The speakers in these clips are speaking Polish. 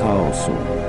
chaosu.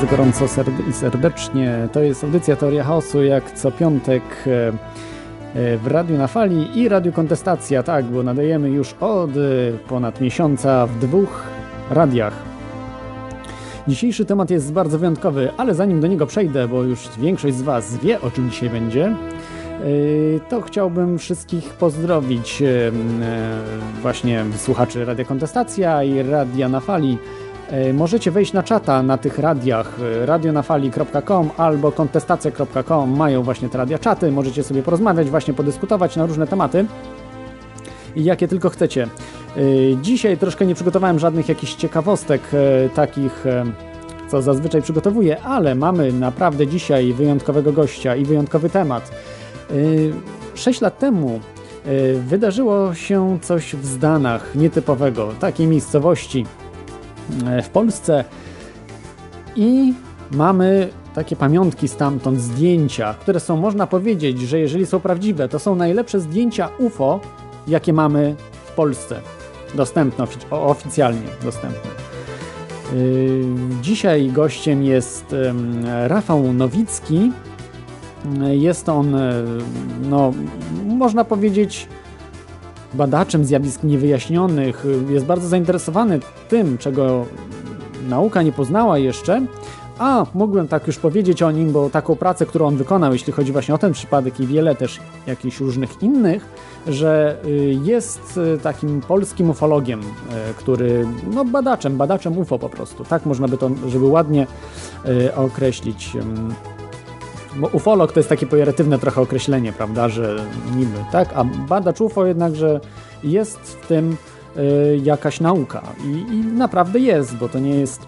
Bardzo gorąco i serdecznie. To jest audycja Teoria Chaosu, jak co piątek e, e, w Radiu na Fali i Radiu Kontestacja, tak, bo nadajemy już od e, ponad miesiąca w dwóch radiach. Dzisiejszy temat jest bardzo wyjątkowy, ale zanim do niego przejdę, bo już większość z Was wie, o czym dzisiaj będzie, to chciałbym wszystkich pozdrowić właśnie słuchaczy Radia Kontestacja i Radia na Fali możecie wejść na czata na tych radiach e, radionafali.com albo kontestacja.com mają właśnie te radia czaty, możecie sobie porozmawiać, właśnie podyskutować na różne tematy i jakie tylko chcecie. E, dzisiaj troszkę nie przygotowałem żadnych jakichś ciekawostek takich, co zazwyczaj przygotowuję, ale mamy naprawdę dzisiaj wyjątkowego gościa i wyjątkowy temat. 6 lat temu wydarzyło się coś w Zdanach nietypowego, takiej miejscowości, E, w Polsce i mamy takie pamiątki stamtąd, zdjęcia, które są, można powiedzieć, że jeżeli są prawdziwe, to są najlepsze zdjęcia UFO, jakie mamy w Polsce. Dostępne, oficjalnie dostępne. Yy, dzisiaj gościem jest Rafał Nowicki. Jest on, e, no, można powiedzieć, badaczem zjawisk niewyjaśnionych, jest bardzo zainteresowany tym, czego nauka nie poznała jeszcze, a mógłbym tak już powiedzieć o nim, bo taką pracę, którą on wykonał, jeśli chodzi właśnie o ten przypadek i wiele też jakichś różnych innych, że y, jest y, takim polskim ufologiem, y, który, no badaczem, badaczem UFO po prostu, tak można by to, żeby ładnie określić. Bo ufolog to jest takie pejoratywne trochę określenie, prawda, że niby, tak? A badacz UFO jednakże jest w tym y, jakaś nauka I, i naprawdę jest, bo to nie jest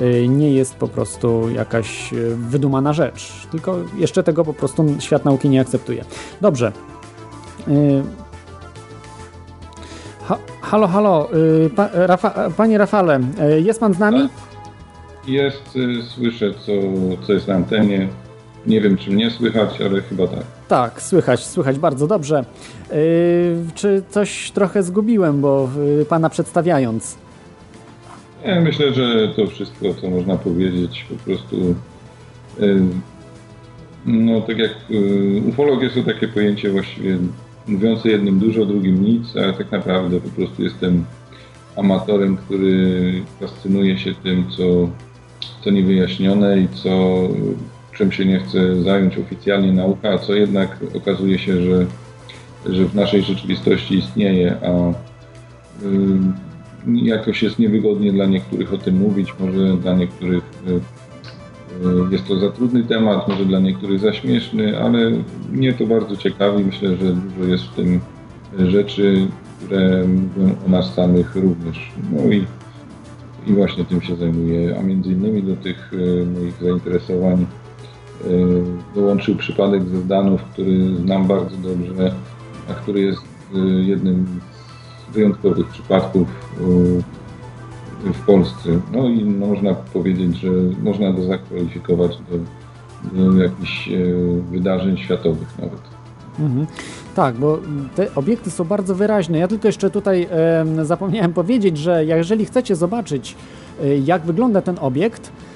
y, nie jest po prostu jakaś y, wydumana rzecz, tylko jeszcze tego po prostu świat nauki nie akceptuje. Dobrze. Y, ha, halo, halo, pa, Rafa, panie Rafale, jest pan z nami? Tak. Jest, słyszę co, co jest na antenie. Nie wiem, czy mnie słychać, ale chyba tak. Tak, słychać, słychać bardzo dobrze. Yy, czy coś trochę zgubiłem, bo yy, pana przedstawiając? Ja myślę, że to wszystko, co można powiedzieć, po prostu. Yy, no, tak jak yy, ufolog jest to takie pojęcie właściwie mówiące jednym dużo, drugim nic, ale tak naprawdę po prostu jestem amatorem, który fascynuje się tym, co, co niewyjaśnione i co czym się nie chce zająć oficjalnie nauka, a co jednak okazuje się, że, że w naszej rzeczywistości istnieje, a y, jakoś jest niewygodnie dla niektórych o tym mówić, może dla niektórych y, y, jest to za trudny temat, może dla niektórych za śmieszny, ale mnie to bardzo ciekawi. Myślę, że dużo jest w tym rzeczy, które mówią o nas samych również. No i, i właśnie tym się zajmuję, a między innymi do tych moich zainteresowań dołączył przypadek ze Zdanów, który znam bardzo dobrze, a który jest y, jednym z wyjątkowych przypadków y, w Polsce. No i można powiedzieć, że można go zakwalifikować do, do jakichś wydarzeń światowych nawet. Mhm. Tak, bo te obiekty są bardzo wyraźne. Ja tylko jeszcze tutaj zapomniałem powiedzieć, że jeżeli chcecie zobaczyć, jak wygląda ten obiekt, y,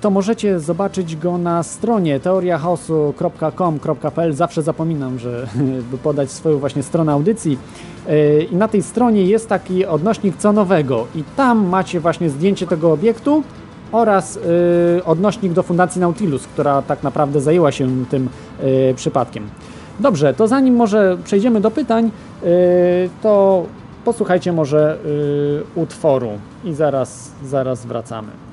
to możecie zobaczyć go na stronie teoriachaosu.com.pl. Zawsze zapominam, że by podać swoją właśnie stronę audycji. Y, I na tej stronie jest taki odnośnik co nowego i tam macie właśnie zdjęcie tego obiektu oraz y, odnośnik do Fundacji Nautilus, która tak naprawdę zajęła się tym przypadkiem. Dobrze, to zanim może przejdziemy do pytań, to posłuchajcie może utworu i zaraz, zaraz wracamy.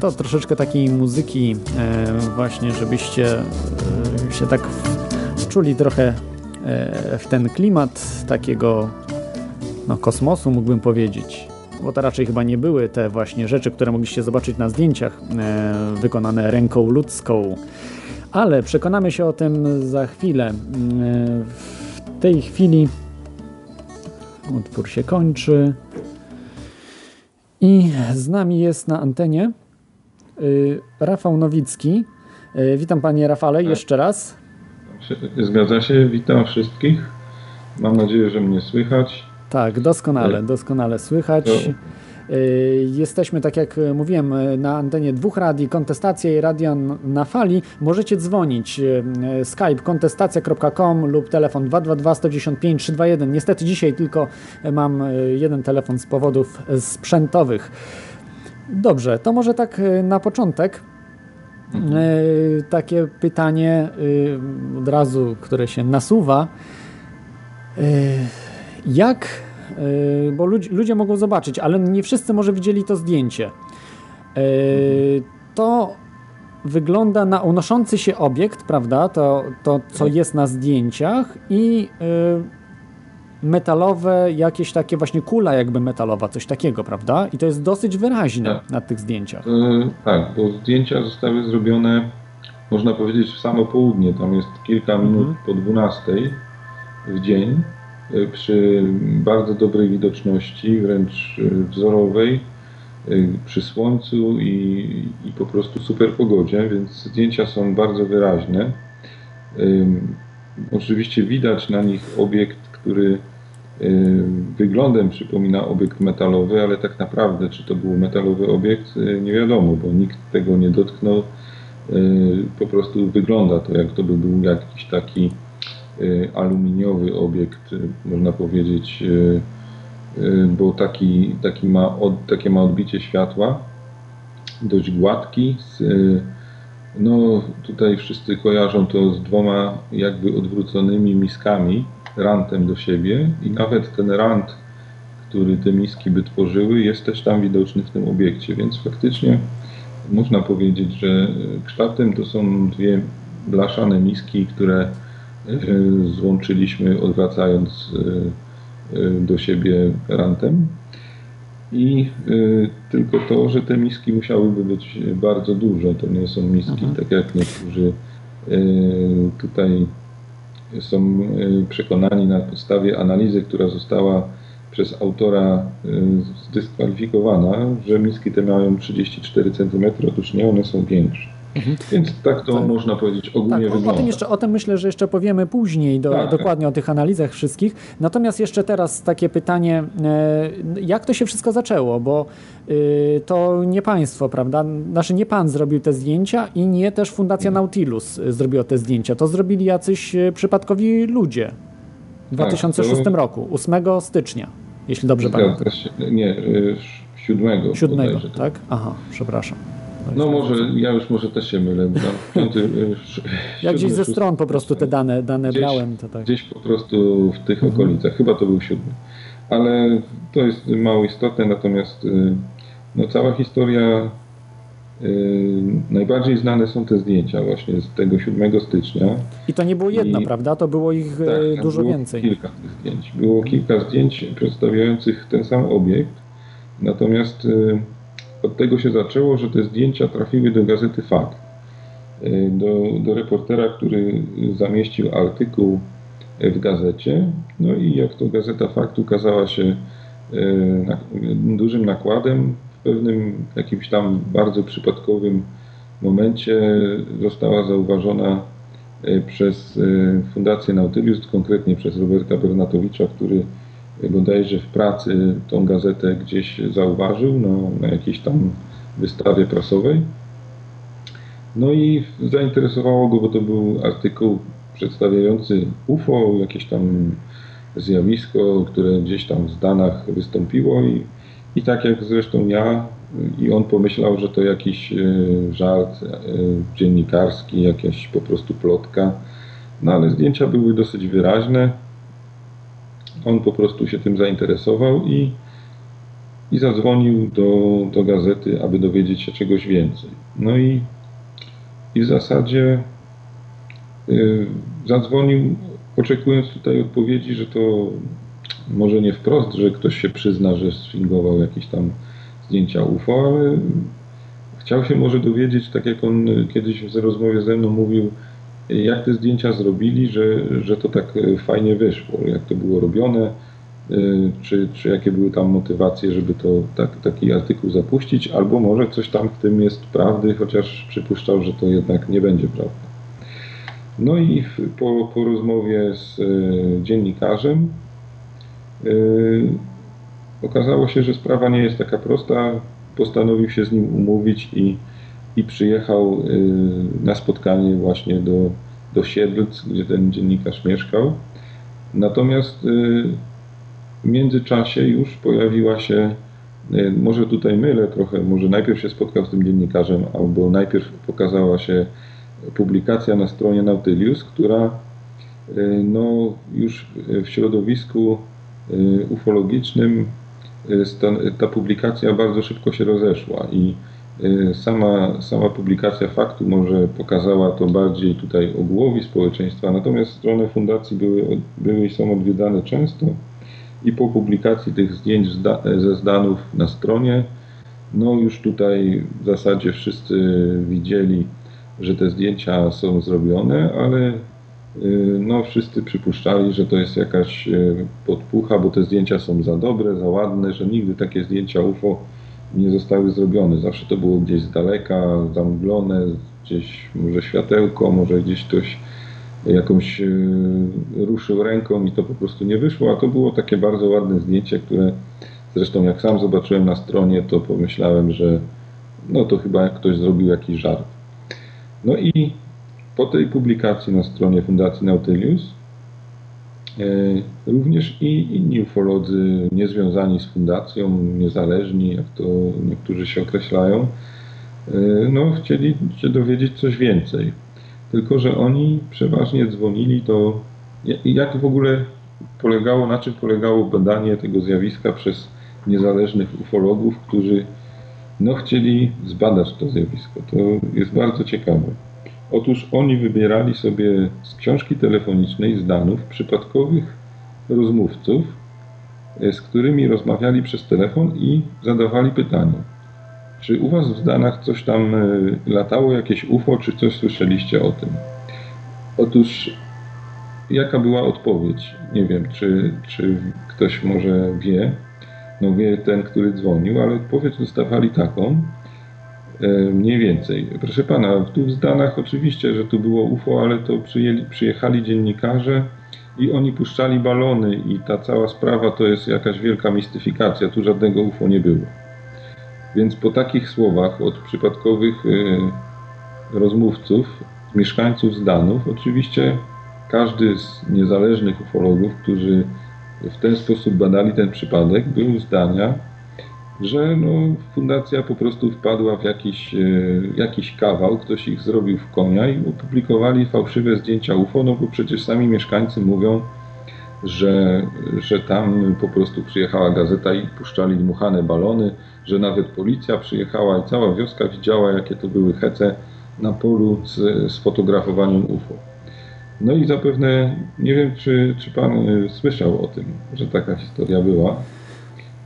To troszeczkę takiej muzyki właśnie, żebyście się tak wczuli trochę w ten klimat takiego no, kosmosu, mógłbym powiedzieć. Bo to raczej chyba nie były te właśnie rzeczy, które mogliście zobaczyć na zdjęciach wykonane ręką ludzką. Ale przekonamy się o tym za chwilę. W tej chwili Utwór się kończy. I z nami jest na antenie y, Rafał Nowicki. Y, witam panie Rafale tak. jeszcze raz. Zgadza się, witam wszystkich. Mam nadzieję, że mnie słychać. Tak, doskonale, tak. doskonale słychać. To jesteśmy, tak jak mówiłem, na antenie dwóch radii, kontestacja i radio na fali. Możecie dzwonić y, skype kontestacja.com lub telefon 222 195 321. Niestety dzisiaj tylko mam y, jeden telefon z powodów sprzętowych. Dobrze, to może tak na początek. Mhm. Takie pytanie od razu, które się nasuwa. Jak bo ludzie, ludzie mogą zobaczyć, ale nie wszyscy może widzieli to zdjęcie. Yy, to wygląda na unoszący się obiekt, prawda? To, to co tak. jest na zdjęciach i yy, metalowe, jakieś takie właśnie kula jakby metalowa, coś takiego, prawda? I to jest dosyć wyraźne tak. na tych zdjęciach. tak, bo zdjęcia zostały zrobione, można powiedzieć, w samo południe. Tam jest kilka minut mhm. po 12 w dzień przy bardzo dobrej widoczności, wręcz wzorowej, y, przy słońcu i, i po prostu super pogodzie, więc zdjęcia są bardzo wyraźne. Oczywiście widać na nich obiekt, który y, wyglądem przypomina obiekt metalowy, ale tak naprawdę, czy to był metalowy obiekt, y, nie wiadomo, bo nikt tego nie dotknął. Po prostu wygląda to, jak to by był jakiś taki Y, aluminiowy obiekt, y, można powiedzieć, y, bo taki, taki ma od, takie ma odbicie światła, dość gładki. Z, no tutaj wszyscy kojarzą to z dwoma jakby odwróconymi miskami, rantem do siebie i nawet ten rant, który te miski by tworzyły, jest też tam widoczny w tym obiekcie, więc faktycznie można powiedzieć, że kształtem to są dwie blaszane miski, które złączyliśmy odwracając e, e, do siebie rantem. I tylko to, że te miski musiałyby być bardzo duże. To nie są miski, mhm. tak jak niektórzy tutaj są przekonani na podstawie analizy, która została przez autora zdyskwalifikowana, że miski te mają 34 cm. Otóż nie, one są większe. Mhm. Więc tak to tak. można powiedzieć ogólnie tak, wygląda. O tym, jeszcze, o tym myślę, że jeszcze powiemy później do, tak, dokładnie o tych analizach wszystkich. Natomiast jeszcze teraz takie pytanie, e, jak to się wszystko zaczęło, bo y, to nie państwo, prawda? Znaczy nie pan zrobił te zdjęcia i nie też Fundacja. Nautilus zrobiła te zdjęcia. To zrobili jacyś e, przypadkowi ludzie w 2006 tak, to... roku, 8 stycznia, jeśli dobrze pamiętam. Nie, 7. 7, tak? Aha, przepraszam. No może, ja już może też się mylę. Piąty, ja gdzieś ze stron po prostu te dane, dane gdzieś, brałem. To tak. Gdzieś po prostu w tych mhm. okolicach, chyba to był siódmy. Ale to jest mało istotne, natomiast y, no, cała historia, y, najbardziej znane są te zdjęcia właśnie z tego 7 stycznia. I to nie było jedno, I, prawda? To było ich tak, dużo było więcej. kilka tych zdjęć. Było kilka zdjęć przedstawiających ten sam obiekt, natomiast od tego się zaczęło, że te zdjęcia trafiły do gazety Fakt. E, do, do reportera, który zamieścił artykuł w gazecie. No i jak to gazeta Fakt ukazała się e, dużym nakładem, w pewnym jakimś tam bardzo przypadkowym momencie została zauważona e, przez Fundację Nautilus, konkretnie przez Roberta Bernatowicza, który bodajże w pracy tą gazetę gdzieś zauważył no, na jakiejś tam wystawie prasowej. No i zainteresowało go, bo to był artykuł przedstawiający UFO, jakieś tam zjawisko, które gdzieś tam w Stanach wystąpiło i, i tak jak zresztą ja i on pomyślał, że to jakiś e, żart e, dziennikarski, jakaś po prostu plotka. No ale zdjęcia były dosyć wyraźne. On po prostu się tym zainteresował i i zadzwonił do, do gazety, aby dowiedzieć się czegoś więcej. No i, i w zasadzie y, zadzwonił, oczekując tutaj odpowiedzi, że to może nie wprost, że ktoś się przyzna, że sfingował jakieś tam zdjęcia UFO, ale chciał się może dowiedzieć, tak jak on kiedyś w rozmowie ze mną mówił, jak te zdjęcia zrobili, że, że to tak fajnie wyszło, jak to było robione, y, czy, czy jakie były tam motywacje, żeby to tak, taki artykuł zapuścić, albo może coś tam w tym jest prawdy, chociaż przypuszczał, że to jednak nie będzie prawda. No i po, po rozmowie z y, dziennikarzem yy, okazało się, że sprawa nie jest taka prosta. Postanowił się z nim umówić i, i przyjechał yy, na spotkanie właśnie do, do Siedlc, gdzie ten dziennikarz mieszkał. Natomiast yy, w międzyczasie już pojawiła się, yy, może tutaj mylę trochę, może najpierw się spotkał z tym dziennikarzem, albo najpierw pokazała się publikacja na stronie Nautilus, która no, już w środowisku ufologicznym ta publikacja bardzo szybko się rozeszła i y, sama, sama publikacja faktu może pokazała to bardziej tutaj ogółowi społeczeństwa, natomiast strony fundacji były, były i są odwiedzane często i po publikacji tych zdjęć ze zdanów na stronie, no już tutaj w zasadzie wszyscy widzieli, że te zdjęcia są zrobione, ale Y, no wszyscy przypuszczali, że to jest jakaś y, podpucha, bo te zdjęcia są za dobre, za ładne, że nigdy takie zdjęcia UFO nie zostały zrobione. Zawsze to było gdzieś z daleka, zamglone, gdzieś może światełko, może gdzieś ktoś jakąś y, ruszył ręką i to po prostu nie wyszło, a to było takie bardzo ładne zdjęcie, które zresztą jak sam zobaczyłem na stronie, to pomyślałem, że no to chyba ktoś zrobił jakiś żart. No i po tej publikacji na stronie Fundacji Nautilus e, również i inni ufolodzy niezwiązani z fundacją, niezależni, jak to niektórzy się określają, e, no, chcieli się dowiedzieć coś więcej. Tylko, że oni przeważnie dzwonili to, jak w ogóle polegało, na czym polegało badanie tego zjawiska przez niezależnych ufologów, którzy no, chcieli zbadać to zjawisko. To jest bardzo ciekawe. Otóż oni wybierali sobie z książki telefonicznej z Danów przypadkowych rozmówców, e, z którymi rozmawiali przez telefon i zadawali pytanie. Czy u Was w Danach coś tam e, latało, jakieś UFO, czy coś słyszeliście o tym? Otóż jaka była odpowiedź? Nie wiem, czy, czy ktoś może wie. No wie ten, który dzwonił, ale odpowiedź dostawali taką, mniej więcej. Proszę pana, tu w Zdanach oczywiście, że tu było UFO, ale to przyjęli, przyjechali dziennikarze i oni puszczali balony i ta cała sprawa to jest jakaś wielka mistyfikacja. Tu żadnego UFO nie było. Więc po takich słowach od przypadkowych e, rozmówców, mieszkańców Zdanów, oczywiście każdy z niezależnych ufologów, którzy w ten sposób badali ten przypadek, był zdania, że no, fundacja po prostu wpadła w jakiś, e, jakiś kawał, ktoś ich zrobił w konia i opublikowali fałszywe zdjęcia UFO, no bo przecież sami mieszkańcy mówią, że, że tam po prostu przyjechała gazeta i puszczali dmuchane balony, że nawet policja przyjechała i cała wioska widziała, jakie to były hece na polu z, z fotografowaniem UFO. No i zapewne, nie wiem, czy, czy Pan e, słyszał o tym, że taka historia była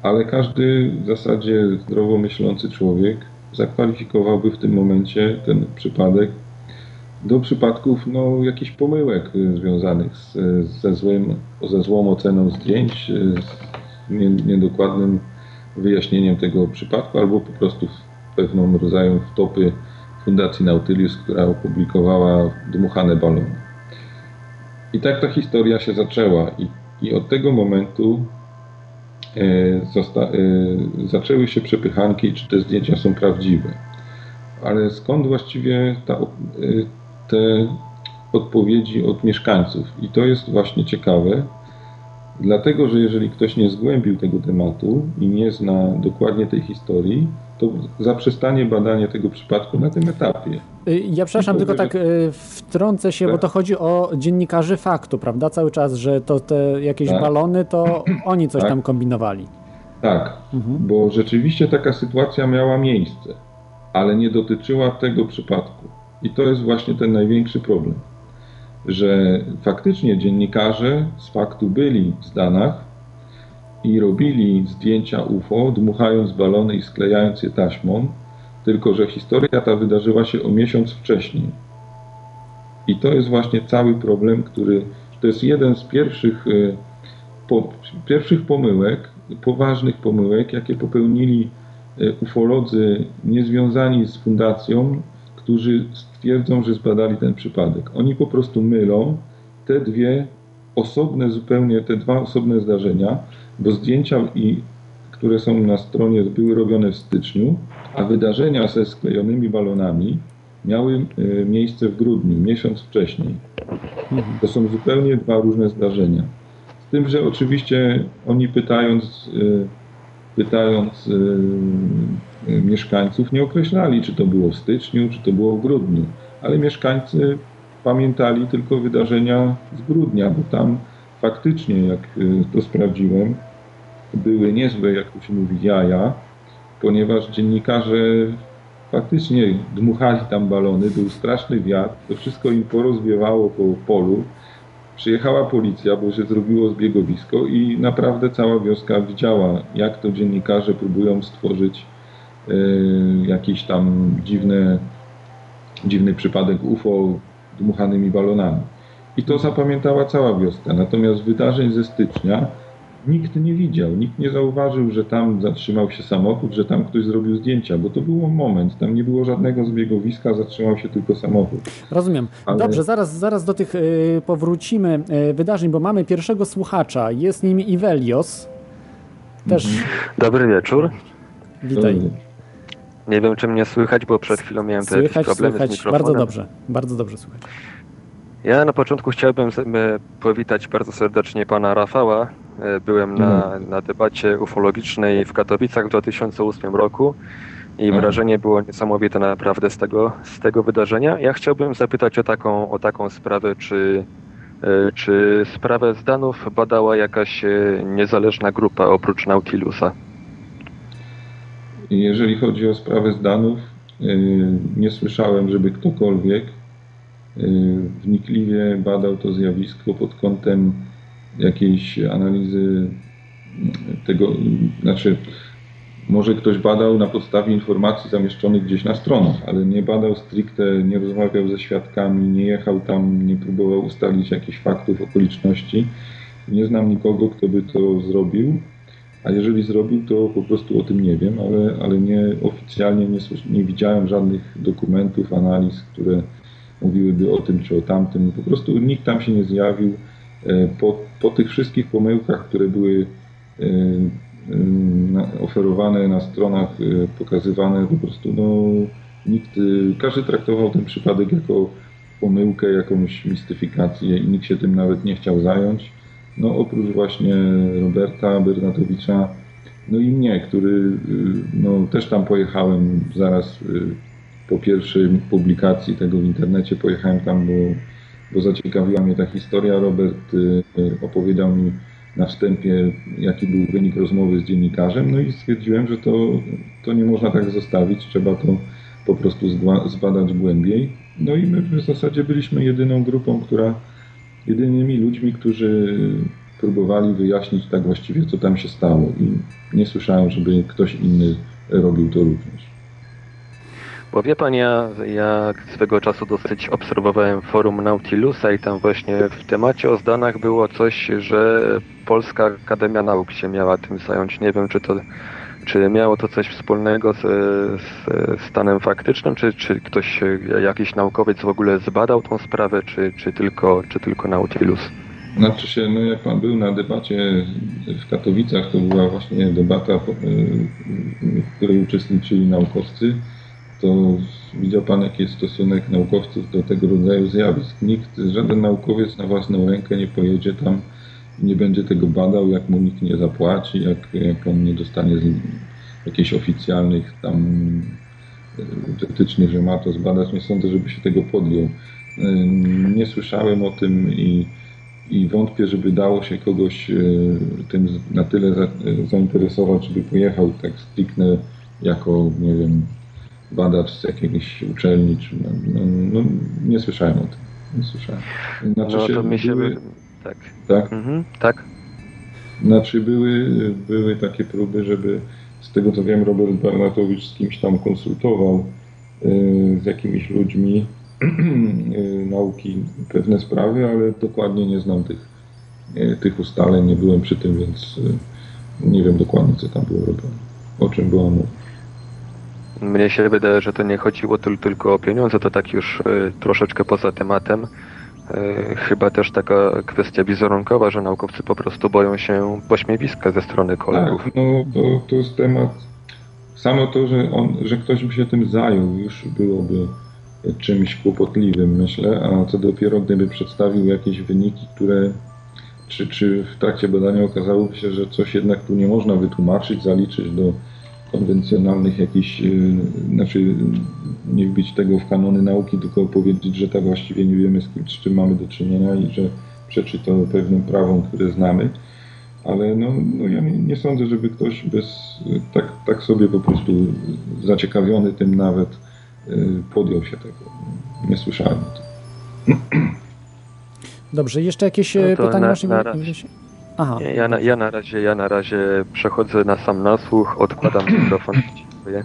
ale każdy w zasadzie zdrowo myślący człowiek zakwalifikowałby w tym momencie ten przypadek do przypadków no, jakichś pomyłek związanych z, ze, złym, ze złą oceną zdjęć, z niedokładnym wyjaśnieniem tego przypadku, albo po prostu pewną rodzaju wtopy Fundacji Nautilus, która opublikowała dmuchane balony. I tak ta historia się zaczęła i, i od tego momentu zaczęły się przepychanki, czy te zdjęcia są prawdziwe. Ale skąd właściwie ta, e, te odpowiedzi od mieszkańców? I to jest właśnie ciekawe, dlatego że jeżeli ktoś nie zgłębił tego tematu i nie zna dokładnie tej historii, to zaprzestanie badania tego przypadku na tym etapie. Y, ja przepraszam, tylko tak y, wtrącę się, tak. bo to chodzi o dziennikarzy faktu, prawda? Cały czas, że to te jakieś tak. balony, to oni coś tak. tam kombinowali. Tak, mhm. bo rzeczywiście taka sytuacja miała miejsce, ale nie dotyczyła tego przypadku. I to jest właśnie ten największy problem, że faktycznie dziennikarze z faktu byli w Stanach i robili zdjęcia UFO, dmuchając balony i sklejając je taśmą, tylko że historia ta wydarzyła się o miesiąc wcześniej. I to jest właśnie cały problem, który to jest jeden z pierwszych, e, po, pierwszych pomyłek, poważnych pomyłek, jakie popełnili e, ufolodzy niezwiązani z fundacją, którzy stwierdzą, że zbadali ten przypadek. Oni po prostu mylą te dwie osobne zupełnie, te dwa osobne zdarzenia, bo zdjęcia, i, które są na stronie, były robione w styczniu, a wydarzenia ze sklejonymi balonami miały e, miejsce w grudniu, miesiąc wcześniej. To są zupełnie dwa różne zdarzenia. Z tym, że oczywiście oni pytając, e, pytając e, mieszkańców nie określali, czy to było w styczniu, czy to było w grudniu, ale mieszkańcy pamiętali tylko wydarzenia z grudnia, bo tam faktycznie, jak to sprawdziłem, były niezłe, jak to się mówi, jaja, ponieważ dziennikarze faktycznie dmuchali tam balony, był straszny wiatr, to wszystko im porozwiewało po polu. Przyjechała policja, bo się zrobiło zbiegowisko i naprawdę cała wioska widziała, jak to dziennikarze próbują stworzyć y, jakiś tam dziwne, dziwny przypadek UFO dmuchanymi balonami. I to zapamiętała cała wioska. Natomiast wydarzeń ze stycznia nikt nie widział, nikt nie zauważył, że tam zatrzymał się samochód, że tam ktoś zrobił zdjęcia, bo to był moment, tam nie było żadnego zbiegowiska, zatrzymał się tylko samochód. Rozumiem. Ale... Dobrze, zaraz, zaraz do tych y, powrócimy y, wydarzeń, bo mamy pierwszego słuchacza, jest nim Iwelios. Też... Mhm. Dobry wieczór. Witaj. Nie wiem, czy mnie słychać, bo przed chwilą miałem te słychać, problemy słychać. z mikrofonem. Bardzo dobrze, bardzo dobrze słychać. Ja na początku chciałbym powitać bardzo serdecznie pana Rafała, E, byłem na, mhm. na debacie ufologicznej w Katowicach w 2008 roku i mhm. wrażenie było niesamowite naprawdę z tego, z tego wydarzenia. Ja chciałbym zapytać o taką, o taką sprawę, czy, e, czy sprawę Zdanów badała jakaś e, niezależna grupa oprócz Nautilusa? Jeżeli chodzi o sprawę Zdanów, nie słyszałem, żeby ktokolwiek wnikliwie badał to zjawisko pod kątem jakiejś analizy tego, znaczy może ktoś badał na podstawie informacji zamieszczonych gdzieś na stronach, ale nie badał stricte, nie rozmawiał ze świadkami, nie jechał tam, nie próbował ustalić jakichś faktów, okoliczności. Nie znam nikogo, kto by to zrobił, a jeżeli zrobił, to po prostu o tym nie wiem, ale, ale nie oficjalnie nie, nie widziałem żadnych dokumentów, analiz, które mówiłyby o tym czy o tamtym. Po prostu nikt tam się nie zjawił. E, po, po tych wszystkich pomyłkach, które były e, e, oferowane na stronach, pokazywane, po prostu no, nikt, każdy traktował ten przypadek jako pomyłkę, jakąś mistyfikację i nikt się tym nawet nie chciał zająć. No oprócz właśnie Roberta Bernatowicza, no i mnie, który no, też tam pojechałem zaraz po pierwszej publikacji tego w internecie, pojechałem tam, bo bo zaciekawiła mnie ta historia. Robert y, opowiedział mi na wstępie, jaki był wynik rozmowy z dziennikarzem, no i stwierdziłem, że to, to nie można tak zostawić, trzeba to po prostu zbadać głębiej. No i my w zasadzie byliśmy jedyną grupą, która, jedynymi ludźmi, którzy próbowali wyjaśnić tak właściwie, co tam się stało i nie słyszałem, żeby ktoś inny robił to również. Bo wie pan, ja, ja swego czasu dosyć obserwowałem forum Nautilusa i tam właśnie w temacie o zdanach było coś, że Polska Akademia Nauk się miała tym zająć. Nie wiem, czy to czy miało to coś wspólnego z, z stanem faktycznym, czy, czy ktoś, jakiś naukowiec w ogóle zbadał tą sprawę, czy, czy, tylko, czy tylko Nautilus? Znaczy się, no jak pan był na debacie w Katowicach, to była właśnie debata, w której uczestniczyli naukowcy to widział Pan, jaki jest stosunek naukowców do tego rodzaju zjawisk. Nikt, żaden naukowiec na własną rękę nie pojedzie tam nie będzie tego badał, jak mu nikt nie zapłaci, jak, jak on nie dostanie jakichś oficjalnych tam e, wytycznych, że ma to zbadać. Nie sądzę, żeby się tego podjął. E, nie słyszałem o tym i, i wątpię, żeby dało się kogoś tym na tyle zainteresować, żeby pojechał tak stricte jako, nie wiem, badacz z jakiejś uczelni, czy no, no, no nie słyszałem o tym. Nie słyszałem. Znaczy no to mi się... Były, tak. Tak? Mhm, tak. Znaczy były, były takie próby, żeby z tego co wiem Robert Barnatowicz z kimś tam konsultował y, z jakimiś ludźmi y, nauki pewne sprawy, ale dokładnie nie znam tych, y, tych ustaleń, nie byłem przy tym, więc nie wiem dokładnie co tam było robione, o czym była mowa. Mnie się wydaje, że to nie chodziło tylko o pieniądze, to tak już troszeczkę poza tematem. E, chyba też taka kwestia wizerunkowa, że naukowcy po prostu boją się pośmiewiska ze strony kolegów. Tak, no to, to jest temat. Samo to, że, on, że ktoś by się tym zajął, już byłoby czymś kłopotliwym, myślę, a co dopiero gdyby przedstawił jakieś wyniki, które czy, czy w trakcie badania okazałoby się, że coś jednak tu nie można wytłumaczyć, zaliczyć do konwencjonalnych jakichś, y, znaczy nie wbić tego w kanony nauki, tylko powiedzieć, że tak właściwie nie wiemy z, z czym mamy do czynienia i że przeczy to pewnym prawom, które znamy. Ale no, no ja nie, sądzę, żeby ktoś bez, tak, tak sobie po prostu zaciekawiony tym nawet y, podjął się tego. Nie słyszałem o tym. Dobrze, jeszcze jakieś no pytania masz? Na, na Aha. Ja, na, ja, na razie, ja na razie przechodzę na sam nasłuch, odkładam mikrofon. Dziękuję.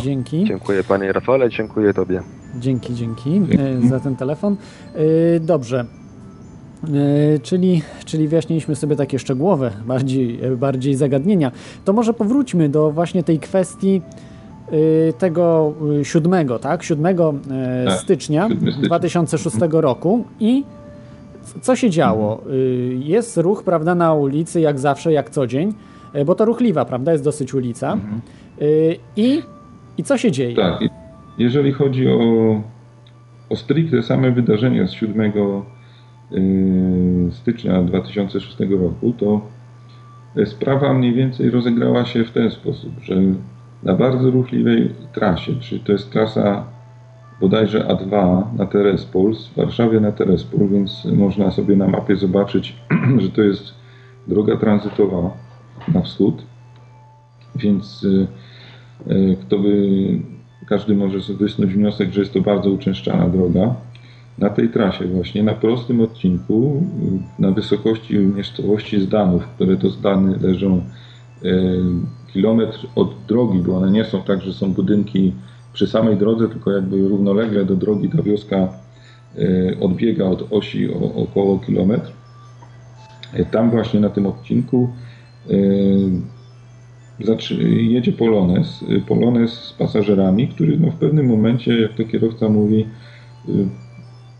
Dzięki. Dziękuję panie Rafale, dziękuję tobie. Dzięki, dzięki e, za ten telefon. E, dobrze. E, czyli, czyli wyjaśniliśmy sobie takie szczegółowe, bardziej, bardziej zagadnienia. To może powróćmy do właśnie tej kwestii tego siódmego, tak? 7 tak, stycznia 2006 roku i co się działo? Y, jest ruch, prawda, na ulicy, jak zawsze, jak co dzień, y, bo to ruchliwa, prawda, jest dosyć ulica. Mhm. Y, I, I co się dzieje? Tak, jeżeli chodzi o, o stricte same wydarzenia z 7 stycznia 2006 roku, to sprawa mniej więcej rozegrała się w ten sposób, że na bardzo ruchliwej trasie, czyli to jest trasa bodajże A2 na Terespols, w Warszawie na Terespol, więc można sobie na mapie zobaczyć, że to jest droga tranzytowa na wschód, więc y, y, kto by, każdy może sobie wysnuć wniosek, że jest to bardzo uczęszczana droga. Na tej trasie właśnie, na prostym odcinku, y, na wysokości miejscowości Zdanów, które to Zdany leżą kilometr od drogi, bo one nie są tak, że są budynki przy samej drodze, tylko jakby równolegle do drogi ta wioska e, odbiega od osi o około kilometr. E, tam właśnie na tym odcinku e, jedzie Polones, Polones z pasażerami, który no w pewnym momencie, jak to kierowca mówi,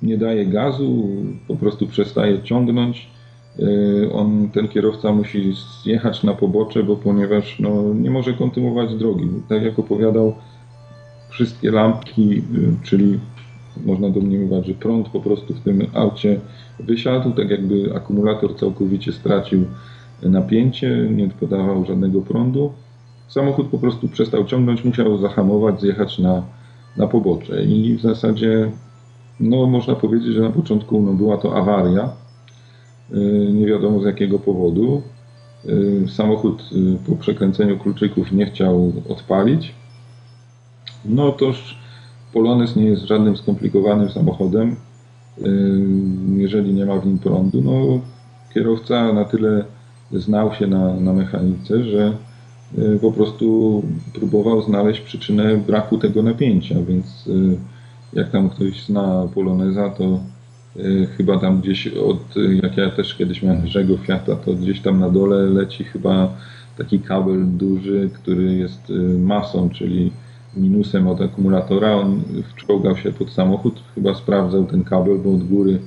nie daje gazu, po prostu przestaje ciągnąć. On, ten kierowca musi zjechać na pobocze, bo ponieważ no, nie może kontynuować drogi. Tak jak opowiadał, wszystkie lampki, y, czyli można domniemywać, że prąd po prostu w tym aucie wysiadł, tak jakby akumulator całkowicie stracił napięcie, nie podawał żadnego prądu. Samochód po prostu przestał ciągnąć, musiał zahamować, zjechać na, na pobocze i w zasadzie no, można powiedzieć, że na początku no, była to awaria, y, nie wiadomo z jakiego powodu. Y, samochód po przekręceniu kluczyków nie chciał odpalić, no toż Polones nie jest żadnym skomplikowanym samochodem, jeżeli nie ma w nim prądu. No, kierowca na tyle znał się na, na mechanice, że y, po prostu próbował znaleźć przyczynę braku tego napięcia, więc y, jak tam ktoś zna Poloneza, to y, chyba tam gdzieś od, jak ja też kiedyś miałem dużego Fiata, to gdzieś tam na dole leci chyba taki kabel duży, który jest masą, czyli minusem od akumulatora. On wczołgał się pod samochód, chyba sprawdzał ten kabel, bo od góry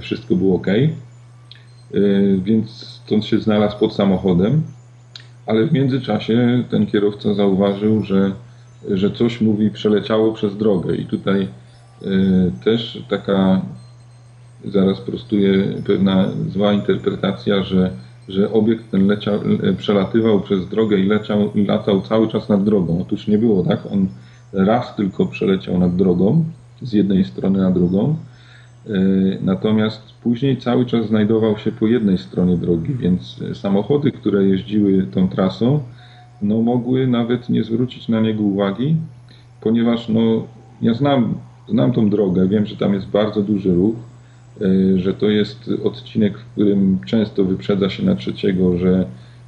wszystko było ok. Więc stąd się znalazł pod samochodem. Ale w międzyczasie ten kierowca zauważył, że, że coś mówi przeleciało przez drogę. I tutaj e, też taka, zaraz prostuje pewna zła interpretacja, że że obiekt ten leciał, przelatywał przez drogę i leciał, latał cały czas nad drogą. Otóż nie było tak. On raz tylko przeleciał nad drogą, z jednej strony na drugą Natomiast później cały czas znajdował się po jednej stronie drogi, więc samochody, które jeździły tą trasą, no mogły nawet nie zwrócić na niego uwagi, ponieważ no, ja znam, znam tą drogę, wiem, że tam jest bardzo duży ruch, e, że to jest odcinek, w którym często wyprzedza się na trzeciego, że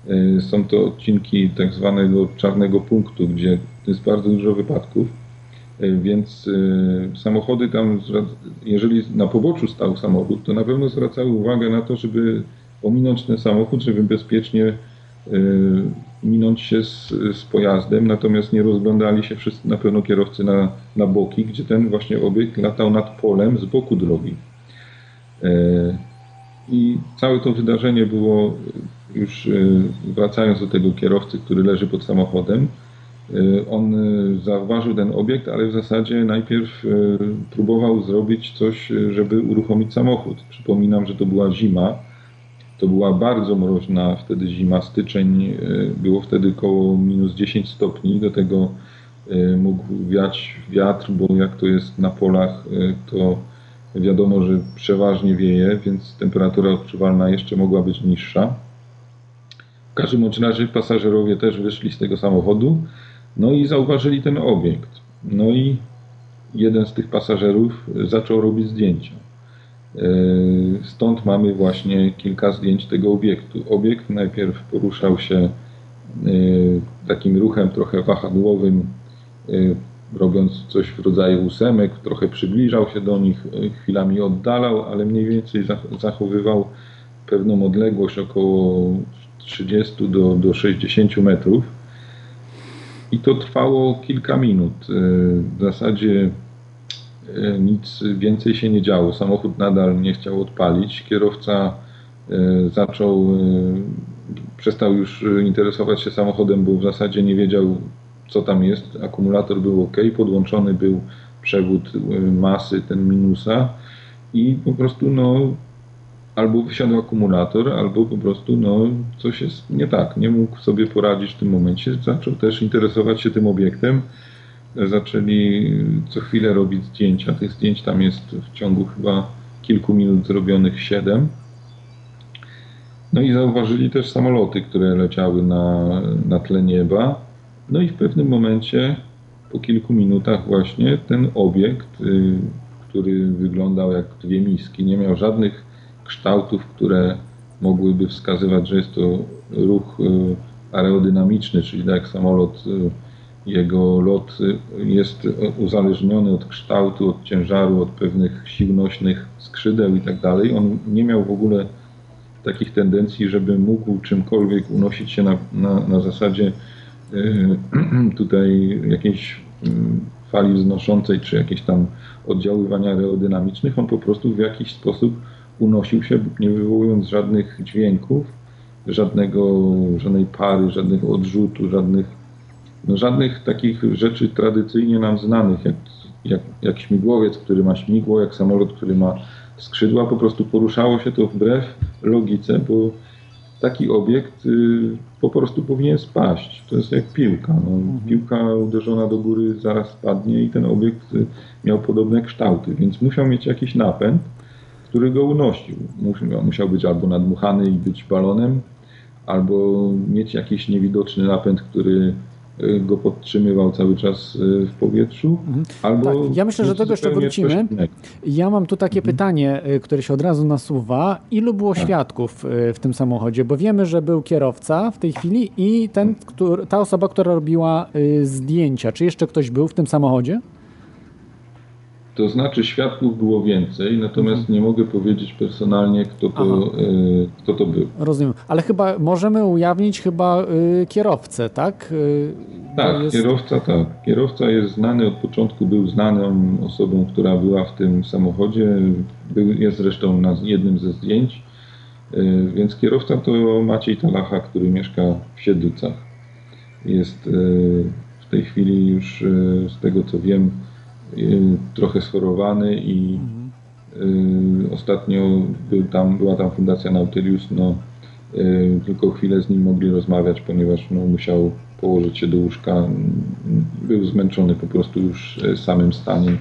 e, są to odcinki tak zwanego czarnego punktu, gdzie jest bardzo dużo wypadków, e, więc samochody tam, jeżeli na poboczu stał samochód, to na pewno zwracały uwagę na to, żeby ominąć ten samochód, żeby bezpiecznie minąć się z, z, pojazdem, natomiast nie rozglądali się wszyscy na pewno kierowcy na, na boki, gdzie ten właśnie obiekt latał nad polem z boku drogi. E, I całe to wydarzenie było już e, wracając do tego kierowcy, który leży pod samochodem, e, on zauważył ten obiekt, ale w zasadzie najpierw próbował zrobić coś, żeby uruchomić samochód. Przypominam, że to była zima, to była bardzo mroźna wtedy zima, styczeń, e, było wtedy około minus 10 stopni, do tego e, mógł wiać wiatr, bo jak to jest na polach, e, to wiadomo, że przeważnie wieje, więc temperatura odczuwalna jeszcze mogła być niższa. W każdym razie pasażerowie też wyszli z tego samochodu, no i zauważyli ten obiekt. No i jeden z tych pasażerów zaczął robić zdjęcia. E, stąd mamy właśnie kilka zdjęć tego obiektu. Obiekt najpierw poruszał się e, takim ruchem trochę wahadłowym, e, robiąc coś w rodzaju ósemek, trochę przybliżał się do nich, chwilami oddalał, ale mniej więcej zachowywał pewną odległość około 30 do, do 60 metrów. I to trwało kilka minut. W zasadzie E, nic więcej się nie działo. Samochód nadal nie chciał odpalić. Kierowca e, zaczął, e, przestał już interesować się samochodem, bo w zasadzie nie wiedział, co tam jest. Akumulator był ok, podłączony był przewód masy, ten minusa i po prostu no, albo wysiadł akumulator, albo po prostu no, coś jest nie tak. Nie mógł sobie poradzić w tym momencie. Zaczął też interesować się tym obiektem zaczęli co chwilę robić zdjęcia. Tych zdjęć tam jest w ciągu chyba kilku minut zrobionych siedem. No i zauważyli też samoloty, które leciały na, na tle nieba. No i w pewnym momencie, po kilku minutach właśnie, ten obiekt, y, który wyglądał jak dwie miski, nie miał żadnych kształtów, które mogłyby wskazywać, że jest to ruch y, aerodynamiczny, czyli tak jak samolot y, jego lot jest uzależniony od kształtu, od ciężaru, od pewnych sił nośnych skrzydeł i tak dalej. On nie miał w ogóle takich tendencji, żeby mógł czymkolwiek unosić się na, na, na zasadzie tutaj jakiejś yy, fali wznoszącej, czy jakieś tam oddziaływania aerodynamicznych. On po prostu w jakiś sposób unosił się, nie wywołując żadnych dźwięków, żadnego, żadnej pary, żadnego odrzutu, żadnych no żadnych takich rzeczy tradycyjnie nam znanych, jak, jak, jak śmigłowiec, który ma śmigło, jak samolot, który ma skrzydła, po prostu poruszało się to wbrew logice, bo taki obiekt y, po prostu powinien spaść. To jest jak piłka. No, mhm. Piłka uderzona do góry zaraz spadnie i ten obiekt y, miał podobne kształty, więc musiał mieć jakiś napęd, który go unosił. Musiał, musiał być albo nadmuchany i być balonem, albo mieć jakiś niewidoczny napęd, który go podtrzymywał cały czas y, w powietrzu. Mhm. Albo tak, ja myślę, że do tego jeszcze wrócimy. Ja mam tu takie mhm. pytanie, y, które się od razu nasuwa. Ilu było tak. świadków w tym samochodzie? Bo wiemy, że był kierowca w tej chwili i ten, który, ta osoba, która robiła zdjęcia. Czy jeszcze ktoś był w tym samochodzie? To znaczy świadków było więcej, natomiast mhm. nie mogę powiedzieć personalnie, kto to, y, kto to był. Rozumiem, ale chyba możemy ujawnić chyba y, kierowcę, tak? Y, tak, jest... kierowca tak. Kierowca jest znany, od początku był znaną osobą, która była w tym samochodzie. Był, jest zresztą na jednym ze zdjęć. Więc kierowca to Maciej Talacha, który mieszka w Siedlcach. Jest w tej chwili już z tego co wiem trochę schorowany i mhm. ostatnio był tam, była tam Fundacja Nautilus, no y, tylko chwilę z nim mogli rozmawiać, ponieważ no, musiał położyć się do łóżka. Był zmęczony po prostu już samym staniem.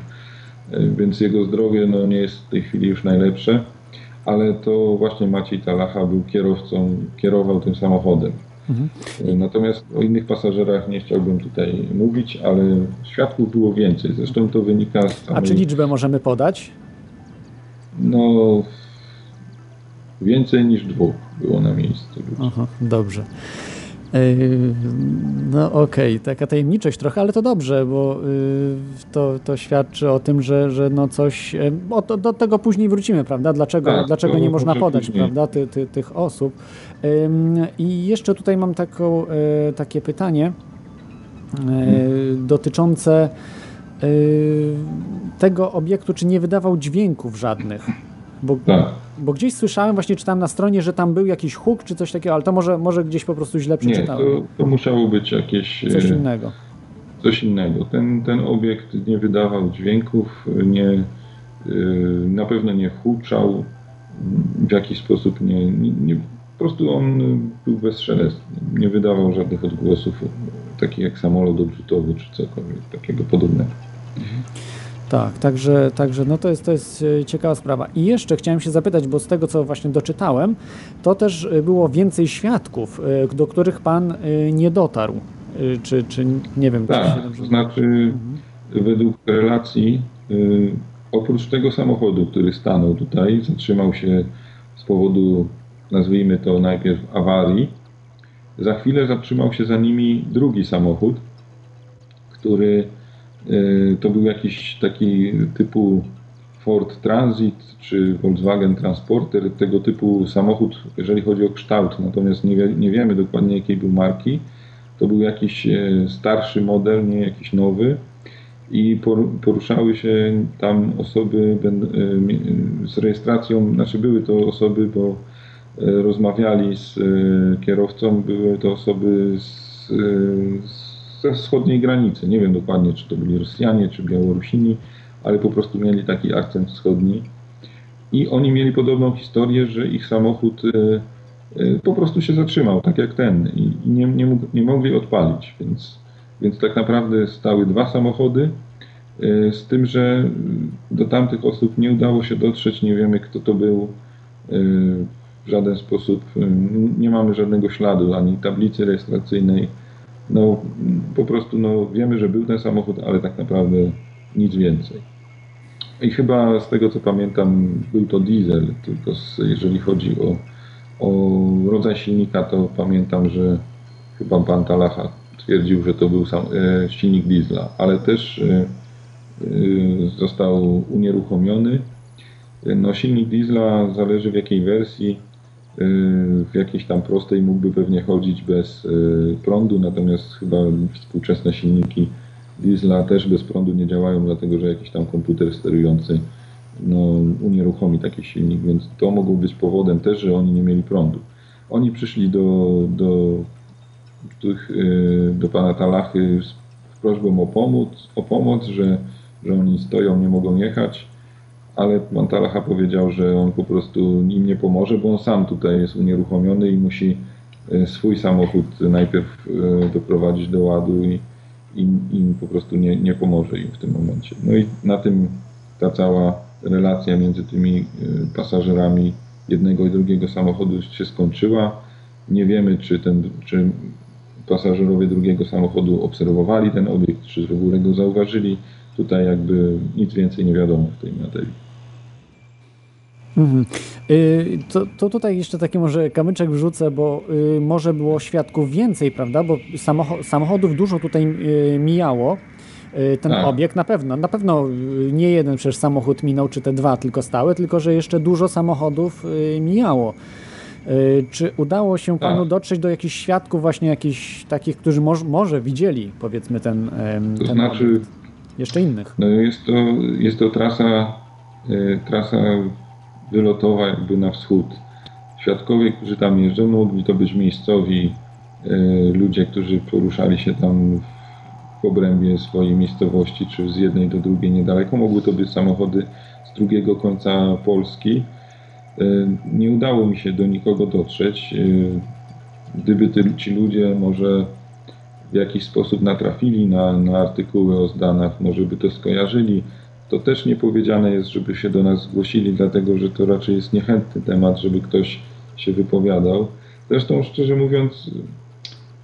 więc jego zdrowie no, nie jest w tej chwili już najlepsze, ale to właśnie Maciej Talacha był kierowcą, kierował tym samochodem. Mhm. Natomiast o innych pasażerach nie chciałbym tutaj mówić, ale świadków było więcej. Zresztą to wynika z. Samej... A czy liczbę możemy podać? No, więcej niż dwóch było na miejscu. Aha, dobrze. Yy, no okej, okay. taka tajemniczość trochę, ale to dobrze, bo yy, to, to świadczy o tym, że, że no coś, yy, o, to, do tego później wrócimy, prawda? Dlaczego, tak, dlaczego nie można podać, później. prawda, ty, ty, tych osób. I jeszcze tutaj mam taką, takie pytanie hmm. dotyczące tego obiektu, czy nie wydawał dźwięków żadnych. Bo, tak. bo gdzieś słyszałem, właśnie czytałem na stronie, że tam był jakiś huk czy coś takiego, ale to może, może gdzieś po prostu źle przeczytałem. Nie, to, to musiało być jakieś... Coś e, innego. Coś innego. Ten, ten obiekt nie wydawał dźwięków, nie, e, na pewno nie huczał, w jakiś sposób nie, nie, nie po prostu on był bezszelestny, nie wydawał żadnych odgłosów, takich jak samolot odrzutowy czy cokolwiek takiego podobnego. Mhm. Tak, także, także no to, jest, to jest e, ciekawa sprawa. I jeszcze chciałem się zapytać, bo z tego co właśnie doczytałem, to też e, było więcej świadków, e, do których Pan nie dotarł. Czy, czy nie wiem, tak, czy. To znaczy, mhm. według relacji, oprócz tego samochodu, który stanął tutaj, zatrzymał się z powodu, nazwijmy to najpierw awarii, za chwilę zatrzymał się za nimi drugi samochód, który to był jakiś taki typu Ford Transit czy Volkswagen Transporter, tego typu samochód, jeżeli chodzi o kształt, natomiast nie, wie, nie wiemy dokładnie jakiej był marki. To był jakiś e, starszy model, nie jakiś nowy i poruszały się tam osoby e, z rejestracją, znaczy były to osoby, bo rozmawiali z kierowcą, były to osoby z, z ze wschodniej granicy. Nie wiem dokładnie, czy to byli Rosjanie, czy Białorusini, ale po prostu mieli taki akcent wschodni. I oni mieli podobną historię, że ich samochód e, e, po prostu się zatrzymał, tak jak ten, i nie, nie, nie mogli odpalić. Więc, więc tak naprawdę stały dwa samochody, e, z tym, że do tamtych osób nie udało się dotrzeć, nie wiemy kto to był w żaden sposób, nie mamy żadnego śladu, ani tablicy rejestracyjnej, no po prostu no, wiemy, że był ten samochód, ale tak naprawdę nic więcej. I chyba z tego co pamiętam był to diesel, tylko z, jeżeli chodzi o, o rodzaj silnika, to pamiętam, że chyba pan Talacha twierdził, że to był sam, e, silnik diesla, ale też e, e, został unieruchomiony. No, silnik diesla zależy w jakiej wersji w jakiejś tam prostej mógłby pewnie chodzić bez y, prądu, natomiast chyba współczesne silniki diesla też bez prądu nie działają, dlatego że jakiś tam komputer sterujący no, unieruchomi taki silnik, więc to mogło być powodem też, że oni nie mieli prądu. Oni przyszli do, do, tych, y, do pana Talachy z prośbą o pomoc, o pomoc że, że oni stoją, nie mogą jechać ale Montalacha powiedział, że on po prostu im nie pomoże, bo on sam tutaj jest unieruchomiony i musi e, swój samochód najpierw e, doprowadzić do ładu i im, im po prostu nie, nie pomoże im w tym momencie. No i na tym ta cała relacja między tymi e, pasażerami jednego i drugiego samochodu się skończyła. Nie wiemy, czy, ten, czy pasażerowie drugiego samochodu obserwowali ten obiekt, czy w ogóle go zauważyli. Tutaj jakby nic więcej nie wiadomo w tej materii. Mhm. Y, to, to, tutaj jeszcze taki może kamyczek wrzucę, bo y, może było świadków więcej, prawda? Bo samochodów dużo tutaj y, mijało. Ten tak. obiekt na pewno, na pewno nie jeden przecież samochód minął, czy te dwa tylko stały, tylko że jeszcze dużo samochodów mijało. Czy udało się tak. panu dotrzeć do jakichś świadków, właśnie jakichś takich, którzy może, może widzieli, powiedzmy, ten, to ten znaczy, obiekt? Jeszcze innych. No jest, to, jest to trasa, trasa wylotowa jakby na wschód. Świadkowie, którzy tam jeżdżą, mogli to być miejscowi e, ludzie, którzy poruszali się tam w obrębie swojej miejscowości, czy z jednej do drugiej niedaleko. Mogły to być samochody z drugiego końca Polski. E, nie udało mi się do nikogo dotrzeć. E, gdyby ci ludzie może w jakiś sposób natrafili na, na artykuły o zdanach, może by to skojarzyli, to też nie powiedziane jest, żeby się do nas zgłosili, dlatego że to raczej jest niechętny temat, żeby ktoś się wypowiadał. Zresztą, szczerze mówiąc,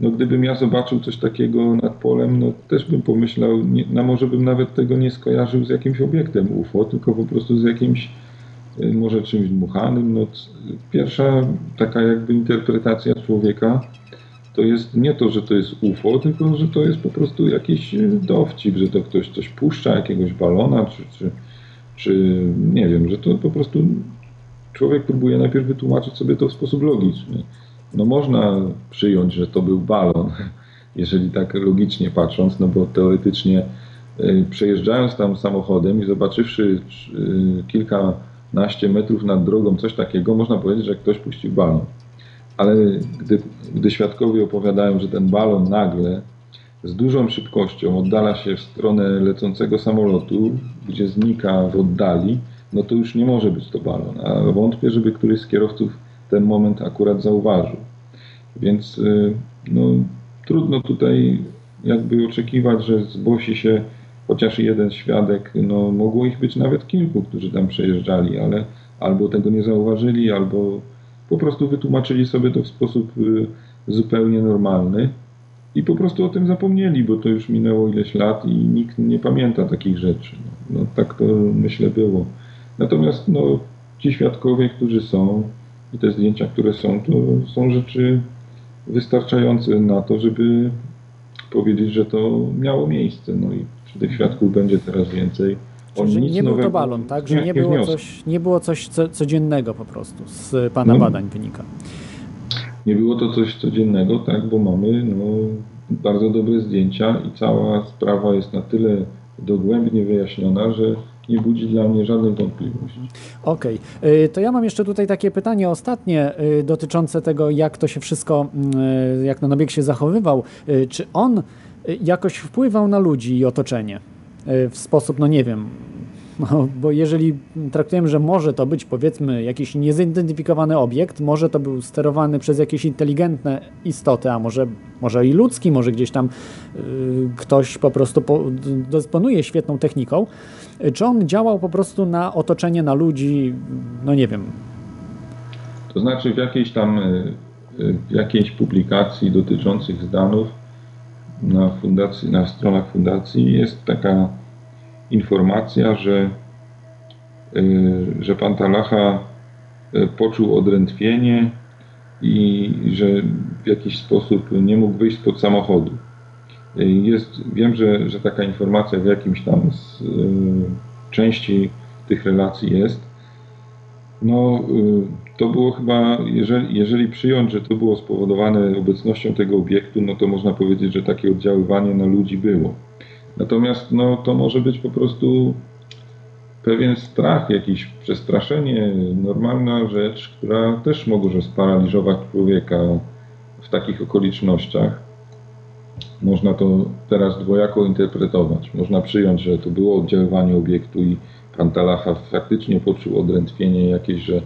no gdybym ja zobaczył coś takiego nad polem, no też bym pomyślał, nie, no może bym nawet tego nie skojarzył z jakimś obiektem UFO, tylko po prostu z jakimś y, może czymś dmuchanym. No, pierwsza taka jakby interpretacja człowieka to jest nie to, że to jest UFO, tylko że to jest po prostu jakiś dowcip, że to ktoś coś puszcza, jakiegoś balona, czy, czy, czy nie wiem, że to po prostu człowiek próbuje najpierw wytłumaczyć sobie to w sposób logiczny. No można przyjąć, że to był balon, jeżeli tak logicznie patrząc, no bo teoretycznie y, przejeżdżając tam samochodem i zobaczywszy y, kilkanaście metrów nad drogą coś takiego, można powiedzieć, że ktoś puścił balon ale gdy, gdy świadkowie opowiadają, że ten balon nagle z dużą szybkością oddala się w stronę lecącego samolotu, gdzie znika w oddali, no to już nie może być to balon. A wątpię, żeby któryś z kierowców ten moment akurat zauważył. Więc y, no, trudno tutaj jakby oczekiwać, że zgłosi się chociaż jeden świadek. No, mogło ich być nawet kilku, którzy tam przejeżdżali, ale albo tego nie zauważyli, albo po prostu wytłumaczyli sobie to w sposób y, zupełnie normalny i po prostu o tym zapomnieli, bo to już minęło ileś lat i nikt nie pamięta takich rzeczy. No, no tak to myślę było. Natomiast no, ci świadkowie, którzy są i te zdjęcia, które są, to są rzeczy wystarczające na to, żeby powiedzieć, że to miało miejsce. No i tych świadków będzie teraz więcej. Czyli nie był to balon, tak? Że nie, było, coś, nie było coś codziennego po prostu z Pana no, badań wynika. Nie było to coś codziennego, tak, bo mamy no, bardzo dobre zdjęcia i cała sprawa jest na tyle dogłębnie wyjaśniona, że nie budzi dla mnie żadnej wątpliwości. Okej, okay. to ja mam jeszcze tutaj takie pytanie ostatnie y, dotyczące tego, jak to się wszystko, y, jak ten obiekt się zachowywał. Y, czy on jakoś wpływał na ludzi i otoczenie? E, w sposób, no nie wiem, no, bo jeżeli traktujemy, że może to być powiedzmy jakiś niezidentyfikowany obiekt, może to był sterowany przez jakieś inteligentne istoty, a może, może i ludzki, może gdzieś tam y, ktoś po prostu po, dysponuje świetną techniką, czy on działał po prostu na otoczenie, na ludzi, no nie wiem. To znaczy w jakiejś tam y, y, w jakiejś publikacji dotyczących Zdanów na, fundacji, na stronach fundacji jest taka informacja, że, y, że pan Talacha y, poczuł odrętwienie i że w jakiś sposób nie mógł wyjść spod samochodu. Y, jest, wiem, że, że taka informacja w jakimś tam z, części tych relacji jest. No, to było chyba, jeżeli, jeżeli przyjąć, że to było spowodowane obecnością tego obiektu, no to można powiedzieć, że takie oddziaływanie na ludzi było. Natomiast no, to może być po prostu pewien strach, jakieś przestraszenie, normalna rzecz, która też może sparaliżować człowieka w takich okolicznościach. Można to teraz dwojako interpretować. Można przyjąć, że to było oddziaływanie obiektu i pan Talacha faktycznie poczuł odrętwienie jakieś, że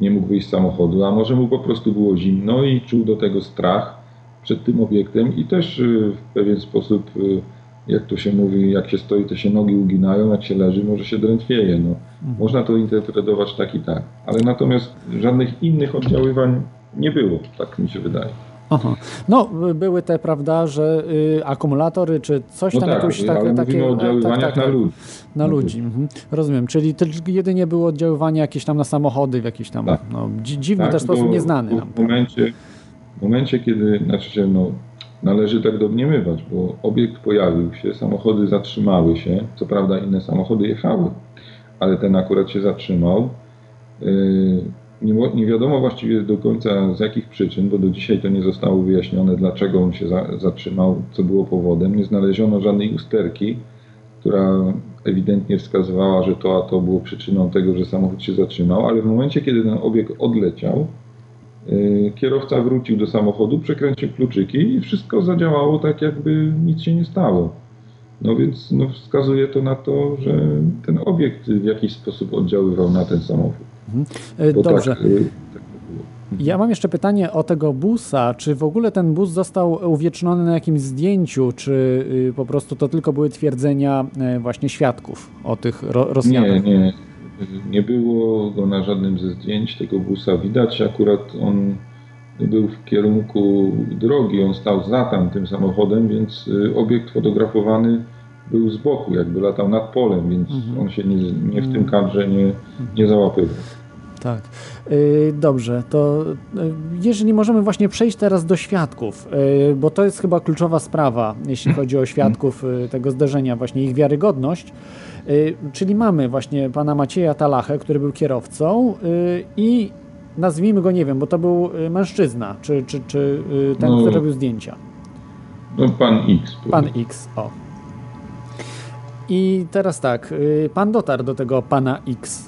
nie mógł wyjść z samochodu, a może mu po prostu było zimno i czuł do tego strach przed tym obiektem i też y, w pewien sposób, y, jak to się mówi, jak się stoi, to się nogi uginają, jak się leży, może się drętwieje. No. Mhm. Można to interpretować tak i tak, ale natomiast żadnych innych oddziaływań nie było, tak mi się wydaje. Aha. No, były te, prawda, że y, akumulatory, czy coś no tam, tak, jakieś tak, takie... o oddziaływaniach tak, tak, na tak. ludzi. Na ludzi, mhm. rozumiem. Czyli jedynie było oddziaływanie jakieś tam na samochody, w jakiś tam, tak. no, dziwny tak, też sposób, nieznany nam. W momencie, w momencie, kiedy, znaczy się, no, należy tak domniemywać, bo obiekt pojawił się, samochody zatrzymały się, co prawda inne samochody jechały, ale ten akurat się zatrzymał. Yy, nie, nie, wiadomo właściwie do końca z jakich przyczyn, bo do dzisiaj to nie zostało wyjaśnione, dlaczego on się za, zatrzymał, co było powodem. Nie znaleziono żadnej usterki, która ewidentnie wskazywała, że to a to było przyczyną tego, że samochód się zatrzymał, ale w momencie, kiedy ten obiekt odleciał, yy, kierowca wrócił do samochodu, przekręcił kluczyki i wszystko zadziałało tak, jakby nic się nie stało. No więc no, wskazuje to na to, że ten obiekt w jakiś sposób oddziaływał na ten samochód. Mhm. E, dobrze. Tak, y, tak Ja mam jeszcze pytanie o tego busa. Czy w ogóle ten bus został uwieczniony na jakimś zdjęciu, czy y, po prostu to tylko były twierdzenia e, właśnie świadków o tych Rosjanach? Nie, nie. Nie było go na żadnym ze zdjęć tego busa. Widać akurat on był w kierunku drogi, on stał za tam tym samochodem, więc y, obiekt fotografowany był z boku, jakby latał nad polem, więc mhm. on się nie, nie, w tym kadrze nie, nie załapywał. Tak. Y, dobrze, to y, jeżeli możemy właśnie przejść teraz do świadków, bo to jest chyba kluczowa sprawa, jeśli chodzi o świadków tego zdarzenia, właśnie ich wiarygodność. Czyli mamy właśnie pana Macieja Talachę, który był kierowcą i nazwijmy go, nie wiem, bo to był y, mężczyzna, czy, czy, czy y, ten, no, który robił zdjęcia. No pan X. Pan X, o. I teraz tak, y, pan dotarł do tego pana X.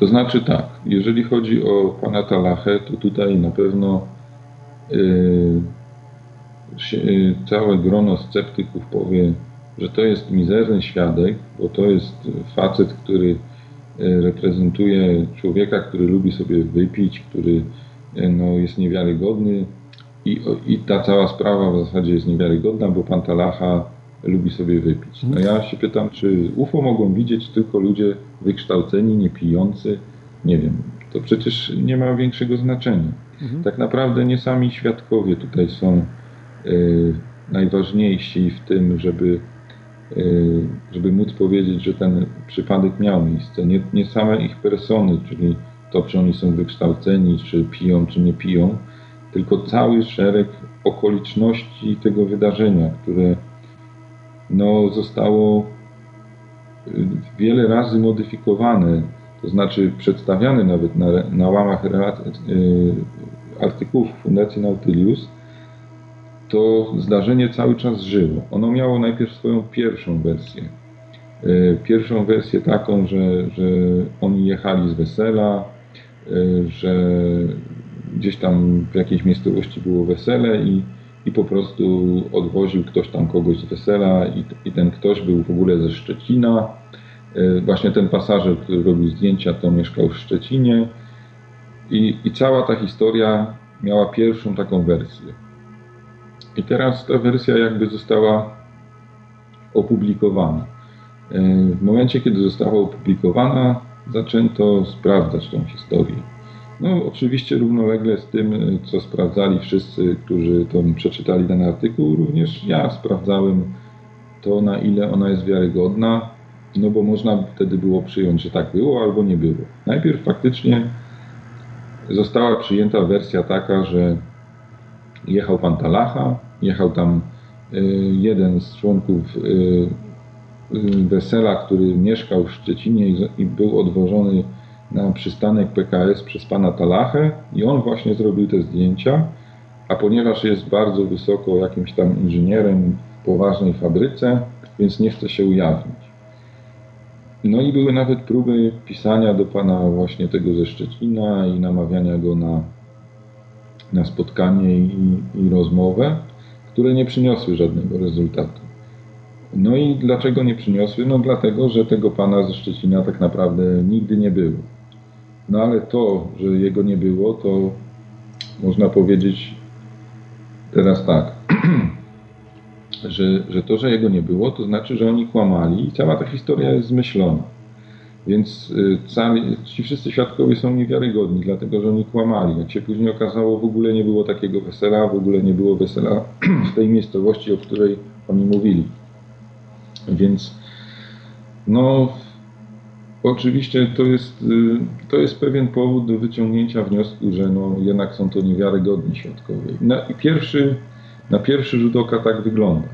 To znaczy tak, jeżeli chodzi o pana Talachę, to tutaj na pewno yy, całe grono sceptyków powie, że to jest mizerny świadek, bo to jest facet, który E, reprezentuje człowieka, który lubi sobie wypić, który e, no, jest niewiarygodny. I, i ta cała sprawa w zasadzie jest niewiarygodna, bo pan Talacha lubi sobie wypić. No ja się pytam, czy UFO mogą widzieć tylko ludzie wykształceni, niepijący? Nie wiem. To przecież nie ma większego znaczenia. Mhm. Tak naprawdę nie sami świadkowie tutaj są y, najważniejsi w tym, żeby Y, żeby móc powiedzieć, że ten przypadek miał miejsce. Nie, nie same ich persony, czyli to, czy oni są wykształceni, czy piją, czy nie piją, tylko cały szereg okoliczności tego wydarzenia, które no, zostało y, wiele razy modyfikowane, to znaczy przedstawiane nawet na, na łamach y, artykułów Fundacji Nautilus, to zdarzenie cały czas żyło. Ono miało najpierw swoją pierwszą wersję. E, pierwszą wersję taką, że, że oni jechali z wesela, że gdzieś tam w jakiejś miejscowości było wesele i, i po prostu odwoził ktoś tam kogoś z wesela i, i ten ktoś był w ogóle ze Szczecina. E, właśnie ten pasażer, który robił zdjęcia, to mieszkał w Szczecinie i, i cała ta historia miała pierwszą taką wersję. I teraz ta wersja jakby została opublikowana. E, w momencie, kiedy została opublikowana, zaczęto sprawdzać tą historię. No, oczywiście równolegle z tym, co sprawdzali wszyscy, którzy to przeczytali ten artykuł, również ja sprawdzałem to, na ile ona jest wiarygodna, no bo można wtedy było przyjąć, że tak było albo nie było. Najpierw faktycznie została przyjęta wersja taka, że jechał pan Talacha, jechał tam y, jeden z członków y, y, wesela, który mieszkał w Szczecinie i był odwożony na przystanek PKS przez pana Talachę i on właśnie zrobił te zdjęcia, a ponieważ jest bardzo wysoko jakimś tam inżynierem w poważnej fabryce, więc nie chce się ujawnić. No i były nawet próby pisania do pana właśnie tego ze Szczecina i namawiania go na na spotkanie i, i rozmowę, które nie przyniosły żadnego rezultatu. No i dlaczego nie przyniosły? No dlatego, że tego pana ze Szczecina tak naprawdę nigdy nie było. No ale to, że jego nie było, to można powiedzieć teraz tak, że, że to, że jego nie było, to znaczy, że oni kłamali i cała ta historia jest zmyślona. Więc y, ci wszyscy świadkowie są niewiarygodni, dlatego że oni kłamali. Jak się później okazało, w ogóle nie było takiego wesela, w ogóle nie było wesela w tej miejscowości, o której oni mówili. Więc no, oczywiście to jest, y, to jest pewien powód do wyciągnięcia wniosku, że no, jednak są to niewiarygodni świadkowie. Na, pierwszy, na pierwszy rzut oka tak wygląda,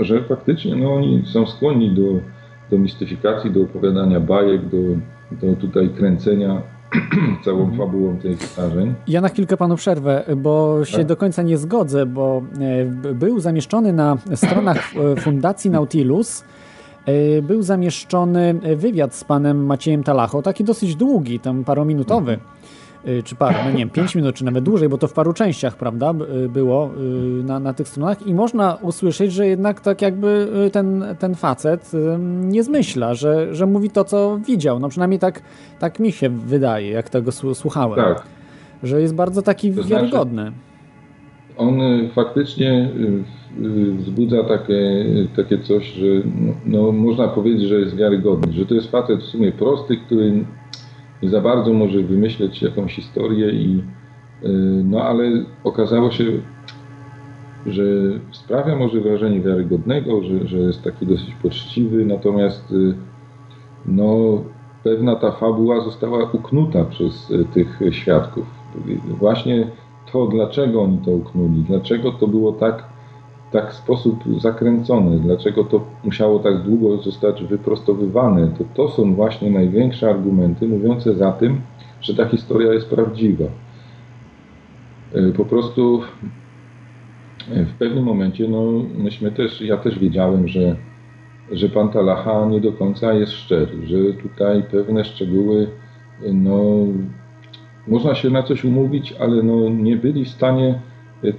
że faktycznie no, oni są skłonni do do mistyfikacji, do opowiadania bajek, do, do tutaj kręcenia całą mhm. fabułą tych zdarzeń. Ja na chwilkę panu przerwę, bo się tak? do końca nie zgodzę, bo e, był zamieszczony na stronach e, Fundacji Nautilus był zamieszczony wywiad z panem Maciejem Talacho, taki dosyć długi, tam parominutowy. Y, czy parę, no nie wiem, 5 minut, czy nawet dłużej, bo to w paru częściach, prawda, było na, na tych stronach i można usłyszeć, że jednak tak jakby ten, ten facet nie zmyśla, że, że mówi to, co widział. No przynajmniej tak, tak mi się wydaje, jak tego słuchałem. Tak. że jest bardzo taki to wiarygodny. Znaczy, on faktycznie wzbudza takie, takie coś, że no, można powiedzieć, że jest wiarygodny, że to jest facet w sumie prosty, który nie za bardzo może wymyśleć jakąś historię i no ale okazało się, że sprawia może wrażenie wiarygodnego, że, że jest taki dosyć poczciwy, natomiast no, pewna ta fabuła została uknuta przez tych świadków. Właśnie to, dlaczego oni to uknuli, dlaczego to było tak, tak w sposób zakręcony, dlaczego to musiało tak długo zostać wyprostowywane, to, to są właśnie największe argumenty mówiące za tym, że ta historia jest prawdziwa. E, po prostu e, w pewnym momencie, no, myśmy też, ja też wiedziałem, że, że pan Talacha nie do końca jest szczery, że tutaj pewne szczegóły, no, można się na coś umówić, ale no, nie byli w stanie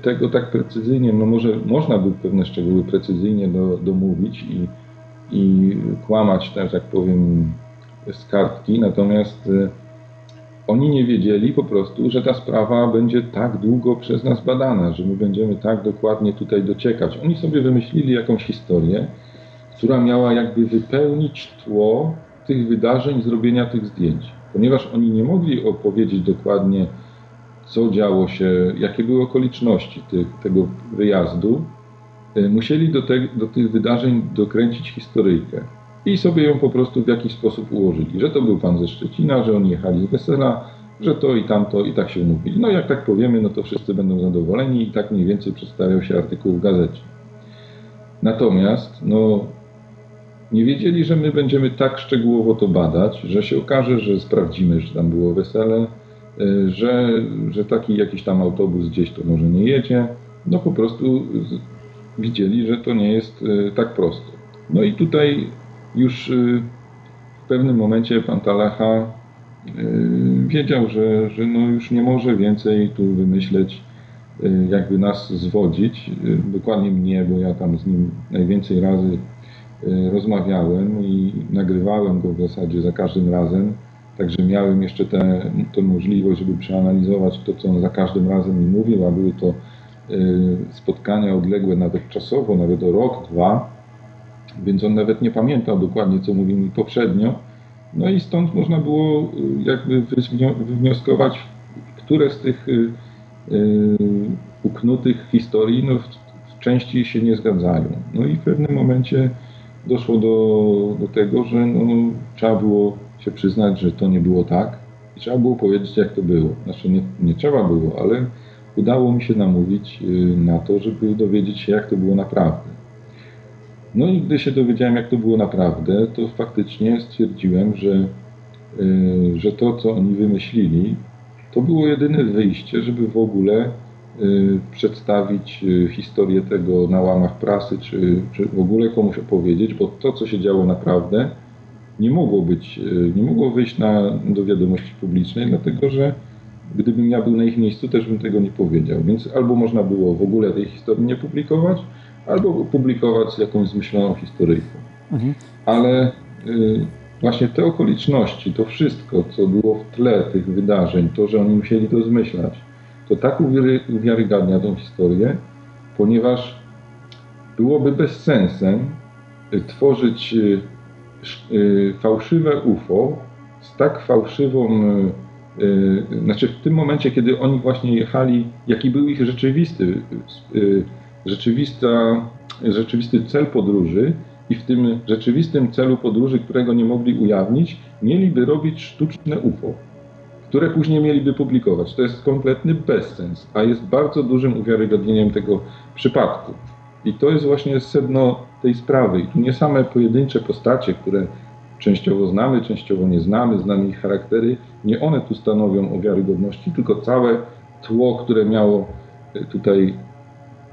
tego tak precyzyjnie, no może można by pewne szczegóły precyzyjnie do, domówić i, i kłamać, tak, tak powiem, z kartki, natomiast e, oni nie wiedzieli po prostu, że ta sprawa będzie tak długo przez nas badana, że my będziemy tak dokładnie tutaj dociekać. Oni sobie wymyślili jakąś historię, która miała jakby wypełnić tło tych wydarzeń, zrobienia tych zdjęć. Ponieważ oni nie mogli opowiedzieć dokładnie, co działo się, jakie były okoliczności tych, tego wyjazdu, e, musieli do, te, do tych wydarzeń dokręcić historyjkę i sobie ją po prostu w jakiś sposób ułożyli, że to był pan ze Szczecina, że oni jechali z wesela, że to i tamto i tak się mówili. No jak tak powiemy, no to wszyscy będą zadowoleni i tak mniej więcej przedstawiał się artykuł w gazecie. Natomiast, no, nie wiedzieli, że my będziemy tak szczegółowo to badać, że się okaże, że sprawdzimy, że tam było wesele, że, że taki jakiś tam autobus gdzieś to może nie jedzie. No po prostu widzieli, że to nie jest e, tak prosto. No i tutaj już y, w pewnym momencie pan Talacha wiedział, że, że no już nie może więcej tu wymyśleć, jakby nas zwodzić. Dokładnie mnie, bo ja tam z nim najwięcej razy rozmawiałem i nagrywałem go w zasadzie za każdym razem. Także miałem jeszcze tę możliwość, żeby przeanalizować to, co on za każdym razem mi mówił, a były to spotkania odległe nawet czasowo, nawet o rok, dwa więc on nawet nie pamiętał dokładnie, co mówił mi poprzednio. No i stąd można było y, jakby wywnioskować, które z tych y, y, uknutych historii no, w części się nie zgadzają. No i w pewnym momencie doszło do, do tego, że no, trzeba było się przyznać, że to nie było tak i trzeba było powiedzieć, jak to było. Znaczy nie, nie trzeba było, ale udało mi się namówić na to, żeby dowiedzieć się, jak to było naprawdę. No i gdy się dowiedziałem, jak to było naprawdę, to faktycznie stwierdziłem, że, y, że to, co oni wymyślili, to było jedyne wyjście, żeby w ogóle y, przedstawić y, historię tego na łamach prasy, czy, czy w ogóle komuś opowiedzieć, bo to, co się działo naprawdę, nie mogło być, nie mogło wyjść na, do wiadomości publicznej, dlatego że gdybym ja był na ich miejscu, też bym tego nie powiedział. Więc albo można było w ogóle tej historii nie publikować, albo publikować jakąś zmyśloną historyjką. Mhm. Ale y, właśnie te okoliczności, to wszystko, co było w tle tych wydarzeń, to, że oni musieli to zmyślać, to tak uwiary, uwiarygadnia tą historię, ponieważ byłoby bezsensem tworzyć y, fałszywe UFO z tak fałszywą y, znaczy w tym momencie, kiedy oni właśnie jechali, jaki był ich rzeczywisty rzeczywista, rzeczywisty cel podróży i w tym rzeczywistym celu podróży, którego nie mogli ujawnić, mieliby robić sztuczne UFO, które później mieliby publikować. To jest kompletny bezsens, a jest bardzo dużym uwiarygodnieniem tego przypadku. I to jest właśnie sedno tej sprawy. I tu nie same pojedyncze postacie, które częściowo znamy, częściowo nie znamy, znamy ich charaktery, nie one tu stanowią o wiarygodności, tylko całe tło, które miało tutaj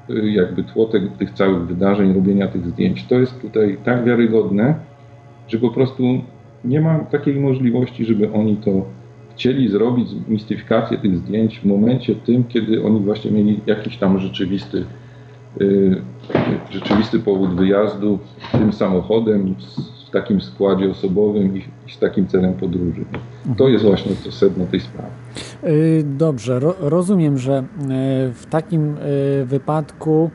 jakby tło tych, tych całych wydarzeń, robienia tych zdjęć. To jest tutaj tak wiarygodne, że po prostu nie ma takiej możliwości, żeby oni to chcieli zrobić, mistyfikację tych zdjęć w momencie tym, kiedy oni właśnie mieli jakiś tam rzeczywisty, rzeczywisty powód wyjazdu tym samochodem, w takim składzie osobowym i, z takim celem podróży. To jest właśnie to sedno tej sprawy. Y, dobrze, ro, rozumiem, że y, w takim y, wypadku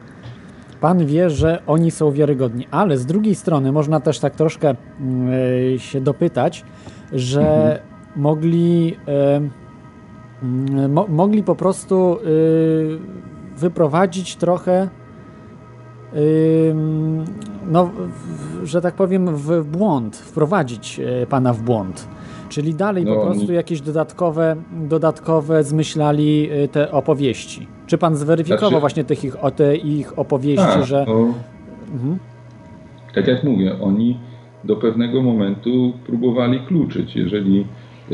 Pan wie, że oni są wiarygodni, ale z drugiej strony można też tak troszkę się dopytać, że mhm. mogli, mo, mogli po prostu wyprowadzić trochę no, że tak powiem, w błąd, wprowadzić e, pana w błąd. Czyli dalej no, po prostu jakieś dodatkowe, dodatkowe zmyślali e, te opowieści. Czy pan zweryfikował znaczy, właśnie tych ich, te ich opowieści, tak, że. To, mhm. Tak jak mówię, oni do pewnego momentu próbowali kluczyć. Jeżeli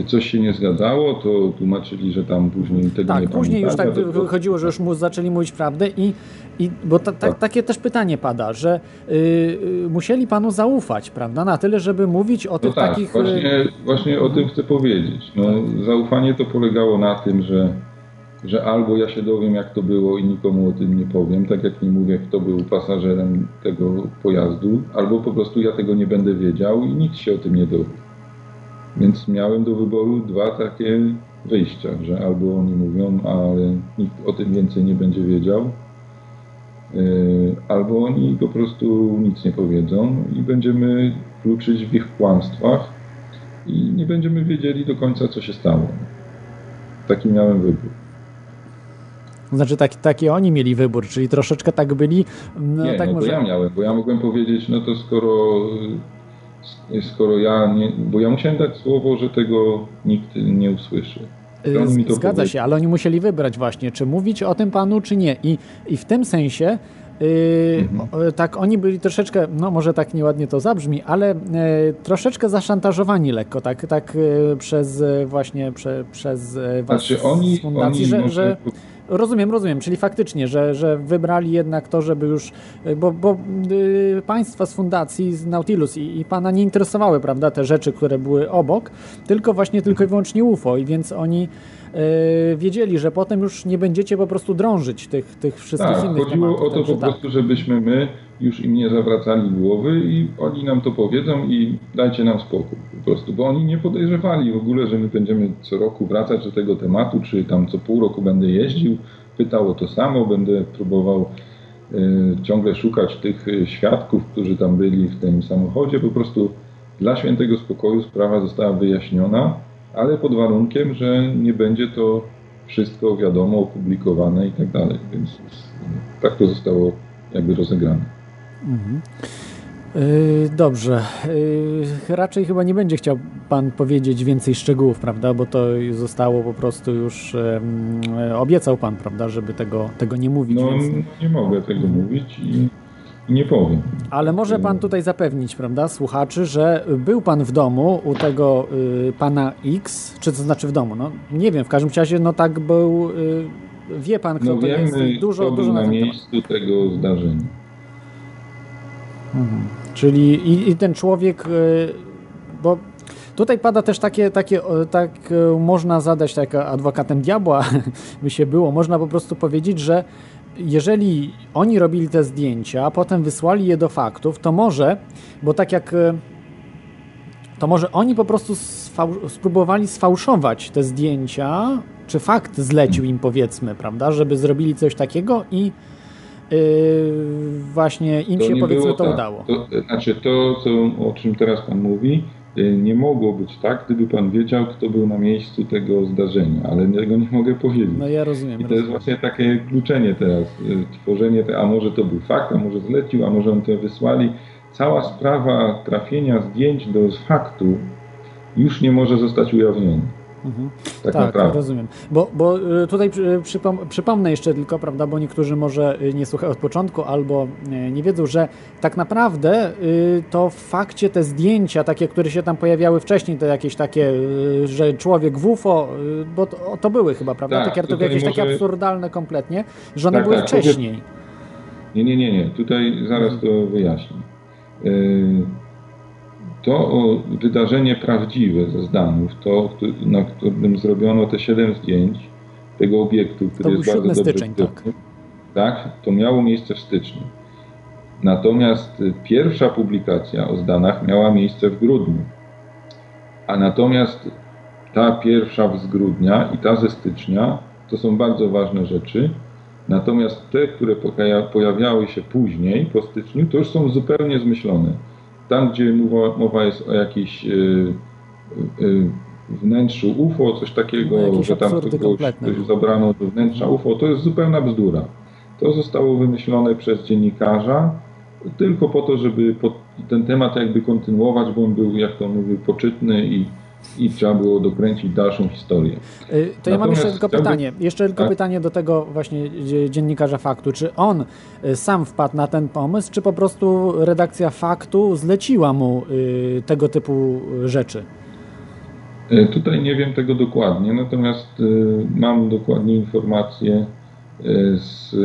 coś się nie zgadzało, to tłumaczyli, że tam później tego tak, nie później już tak to... chodziło, że już mu zaczęli mówić prawdę i, i bo ta, ta, tak. takie też pytanie pada, że yy, musieli panu zaufać, prawda, na tyle, żeby mówić o no tych tak, takich... Właśnie, właśnie o tym chcę powiedzieć. No, zaufanie to polegało na tym, że że albo ja się dowiem, jak to było i nikomu o tym nie powiem, tak jak nie mówię, kto był pasażerem tego pojazdu, albo po prostu ja tego nie będę wiedział i nikt się o tym nie dowie. Więc miałem do wyboru dwa takie wyjścia, że albo oni mówią, ale nikt o tym więcej nie będzie wiedział, yy, albo oni po prostu nic nie powiedzą i będziemy kluczyć w ich kłamstwach i nie będziemy wiedzieli do końca, co się stało. Taki miałem wybór. Znaczy taki, taki oni mieli wybór, czyli troszeczkę tak byli. No, nie, tak no może... ja miałem, bo ja mogłem powiedzieć, no to skoro skoro ja nie, bo ja musiałem dać słowo, że tego nikt nie usłyszy. Y, zgadza się, ale oni musieli wybrać właśnie, czy mówić o tym panu, czy nie. I, i w tym sensie Yy, mhm. tak oni byli troszeczkę, no może tak nieładnie to zabrzmi, ale yy, troszeczkę zaszantażowani lekko, tak, tak yy, przez właśnie prze, przez was znaczy, oni, z fundacji, oni że, może... że Rozumiem, rozumiem, czyli faktycznie, że, że wybrali jednak to, żeby już, bo, bo y, państwa z fundacji, z Nautilus i, i, pana nie interesowały, prawda, te rzeczy, które były obok, tylko właśnie tylko i wyłącznie UFO i więc oni y, wiedzieli, że potem już nie będziecie po prostu drążyć tych, tych wszystkich tak, innych chodziło tematów. o to po tak. prostu, żebyśmy my już im nie zawracali głowy i oni nam to powiedzą i dajcie nam spokój po prostu, bo oni nie podejrzewali w ogóle, że my będziemy co roku wracać do tego tematu, czy tam co pół roku będę jeździł, pytał o to samo, będę próbował y, ciągle szukać tych y, świadków, którzy tam byli w tym samochodzie, po prostu dla świętego spokoju sprawa została wyjaśniona, ale pod warunkiem, że nie będzie to wszystko wiadomo, opublikowane i tak dalej, więc tak to zostało jakby rozegrane. Mhm. Yy, dobrze. Yy, raczej chyba nie będzie chciał Pan powiedzieć więcej szczegółów, prawda? Bo to zostało po prostu już. Yy, obiecał Pan, prawda, żeby tego, tego nie mówić. No, więc... nie mogę tego mówić i, i nie powiem. Ale może Pan tutaj zapewnić, prawda, słuchaczy, że był Pan w domu u tego yy, Pana X, czy to znaczy w domu? No nie wiem, w każdym razie, no tak był. Yy, wie Pan, kto no to wiemy, jest. Dużo, kto dużo na, miejscu temat. tego zdarzenia. Mhm. Czyli i, i, ten człowiek, y, bo tutaj pada też takie, takie tak y, można zadać tak adwokatem diabła, by się było, można po prostu powiedzieć, że jeżeli oni robili te zdjęcia, a potem wysłali je do faktów, to może, bo tak jak y, to może oni po prostu spróbowali sfałszować te zdjęcia, czy fakt zlecił im powiedzmy, prawda, żeby zrobili coś takiego i yy, właśnie im to się powiedzmy to tak. udało. To, znaczy to, co, o czym teraz Pan mówi, nie mogło być tak, gdyby Pan wiedział, kto był na miejscu tego zdarzenia, ale tego nie mogę powiedzieć. No ja rozumiem. I to rozumiem. jest właśnie takie kluczenie teraz, yy, tworzenie, te, a może to był fakt, a może zlecił, a może on to wysłali. Cała sprawa trafienia zdjęć do faktu już nie może zostać ujawniona. Mhm. Tak, tak rozumiem. Bo, bo y, tutaj przypom przypomnę jeszcze tylko, prawda, bo niektórzy może y, nie słuchają od początku albo y, nie wiedzą, że tak naprawdę to w fakcie te zdjęcia, takie, które się tam pojawiały wcześniej, to jakieś takie, że człowiek w UFO, bo to, to były chyba, prawda, tak, takie, jakieś może... takie absurdalne kompletnie, że one tak, były tak, wcześniej. Nie, nie, nie, nie. Tutaj zaraz to wyjaśnię. Yy to wydarzenie prawdziwe ze Zdanów, to, na którym zrobiono te siedem zdjęć tego obiektu, który to jest bardzo dobrze styczeń, tak. tak, to miało miejsce w styczniu. Natomiast pierwsza publikacja o zdanach miała miejsce w grudniu. A natomiast ta pierwsza z grudnia i ta ze stycznia to są bardzo ważne rzeczy. Natomiast te, które pojawiały się później, po styczniu, to już są zupełnie zmyślone. Tam, gdzie mowa, mowa jest o jakiejś yy, yy, wnętrzu UFO, coś takiego, no, że tam kogoś, ktoś zabrano do wnętrza UFO, to jest zupełna bzdura. To zostało wymyślone przez dziennikarza tylko po to, żeby ten temat jakby kontynuować, bo on był, jak to mówił, poczytny i i trzeba było dokręcić dalszą historię. Y, to ja mam jeszcze tylko pytanie, jeszcze tylko tak? pytanie do tego właśnie dziennikarza faktu. Czy on y, sam wpadł na ten pomysł, czy po prostu redakcja faktu zleciła mu y, tego typu rzeczy? Tutaj nie wiem tego dokładnie, natomiast mam dokładnie informacje z,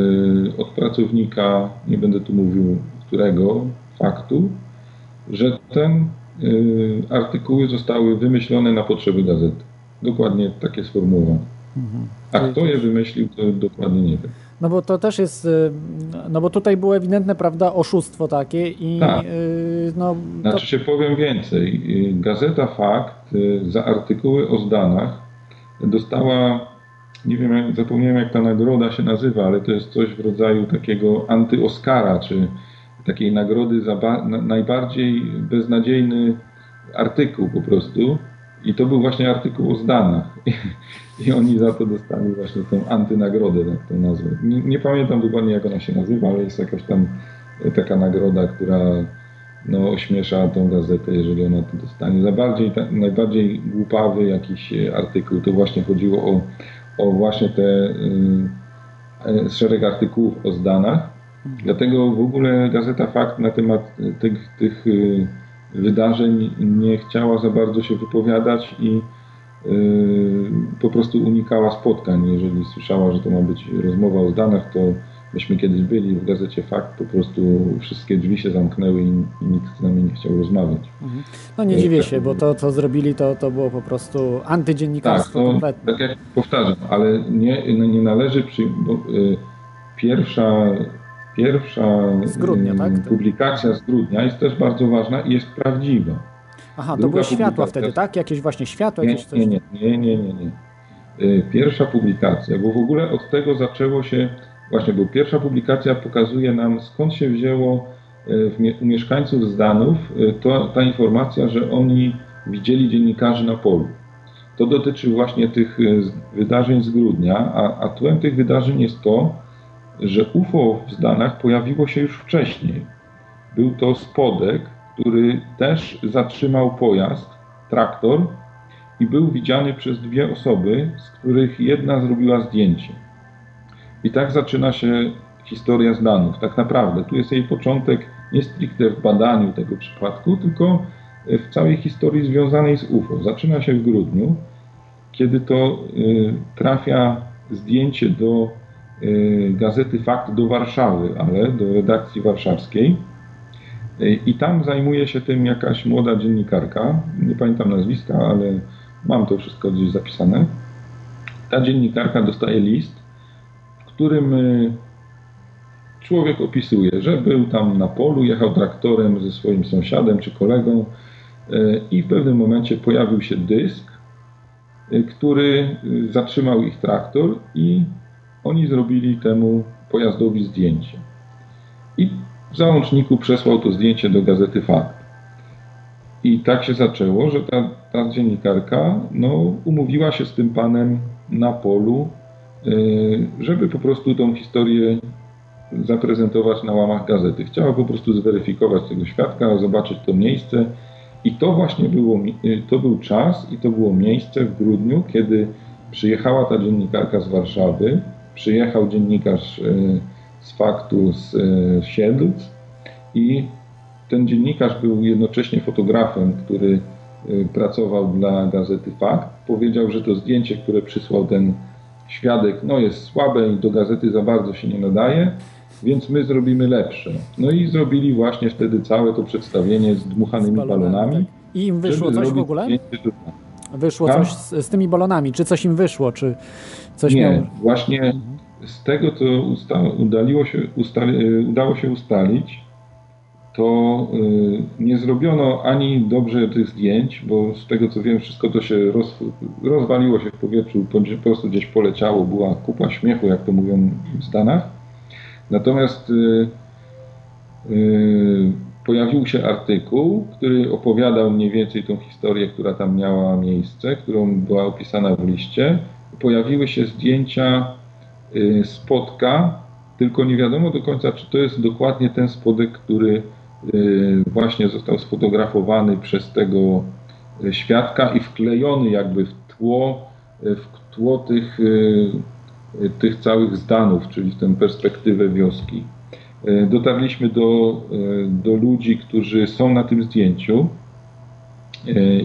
od pracownika, nie będę tu mówił którego, faktu, że ten artykuły zostały wymyślone na potrzeby gazety. Dokładnie takie sformułowanie. Mhm. A kto je wymyślił, to dokładnie nie wiem. No bo to też jest, y, no bo tutaj było ewidentne, prawda, oszustwo takie i tak. Y, no... To... Znaczy się powiem więcej. Gazeta Fakt za artykuły o zdanach dostała, nie wiem, zapomniałem jak ta nagroda się nazywa, ale to jest coś w rodzaju takiego anty-Oscara, czy takiej nagrody za najbardziej beznadziejny artykuł po prostu. I to był właśnie artykuł o zdanach. I, oni za to dostali właśnie tą antynagrodę, tak to nazwę. Nie, nie, pamiętam dokładnie jak ona się nazywa, ale jest jakaś tam taka nagroda, która no, ośmiesza tą gazetę, jeżeli ona to dostanie. Za bardziej, ta, najbardziej głupawy jakiś artykuł, to właśnie chodziło o, o właśnie te y, szereg artykułów o zdanach, Dlatego w ogóle Gazeta Fakt na temat tych, tych y, wydarzeń nie chciała za bardzo się wypowiadać i y, po prostu unikała spotkań. Jeżeli słyszała, że to ma być rozmowa o zdanach, to myśmy kiedyś byli w gazecie Fakt, po prostu wszystkie drzwi się zamknęły i, nikt z nami nie chciał rozmawiać. Mhm. No nie dziwię się, bo to co zrobili, to, to było po prostu antydziennikarstwo tak, kompletne. Tak jak powtarzam, ale nie, nie należy przy... Bo, y, pierwsza Pierwsza z grudnia, tak? publikacja z grudnia jest też bardzo ważna i jest prawdziwa. Aha, to były światła wtedy, tak? Jakieś właśnie światło, nie, jakieś coś? Nie, nie, nie, nie, nie, nie. Y, pierwsza publikacja, bo w ogóle od tego zaczęło się, właśnie, bo pierwsza publikacja pokazuje nam skąd się wzięło y, u mieszkańców Zdanów y, to, ta informacja, że oni widzieli dziennikarzy na polu. To dotyczy właśnie tych wydarzeń z grudnia, a, a tłem tych wydarzeń jest to, że UFO w Zdanach pojawiło się już wcześniej. Był to spodek, który też zatrzymał pojazd, traktor i był widziany przez dwie osoby, z których jedna zrobiła zdjęcie. I tak zaczyna się historia Zdanów. Tak naprawdę, tu jest jej początek nie stricte w badaniu tego przypadku, tylko w całej historii związanej z UFO. Zaczyna się w grudniu, kiedy to y, trafia zdjęcie do gazety Fakt do Warszawy, ale do redakcji warszawskiej. Y, I tam zajmuje się tym jakaś młoda dziennikarka, nie pamiętam nazwiska, ale mam to wszystko gdzieś zapisane. Ta dziennikarka dostaje list, w którym y, człowiek opisuje, że był tam na polu, jechał traktorem ze swoim sąsiadem czy kolegą i w pewnym momencie pojawił się dysk, który zatrzymał ich traktor i oni zrobili temu pojazdowi zdjęcie. I w załączniku przesłał to zdjęcie do gazety Fakt. I tak się zaczęło, że ta, ta dziennikarka no, umówiła się z tym panem na polu, yy, żeby po prostu tą historię zaprezentować na łamach gazety. Chciała po prostu zweryfikować tego świadka, zobaczyć to miejsce. I to właśnie było, yy, to był czas i to było miejsce w grudniu, kiedy przyjechała ta dziennikarka z Warszawy przyjechał dziennikarz e, z faktu z e, Siedlc i ten dziennikarz był jednocześnie fotografem, który e, pracował dla gazety Fakt. Powiedział, że to zdjęcie, które przysłał ten świadek, no jest słabe i do gazety za bardzo się nie nadaje, więc my zrobimy lepsze. No i zrobili właśnie wtedy całe to przedstawienie z dmuchanymi balonami. tak. I im wyszło coś w ogóle? Wyszło coś z, z, tymi balonami. Czy coś im wyszło? Czy coś Nie, właśnie z tego, co usta- udaliło się ustali- udało się ustalić, to nie zrobiono ani dobrze tych zdjęć, bo z tego co wiem, wszystko to się roz, rozwaliło się w powietrzu, po prostu gdzieś poleciało, była kupa śmiechu, jak to mówią w Stanach. Natomiast pojawił się artykuł, który opowiadał mniej więcej tą historię, która tam miała miejsce, którą była opisana w liście. Pojawiły się zdjęcia spotka, tylko nie wiadomo do końca, czy to jest dokładnie ten spodek, który Y, właśnie został sfotografowany przez tego y, świadka i wklejony jakby w tło, y, w tło tych, tych całych zdanów, czyli w tę perspektywę wioski. Dotarliśmy do, do ludzi, którzy są na tym zdjęciu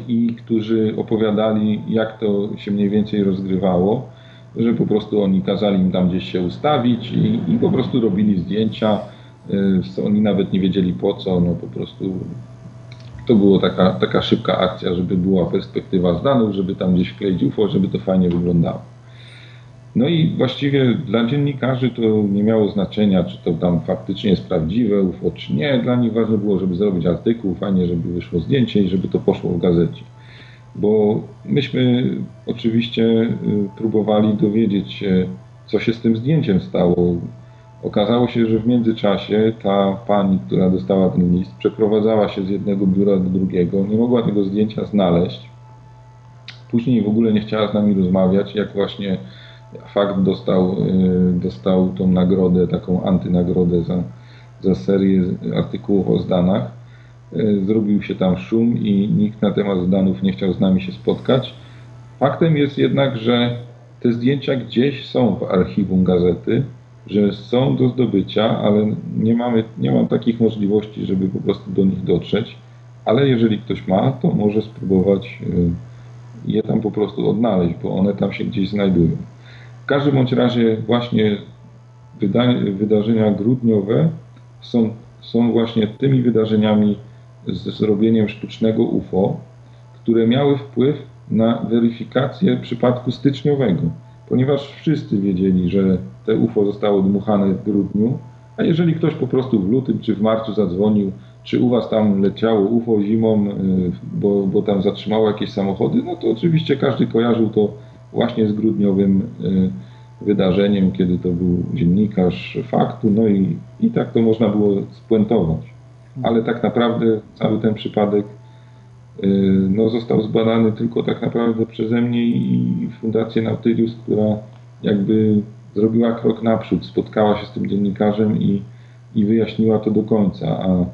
i którzy opowiadali, jak to się mniej więcej rozgrywało, że po prostu oni kazali im tam gdzieś się ustawić i, i po prostu robili zdjęcia oni nawet nie wiedzieli po co, no po prostu to była taka, taka szybka akcja, żeby była perspektywa zdanów, żeby tam gdzieś wkleić UFO, żeby to fajnie wyglądało. No i właściwie dla dziennikarzy to nie miało znaczenia, czy to tam faktycznie jest prawdziwe UFO, czy nie. Dla nich ważne było, żeby zrobić artykuł, fajnie, żeby wyszło zdjęcie i żeby to poszło w gazecie. Bo myśmy oczywiście y, próbowali dowiedzieć się, co się z tym zdjęciem stało, Okazało się, że w międzyczasie ta pani, która dostała ten list, przeprowadzała się z jednego biura do drugiego, nie mogła tego zdjęcia znaleźć. Później w ogóle nie chciała z nami rozmawiać, jak właśnie fakt dostał, y, dostał tą nagrodę, taką antynagrodę za, za serię artykułów o zdanach. Y, zrobił się tam szum i nikt na temat zdanów nie chciał z nami się spotkać. Faktem jest jednak, że te zdjęcia gdzieś są w archiwum gazety że są do zdobycia, ale nie, mamy, nie mam takich możliwości, żeby po prostu do nich dotrzeć. Ale jeżeli ktoś ma, to może spróbować y, je tam po prostu odnaleźć, bo one tam się gdzieś znajdują. Każdym bądź razie właśnie wydarzenia grudniowe są, są właśnie tymi wydarzeniami z zrobieniem sztucznego UFO, które miały wpływ na weryfikację przypadku styczniowego, ponieważ wszyscy wiedzieli, że te UFO zostało dmuchane w grudniu, a jeżeli ktoś po prostu w lutym czy w marcu zadzwonił, czy u Was tam leciało UFO zimą, y, bo, bo tam zatrzymało jakieś samochody, no to oczywiście każdy kojarzył to właśnie z grudniowym y, wydarzeniem, kiedy to był dziennikarz faktu, no i, i tak to można było spuentować. Ale tak naprawdę cały ten przypadek y, no, został zbadany tylko tak naprawdę przeze mnie i Fundację Nautilus, która jakby zrobiła krok naprzód, spotkała się z tym dziennikarzem i, i wyjaśniła to do końca, a,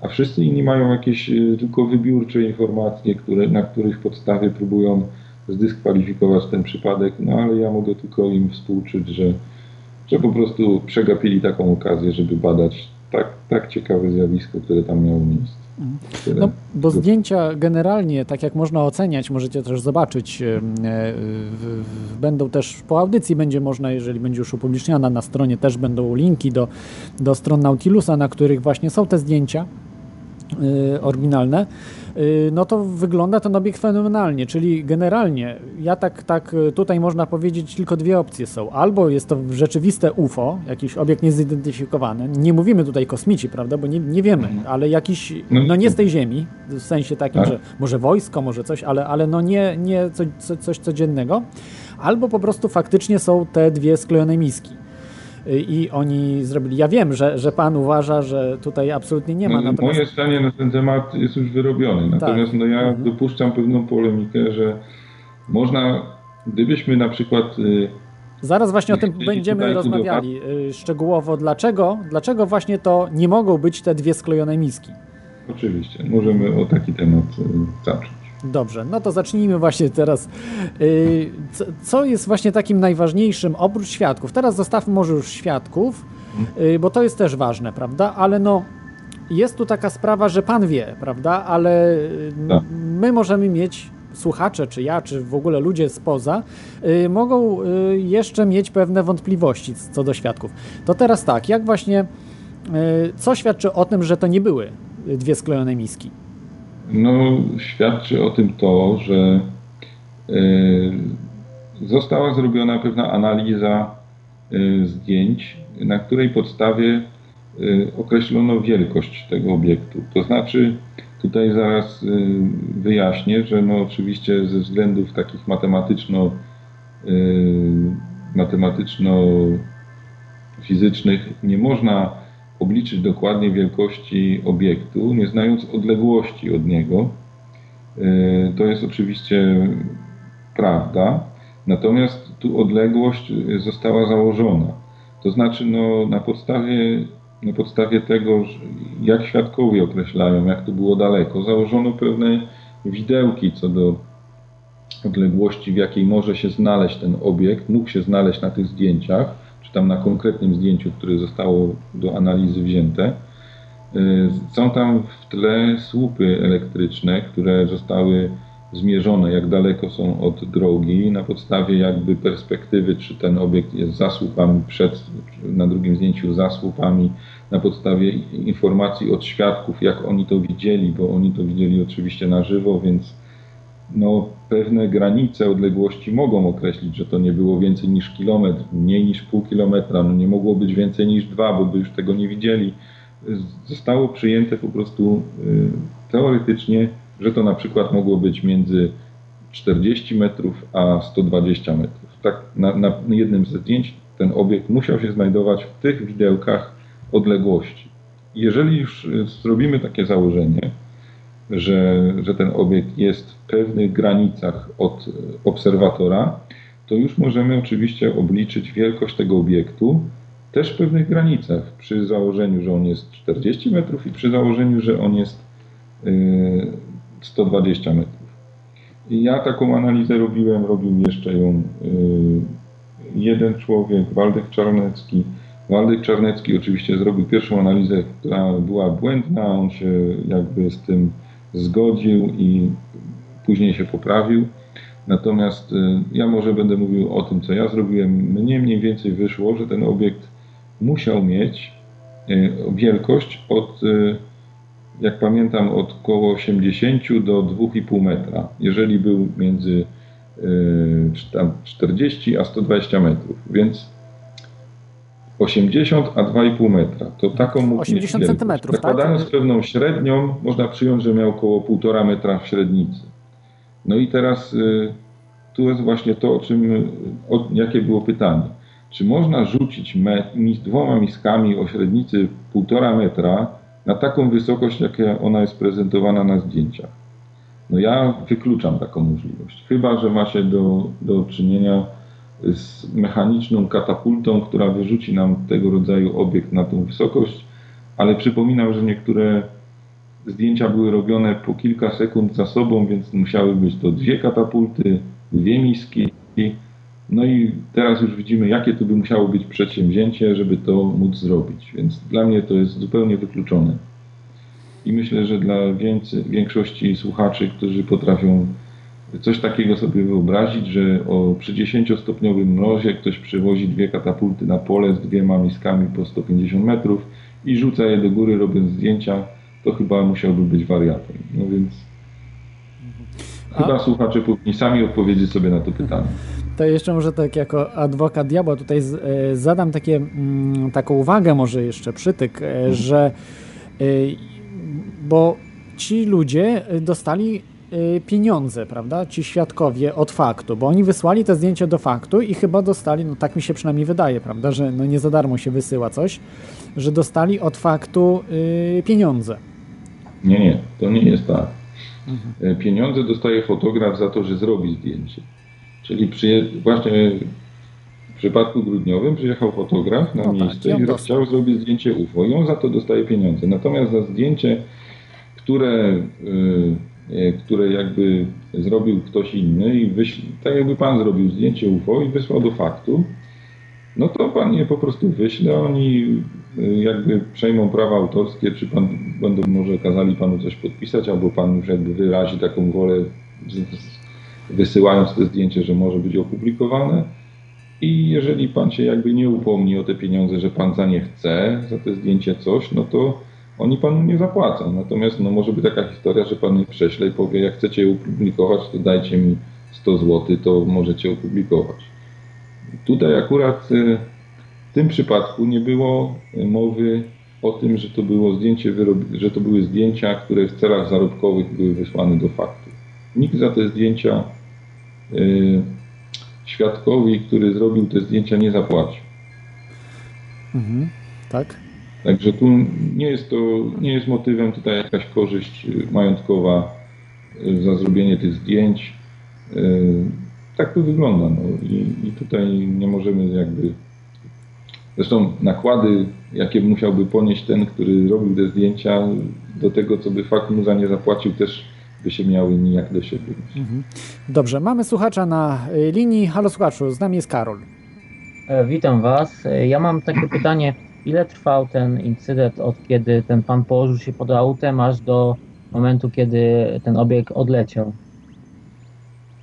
a wszyscy inni mają jakieś e, tylko wybiórcze informacje, które, na których podstawie próbują zdyskwalifikować ten przypadek, no ale ja mogę tylko im współczuć, że, że po prostu przegapili taką okazję, żeby badać tak, tak ciekawe zjawisko, które tam miało miejsce. No, bo zdjęcia generalnie, tak jak można oceniać, możecie też zobaczyć, e, będą też po audycji będzie można, jeżeli będzie już upubliczniana na stronie, też będą linki do, do stron Nautilusa, na których właśnie są te zdjęcia e, oryginalne. Y, no to wygląda ten obiekt fenomenalnie, czyli generalnie ja tak, tak y, tutaj można powiedzieć tylko dwie opcje są. Albo jest to rzeczywiste UFO, jakiś obiekt niezidentyfikowany, nie mówimy tutaj kosmici, prawda, bo nie, nie wiemy, mhm. ale jakiś, no, no nie z tej Ziemi, w sensie takim, tak. że może wojsko, może coś, ale, ale no nie, nie coś, coś codziennego. Albo po prostu faktycznie są te dwie sklejone miski i oni zrobili. Ja wiem, że, że pan uważa, że tutaj absolutnie nie ma. No, natomiast... Moje zdanie na ten temat jest już wyrobione. Tak. Natomiast tak. no, ja mhm. dopuszczam pewną polemikę, że można, gdybyśmy na przykład. Y, Zaraz właśnie o tym będziemy rozmawiali y, szczegółowo. Dlaczego, dlaczego właśnie to nie mogą być te dwie sklejone miski? Oczywiście, możemy o taki temat y, zacząć. Dobrze, no to zacznijmy właśnie teraz. Y, co jest właśnie takim najważniejszym oprócz świadków? Teraz zostawmy może już świadków, y, bo to jest też ważne, prawda? Ale no, jest tu taka sprawa, że pan wie, prawda? Ale y, tak. my możemy mieć słuchacze, czy ja, czy w ogóle ludzie spoza, mogą jeszcze mieć pewne wątpliwości co do świadków. To teraz tak, jak właśnie, co świadczy o tym, że to nie były dwie sklejone miski? No, świadczy o tym to, że y, została zrobiona pewna analiza y, zdjęć, na której podstawie określono wielkość tego obiektu. To znaczy, tutaj zaraz wyjaśnię, że no oczywiście ze względów takich matematyczno, matematyczno-fizycznych nie można obliczyć dokładnie wielkości obiektu, nie znając odległości od niego. To jest oczywiście prawda, natomiast tu odległość została założona. To znaczy no, na, podstawie, na podstawie tego, jak świadkowie określają, jak to było daleko, założono pewne widełki co do odległości, w jakiej może się znaleźć ten obiekt, mógł się znaleźć na tych zdjęciach, tam na konkretnym zdjęciu, które zostało do analizy wzięte. Są tam w tle słupy elektryczne, które zostały zmierzone, jak daleko są od drogi, na podstawie jakby perspektywy, czy ten obiekt jest za słupami przed, na drugim zdjęciu za słupami, na podstawie informacji od świadków, jak oni to widzieli, bo oni to widzieli oczywiście na żywo, więc no, pewne granice odległości mogą określić, że to nie było więcej niż kilometr, mniej niż pół kilometra, no nie mogło być więcej niż dwa, bo by już tego nie widzieli. Zostało przyjęte po prostu y, teoretycznie że to na przykład mogło być między 40 metrów a 120 metrów. Tak na, na jednym ze zdjęć ten obiekt musiał się znajdować w tych widełkach odległości. Jeżeli już y, zrobimy takie założenie, że, że ten obiekt jest w pewnych granicach od y, obserwatora, to już możemy oczywiście obliczyć wielkość tego obiektu też w pewnych granicach. Przy założeniu, że on jest 40 metrów i przy założeniu, że on jest yy, 120 metrów. I ja taką analizę robiłem, robił jeszcze ją y, jeden człowiek, Waldek Czarnecki. Waldek Czarnecki oczywiście zrobił pierwszą analizę, która była błędna, on się jakby z tym zgodził i później się poprawił. Natomiast y, ja może będę mówił o tym, co ja zrobiłem. Mnie mniej więcej wyszło, że ten obiekt musiał mieć y, wielkość od jak pamiętam, od około 80 do 2,5 metra. Jeżeli był między 40 y, a 120 metrów, więc 80 a 2,5 metra. To taką mógł 80 centymetrów, tak? Zakładając pewną średnią, można przyjąć, że miał około 1,5 metra w średnicy. No i teraz y, tu jest właśnie to, o czym, o, jakie było pytanie. Czy można rzucić me, dwoma miskami o średnicy 1,5 metra na taką wysokość, jaka ona jest prezentowana na zdjęciach. No ja wykluczam taką możliwość. Chyba, że ma się do, do czynienia z mechaniczną katapultą, która wyrzuci nam tego rodzaju obiekt na tą wysokość, ale przypominam, że niektóre zdjęcia były robione po kilka sekund za sobą, więc musiały być to dwie katapulty, dwie miski. No i teraz już widzimy, jakie to by musiało być przedsięwzięcie, żeby to móc zrobić. Więc dla mnie to jest zupełnie wykluczone. I myślę, że dla większości słuchaczy, którzy potrafią coś takiego sobie wyobrazić, że o, przy 10-stopniowym mrozie ktoś przywozi dwie katapulty na pole z dwiema miskami po 150 metrów i rzuca je do góry robiąc zdjęcia, to chyba musiałby być wariatem. No więc A... chyba słuchacze powinni sami odpowiedzieć sobie na to pytanie to jeszcze może tak jako adwokat diabła tutaj z, e, zadam takie, mm, taką uwagę, może jeszcze przytyk, mhm. że e, bo ci ludzie dostali pieniądze, prawda? Ci świadkowie od faktu, bo oni wysłali te zdjęcia do faktu i chyba dostali, no tak mi się przynajmniej wydaje, prawda, że no nie za darmo się wysyła coś, że dostali od faktu y, pieniądze. Nie, nie, to nie jest tak. Mhm. Pieniądze dostaje fotograf za to, że zrobi zdjęcie. Czyli właśnie w przypadku grudniowym przyjechał fotograf na no tak, miejsce tak, i chciał zrobić zdjęcie UFO i on za to dostaje pieniądze. Natomiast za zdjęcie, które, yy, które jakby zrobił ktoś inny i wyśle, tak jakby pan zrobił zdjęcie UFO i wysłał do faktu, no to pan je po prostu wyśle, oni y, jakby przejmą prawa autorskie, czy pan będą może kazali panu coś podpisać, albo pan już jakby wyrazi taką wolę wysyłając to zdjęcie, że może być opublikowane. I jeżeli pan się jakby nie upomni o te pieniądze, że pan za nie chce, za to zdjęcie coś, no to oni panu nie zapłacą. Natomiast no, może być taka historia, że pan je prześle i powie, jak chcecie je opublikować, to dajcie mi 100 zł, to możecie opublikować. Tutaj akurat y, w tym przypadku nie było mowy o tym, że to było zdjęcie, że to były zdjęcia, które w celach zarobkowych były wysłane do faktu. Nikt za te zdjęcia yy, świadkowi, który zrobił te zdjęcia, nie zapłacił. Mhm, tak. Także tu nie jest to, nie jest motywem tutaj jakaś korzyść majątkowa y, za zrobienie tych zdjęć. Y, tak to wygląda. No. I, I tutaj nie możemy jakby. Zresztą nakłady, jakie musiałby ponieść ten, który robił te zdjęcia, do tego, co by fakt mu za nie zapłacił, też by się miały nijak do siebie. Mhm. Dobrze, mamy słuchacza na y, linii. Halo słuchaczu, z nami jest Karol. E, witam Was. E, ja mam takie pytanie. Ile trwał ten incydent od kiedy ten pan położył się pod autem, aż do momentu, kiedy ten obiekt odleciał?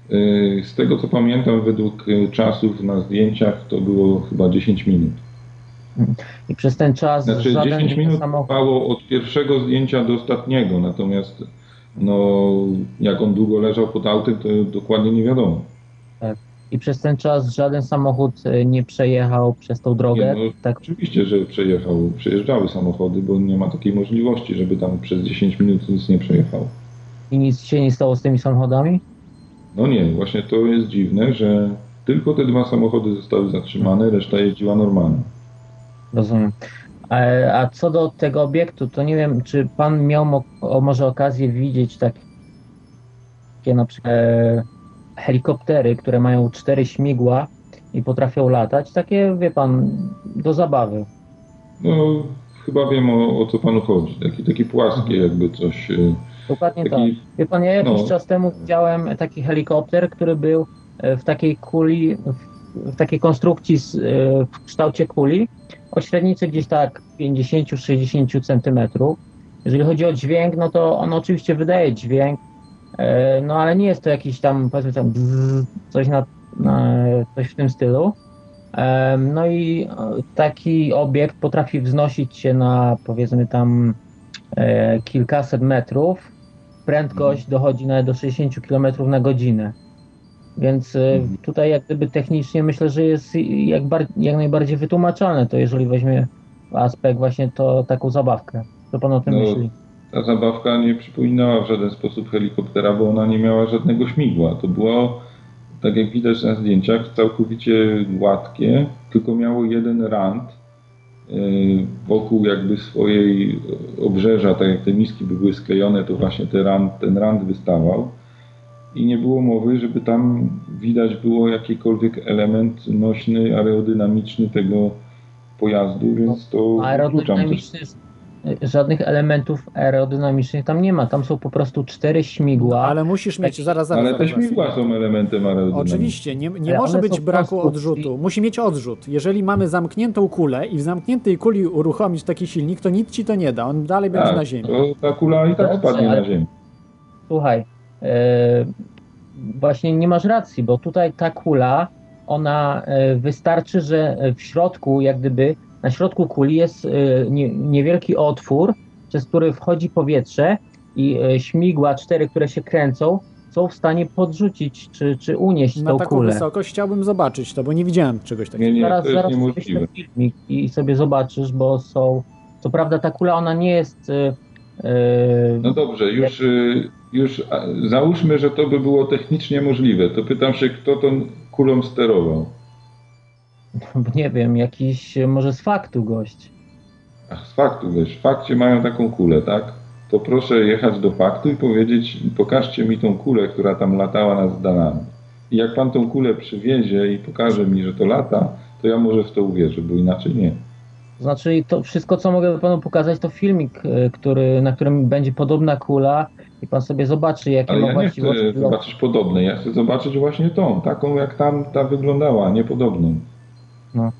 E, z tego co pamiętam, według czasów na zdjęciach to było chyba 10 minut. I przez ten czas. Znaczy 10 minut samochód... trwało od pierwszego zdjęcia do ostatniego, natomiast no, jak on długo leżał pod autem, to dokładnie nie wiadomo. I przez ten czas żaden samochód e, nie przejechał przez tą drogę? Nie, no, tak? Oczywiście, że przejechał. Przejeżdżały samochody, bo nie ma takiej możliwości, żeby tam przez 10 minut nic nie przejechał. I nic się nie stało z tymi samochodami? No nie, właśnie to jest dziwne, że tylko te dwa samochody zostały zatrzymane, reszta jeździła normalnie. Rozumiem. A co do tego obiektu, to nie wiem, czy pan miał mo może okazję widzieć takie na przykład e, helikoptery, które mają cztery śmigła i potrafią latać. Takie, wie pan, do zabawy. No, chyba wiem o, o co panu chodzi. Taki, taki płaskie jakby coś. E, Dokładnie taki, tak. Wie pan, ja jakiś no. czas temu widziałem taki helikopter, który był e, w takiej kuli, w takiej konstrukcji w kształcie kuli o średnicy gdzieś tak 50-60 centymetrów. Jeżeli chodzi o dźwięk, no to on oczywiście wydaje dźwięk, e, no ale nie jest to jakiś tam, powiedzmy tam bzz, coś, na, coś w tym stylu. E, no i taki obiekt potrafi wznosić się na powiedzmy tam e, kilkaset metrów. Prędkość dochodzi nawet do 60 km na godzinę. Więc y, tutaj jak gdyby technicznie myślę, że jest jak, jak najbardziej wytłumaczalne to, jeżeli weźmie aspekt właśnie to taką zabawkę. Co pan o tym no, myśli? Ta zabawka nie przypominała w żaden sposób helikoptera, bo ona nie miała żadnego śmigła. To było, tak jak widać na zdjęciach, całkowicie gładkie, tylko miało jeden rand y, wokół jakby swojej obrzeża, tak jak te miski by były sklejone, to właśnie ten rand, ten rand wystawał. I nie było mowy, żeby tam widać było jakikolwiek element nośny, aerodynamiczny tego pojazdu, więc to aerodynamiczny, żadnych elementów aerodynamicznych tam nie ma. Tam są po prostu cztery śmigła. No, ale musisz mieć, zaraz, zaraz. Ale te śmigła są elementem aerodynamicznym. Oczywiście, nie, nie może być braku odrzutu. Musi mieć odrzut. Jeżeli mamy zamkniętą kulę i w zamkniętej kuli uruchomić taki silnik, to nic ci to nie da. On dalej będzie tak, na ziemi. To ta kula i tak Dobrze, spadnie na ziemię. Słuchaj, E, właśnie nie masz racji, bo tutaj ta kula, ona e, wystarczy, że w środku, jak gdyby na środku kuli jest e, niewielki otwór, przez który wchodzi powietrze i śmigła cztery, które się kręcą, są w stanie podrzucić czy, czy unieść na tą taką kulę. wysokość chciałbym zobaczyć to, bo nie widziałem czegoś takiego. Nie, nie, zaraz zaraz niemożliwe. filmik i sobie zobaczysz, bo są. Co prawda ta kula ona nie jest. Yy, no dobrze, już. Yy już załóżmy, że to by było technicznie możliwe, to pytam się, kto tą kulą sterował? Nie wiem, jakiś może z faktu gość. Ach, z faktu gość. W fakcie mają taką kulę, tak? To proszę jechać do faktu i powiedzieć, pokażcie mi tą kulę, która tam latała nad Zdanami. I jak pan tą kulę przywiezie i pokaże mi, że to lata, to ja może w to uwierzę, bo inaczej nie. Znaczy, to wszystko, co mogę panu pokazać, to filmik, e, który, na którym będzie podobna kula i pan sobie zobaczy, jakie Ale ma ja nie chcę zobaczyć podobnej, ja chcę zobaczyć właśnie tą, taką jak tam ta wyglądała, niepodobną. No,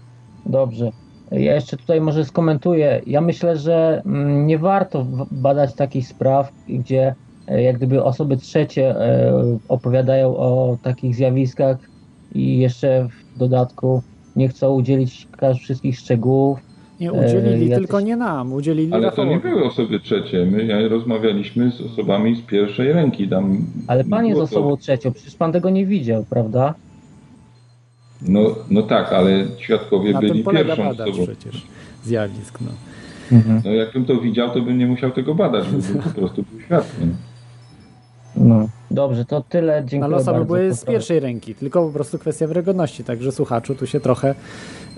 dobrze. Ja jeszcze tutaj może skomentuję. Ja myślę, że mm, nie warto badać takich spraw, gdzie e, jak gdyby osoby trzecie e, opowiadają o takich zjawiskach i jeszcze w dodatku nie chcą udzielić wszystkich szczegółów nie, udzielili, e, tylko nie nam, udzielili Ale Rafałowi. to nie były osoby trzecie, my rozmawialiśmy z osobami z pierwszej ręki. Tam Ale pan jest osobą to... trzecią, przecież pan tego nie widział, prawda? No, no tak, ale świadkowie Na byli tym pierwszą osobą. przecież zjawisk, no. Mhm. No jakbym to widział, to bym nie musiał tego badać, bo po prostu był świadkiem. No. Dobrze, to tyle. Dziękuję Na losa by były z pierwszej ręki, tylko po prostu kwestia wiarygodności, także słuchaczu tu się trochę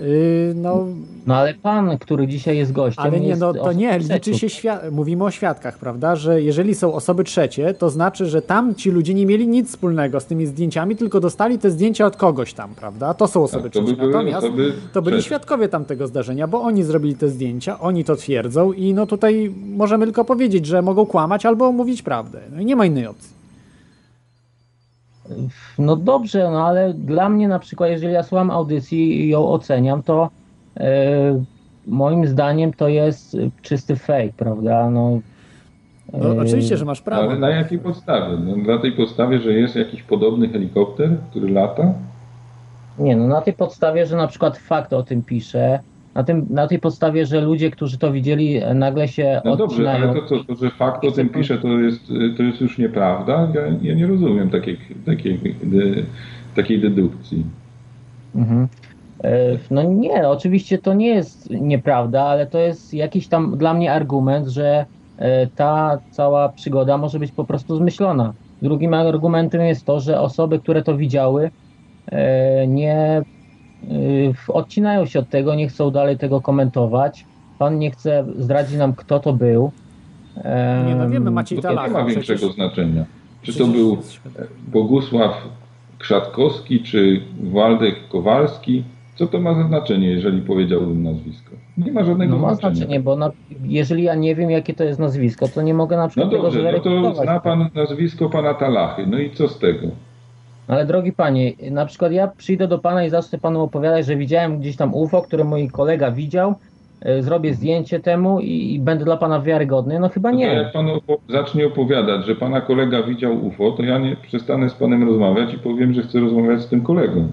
yy, no... No ale pan, który dzisiaj jest gościem... Ale nie, no to nie, liczy się świat... mówimy o świadkach, prawda, że jeżeli są osoby trzecie, to znaczy, że tam ci ludzie nie mieli nic wspólnego z tymi zdjęciami, tylko dostali te zdjęcia od kogoś tam, prawda, to są osoby tak, to trzecie. By Natomiast osoby to byli świadkowie tamtego zdarzenia, bo oni zrobili te zdjęcia, oni to twierdzą i no tutaj możemy tylko powiedzieć, że mogą kłamać albo mówić prawdę. No i nie ma innej opcji. No dobrze, no ale dla mnie na przykład, jeżeli ja słucham audycji i ją oceniam, to e, moim zdaniem to jest czysty fake, prawda? No, no, oczywiście, że masz prawo. Ale na jakiej podstawie? No, na tej podstawie, że jest jakiś podobny helikopter, który lata? Nie, no na tej podstawie, że na przykład fakt o tym pisze, na, tym, na tej podstawie, że ludzie, którzy to widzieli, nagle się No dobrze, ale to, to, to że fakt o tym pisze, to jest, to jest już nieprawda? Ja, ja nie rozumiem takiej, takiej, de, takiej dedukcji. Mhm. E, no nie, oczywiście to nie jest nieprawda, ale to jest jakiś tam dla mnie argument, że e, ta cała przygoda może być po prostu zmyślona. Drugim argumentem jest to, że osoby, które to widziały, e, nie odcinają się od tego, nie chcą dalej tego komentować. Pan nie chce zdradzić nam, kto to był. Nie, no wiemy, Maciej To nie ma większego przecież... znaczenia. Czy to był Bogusław Krzatkowski, czy Waldek Kowalski? Co to ma za znaczenie, jeżeli powiedziałbym nazwisko? Nie ma żadnego no, ma znaczenia. znaczenie, bo na, jeżeli ja nie wiem, jakie to jest nazwisko, to nie mogę na przykład no dobrze, tego No to zna pan nazwisko pana Talachy. No i co z tego? Ale drogi panie, na przykład ja przyjdę do pana i zacznę panu opowiadać, że widziałem gdzieś tam UFO, które mój kolega widział, e, zrobię zdjęcie temu i, i będę dla pana wiarygodny. No chyba nie. Jak pan opo zacznie opowiadać, że pana kolega widział UFO, to ja nie przestanę z panem rozmawiać i powiem, że chcę rozmawiać z tym kolegą.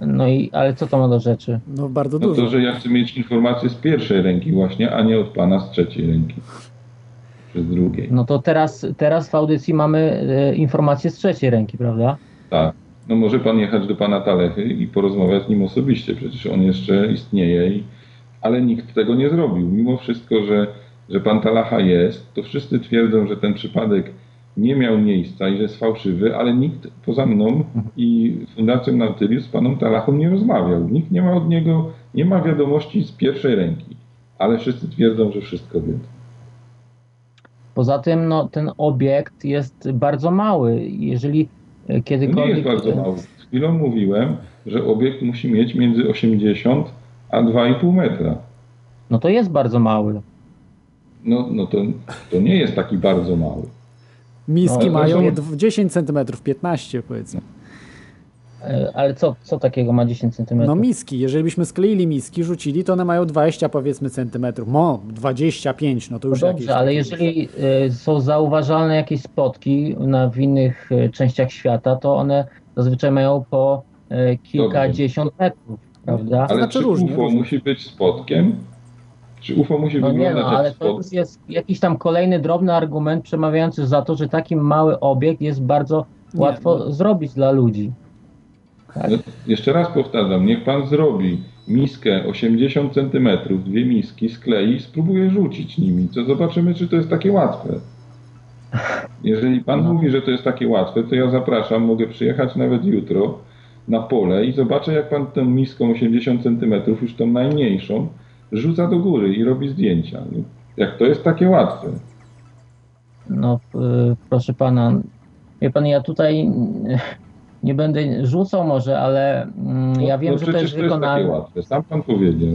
No i, ale co to ma do rzeczy? No bardzo dużo. No to, że ja chcę mieć informacje z pierwszej ręki właśnie, a nie od pana z trzeciej ręki drugiej. No to teraz, teraz w audycji mamy e, informacje z trzeciej ręki, prawda? Tak. No może pan jechać do pana Talechy i porozmawiać z nim osobiście, przecież on jeszcze istnieje, i, ale nikt tego nie zrobił. Mimo wszystko, że, że pan Talacha jest, to wszyscy twierdzą, że ten przypadek nie miał miejsca i że jest fałszywy, ale nikt poza mną i Fundacją Nautilus z panem Talachą nie rozmawiał. Nikt nie ma od niego, nie ma wiadomości z pierwszej ręki, ale wszyscy twierdzą, że wszystko wie. Poza tym no, ten obiekt jest bardzo mały. Jeżeli kiedykolwiek... Nie jest bardzo mały. Z chwilą mówiłem, że obiekt musi mieć między 80 a 2,5 metra. No to jest bardzo mały. No, no to, to nie jest taki bardzo mały. Miski no, mają są... 10 cm, 15 powiedzmy. E, ale co, co takiego ma 10 cm? No miski, jeżeli byśmy skleili miski, rzucili, to one mają 20 powiedzmy centymetrów. Mo, 25, no to już no dobrze, ale jeżeli y, są zauważalne jakieś spotki na, w innych y, częściach świata, to one zazwyczaj mają po kilkadziesiąt metrów, prawda? Ale znaczy czy różnie, UFO różnie. musi być spotkiem? Czy UFO musi no wyglądać nie, no, ale to jest jakiś tam kolejny drobny argument przemawiający za to, że taki mały obiekt jest bardzo łatwo no. zrobić dla ludzi. Tak. No, jeszcze raz powtarzam, niech pan zrobi miskę 80 cm, dwie miski, sklei i spróbuje rzucić nimi, to zobaczymy, czy to jest takie łatwe. Jeżeli pan no. mówi, że to jest takie łatwe, to ja zapraszam, mogę przyjechać nawet jutro na pole i zobaczę, jak pan tą miską 80 cm, już tą najmniejszą, rzuca do góry i robi zdjęcia. Jak to jest takie łatwe? No, proszę pana, wie pan, ja tutaj nie będę rzucał może, ale mm, ja wiem, no, że to jest wykonalne. łatwe. Sam pan powiedział.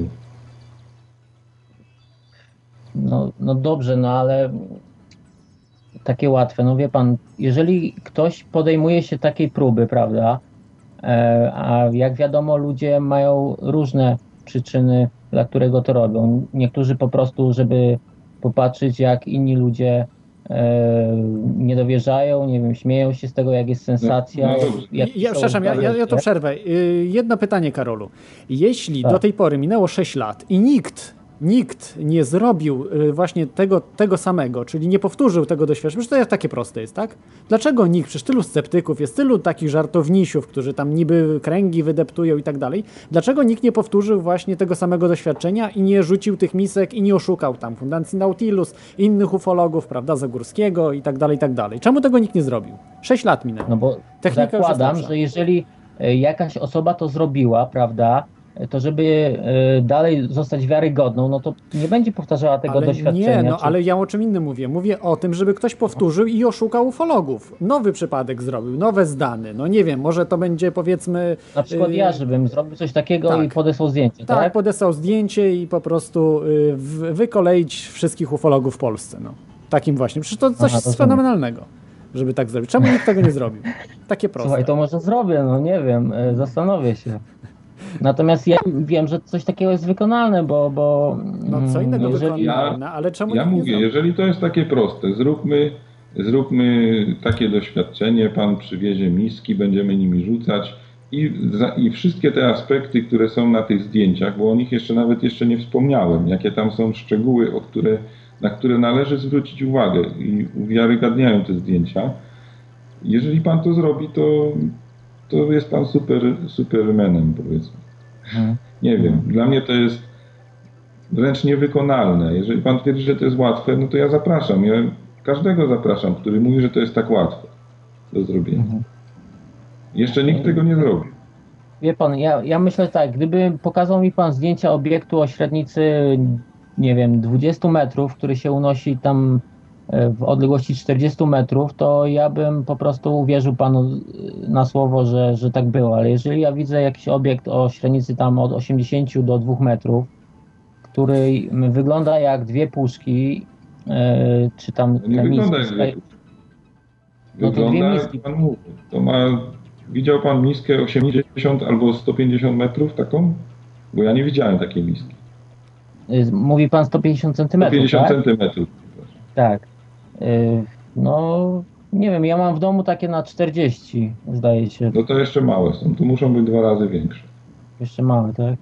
No, no dobrze, no ale takie łatwe. No wie pan, jeżeli ktoś podejmuje się takiej próby, prawda, e, a jak wiadomo, ludzie mają różne przyczyny, dla którego to robią. Niektórzy po prostu, żeby popatrzeć, jak inni ludzie nie dowierzają, nie wiem, śmieją się z tego, jak jest sensacja. No, no jak ja, przepraszam, ja, ja, ja to przerwę. Y, jedno pytanie, Karolu. Jeśli tak. do tej pory minęło 6 lat i nikt nikt nie zrobił y, właśnie tego, tego samego, czyli nie powtórzył tego doświadczenia, przecież to jest takie proste jest, tak? Dlaczego nikt, przecież tylu sceptyków, jest tylu takich żartownisiów, którzy tam niby kręgi wydeptują i tak dalej, dlaczego nikt nie powtórzył właśnie tego samego doświadczenia i nie rzucił tych misek i nie oszukał tam Fundacji Nautilus, innych ufologów, prawda, Zagórskiego i tak dalej, i tak dalej. Czemu tego nikt nie zrobił? Sześć lat minęło. No bo Technika zakładam, że jeżeli e, jakaś osoba to zrobiła, prawda, to żeby e, dalej zostać wiarygodną, no to nie będzie powtarzała tego ale doświadczenia. Nie, no czy... ale ja o czym innym mówię. Mówię o tym, żeby ktoś powtórzył i oszukał ufologów. Nowy przypadek zrobił, nowe zdany. No nie wiem, może to będzie powiedzmy... Na przykład y, ja, żebym zrobił coś takiego tak. i podesłał zdjęcie, tak? Tak, podesłał zdjęcie i po prostu y, wykoleić wszystkich ufologów w Polsce, no. Takim właśnie. Przecież to coś Aha, to fenomenalnego żeby tak zrobić. Czemu nikt tego nie zrobił? Takie proste. Słuchaj, to może zrobię, no nie wiem, y, zastanowię się. Natomiast ja wiem, że coś takiego jest wykonalne, bo. bo no co innego jeżeli... wykonalne, ale czemu Ja mówię, jeżeli to jest takie proste, zróbmy, zróbmy takie doświadczenie, pan przywiezie miski, będziemy nimi rzucać. I, za, I wszystkie te aspekty, które są na tych zdjęciach, bo o nich jeszcze nawet jeszcze nie wspomniałem, jakie tam są szczegóły, o które, na które należy zwrócić uwagę i uwiarygadniają te zdjęcia. Jeżeli pan to zrobi, to, to jest pan super, supermanem, powiedzmy. Mhm. Nie wiem, dla mnie to jest wręcz niewykonalne. Jeżeli pan twierdzi, że to jest łatwe, no to ja zapraszam. Ja każdego zapraszam, który mówi, że to jest tak łatwe do zrobienia. Mhm. Jeszcze nikt tego nie zrobił. Wie pan, ja, ja myślę tak, gdyby pokazał mi pan zdjęcia obiektu o średnicy, nie wiem, 20 metrów, który się unosi tam w odległości 40 metrów, to ja bym po prostu uwierzył panu na słowo, że, że tak było. Ale jeżeli ja widzę jakiś obiekt o średnicy tam od 80 do 2 metrów, który wygląda jak dwie puszki, e, czy tam nie wygląda jak puszki. No to dwie miski. Pan mówi. To ma, widział pan miskę 80 albo 150 metrów taką? Bo ja nie widziałem takiej miski. Mówi pan 150 centymetrów, 150 tak? centymetrów. Tak. Y, no, nie wiem, ja mam w domu takie na 40, zdaje się. No to jeszcze małe są, tu muszą być dwa razy większe. Jeszcze małe, tak?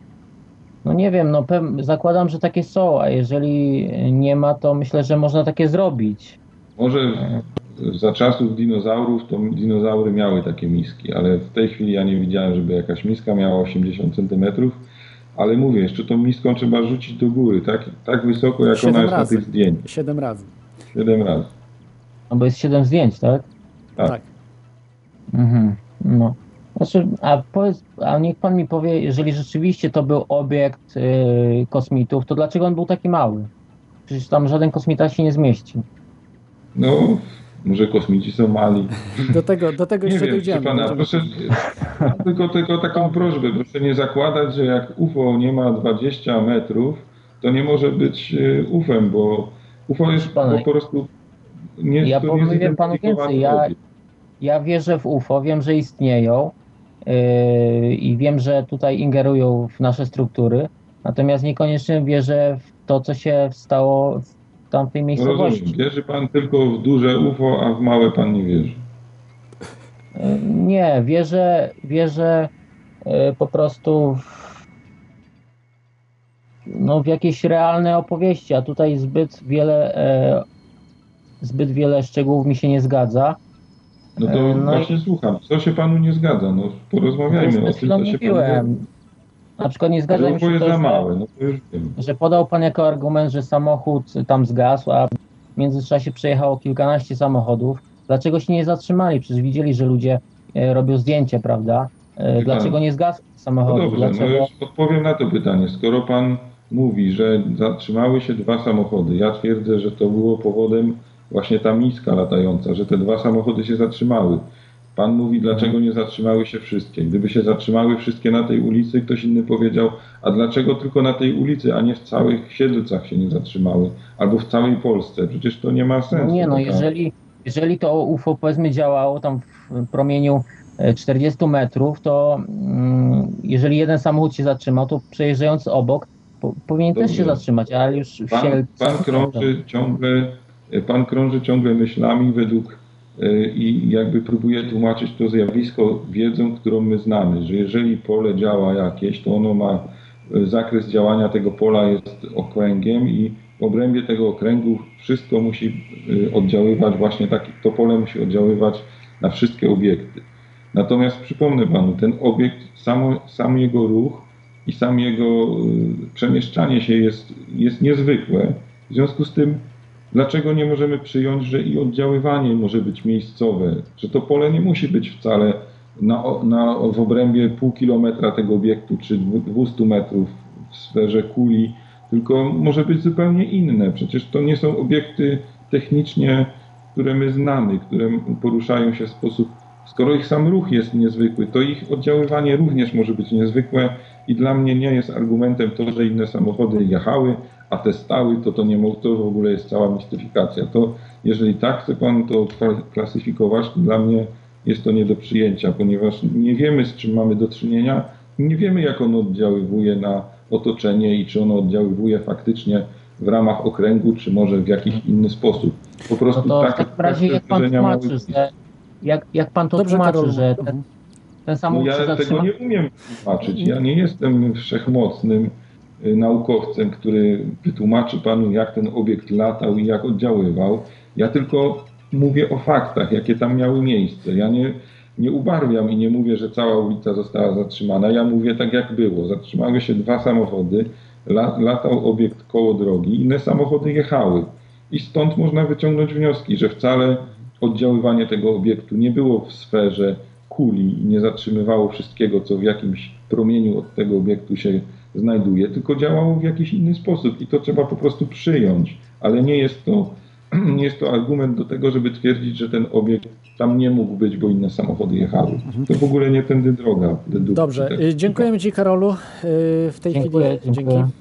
No nie wiem, no zakładam, że takie są, a jeżeli nie ma, to myślę, że można takie zrobić. Może za czasów dinozaurów to dinozaury miały takie miski, ale w tej chwili ja nie widziałem, żeby jakaś miska miała 80 cm. Ale mówię, jeszcze tą miską trzeba rzucić do góry, tak, tak wysoko, jak ona jest razy. na tych zdjęciach. Siedem razy. Siedem razy. No bo jest siedem zdjęć, tak? Tak. tak. Mhm. No. Znaczy, a, powiedz, a niech pan mi powie, jeżeli rzeczywiście to był obiekt yy, kosmitów, to dlaczego on był taki mały? Przecież tam żaden kosmita się nie zmieści. No, może kosmici są mali. Do tego, do tego nie jeszcze wiem, dojdziemy. Pana, proszę, tylko, tylko taką prośbę, proszę nie zakładać, że jak UFO nie ma 20 metrów, to nie może być y, UFem, bo UFO jest Pana, po prostu nie Ja powiem panu więcej. Ja, ja wierzę w UFO, wiem, że istnieją yy, i wiem, że tutaj ingerują w nasze struktury, natomiast niekoniecznie wierzę w to, co się stało w tamtej miejscowości. Rozumiem. Wierzy pan tylko w duże UFO, a w małe pan nie wierzy. Yy, nie, wierzę, wierzę yy, po prostu w no, w jakieś realne opowieści, a tutaj zbyt wiele, e, zbyt wiele szczegółów mi się nie zgadza. No to e, no właśnie i... słucham. Co się panu nie zgadza? No porozmawiajmy no o tym, co się panu... Na przykład nie zgadza mi się to, za małe, no to już wiem. że podał pan jako argument, że samochód tam zgasł, a w międzyczasie przejechało kilkanaście samochodów. Dlaczego się nie zatrzymali? Przecież widzieli, że ludzie e, robią zdjęcie, prawda? Dlaczego nie zgasł samochód? No dobrze, Dlaczego... no już odpowiem na to pytanie. Skoro pan mówi, że zatrzymały się dwa samochody. Ja twierdzę, że to było powodem właśnie ta miska latająca, że te dwa samochody się zatrzymały. Pan mówi, dlaczego nie zatrzymały się wszystkie. Gdyby się zatrzymały wszystkie na tej ulicy, ktoś inny powiedział, a dlaczego tylko na tej ulicy, a nie w całych Siedlcach się nie zatrzymały, albo w całej Polsce. Przecież to nie ma sensu. No nie, no jeżeli, jeżeli to UFO powiedzmy działało tam w promieniu 40 e, metrów, to mm, jeżeli jeden samochód się zatrzymał, to przejeżdżając obok po, powinien Dobrze. też się zatrzymać, ale już pan, się... Pan krąży, ciągle, pan krąży ciągle myślami według e, i jakby próbuje tłumaczyć to zjawisko wiedzą, którą my znamy, że jeżeli pole działa jakieś, to ono ma zakres działania tego pola jest okręgiem i w obrębie tego okręgu wszystko musi oddziaływać, właśnie tak, to pole musi oddziaływać na wszystkie obiekty. Natomiast przypomnę Panu, ten obiekt, samo, sam jego ruch i sam jego przemieszczanie się jest, jest niezwykłe. W związku z tym Dlaczego nie możemy przyjąć, że i oddziaływanie może być miejscowe, że to pole nie musi być wcale na, na, w obrębie pół kilometra tego obiektu czy 200 metrów w sferze kuli, tylko może być zupełnie inne. Przecież to nie są obiekty technicznie, które my znamy, które poruszają się w sposób. Skoro ich sam ruch jest niezwykły, to ich oddziaływanie również może być niezwykłe i dla mnie nie jest argumentem to, że inne samochody jechały, a te stały, to to nie to w ogóle jest cała mistyfikacja. To jeżeli tak chce Pan to klasyfikować, to dla mnie jest to nie do przyjęcia, ponieważ nie wiemy z czym mamy do czynienia, nie wiemy jak ono oddziaływuje na otoczenie i czy ono oddziaływuje faktycznie w ramach okręgu, czy może w jakiś inny sposób. Po prostu no to tak, w takim razie jak Pan tłumaczy, że, jak, jak Pan to Dobrze, tłumaczy, Karol. że ten, ten samochód no Ja tego nie umiem tłumaczyć. Ja nie jestem wszechmocnym Y, naukowcem, który wytłumaczy panu, jak ten obiekt latał i jak oddziaływał. Ja tylko mówię o faktach, jakie tam miały miejsce. Ja nie, nie ubarwiam i nie mówię, że cała ulica została zatrzymana. Ja mówię tak, jak było. Zatrzymały się dwa samochody, latał obiekt koło drogi, inne samochody jechały. I stąd można wyciągnąć wnioski, że wcale oddziaływanie tego obiektu nie było w sferze kuli i nie zatrzymywało wszystkiego, co w jakimś promieniu od tego obiektu się znajduje, tylko działało w jakiś inny sposób i to trzeba po prostu przyjąć, ale nie jest to, nie jest to argument do tego, żeby twierdzić, że ten obiekt tam nie mógł być, bo inne samochody jechały. Mhm. To w ogóle nie tędy droga. Dobrze, tak. dziękujemy Ci Karolu y, w tej dziękuję, chwili. Dziękuję.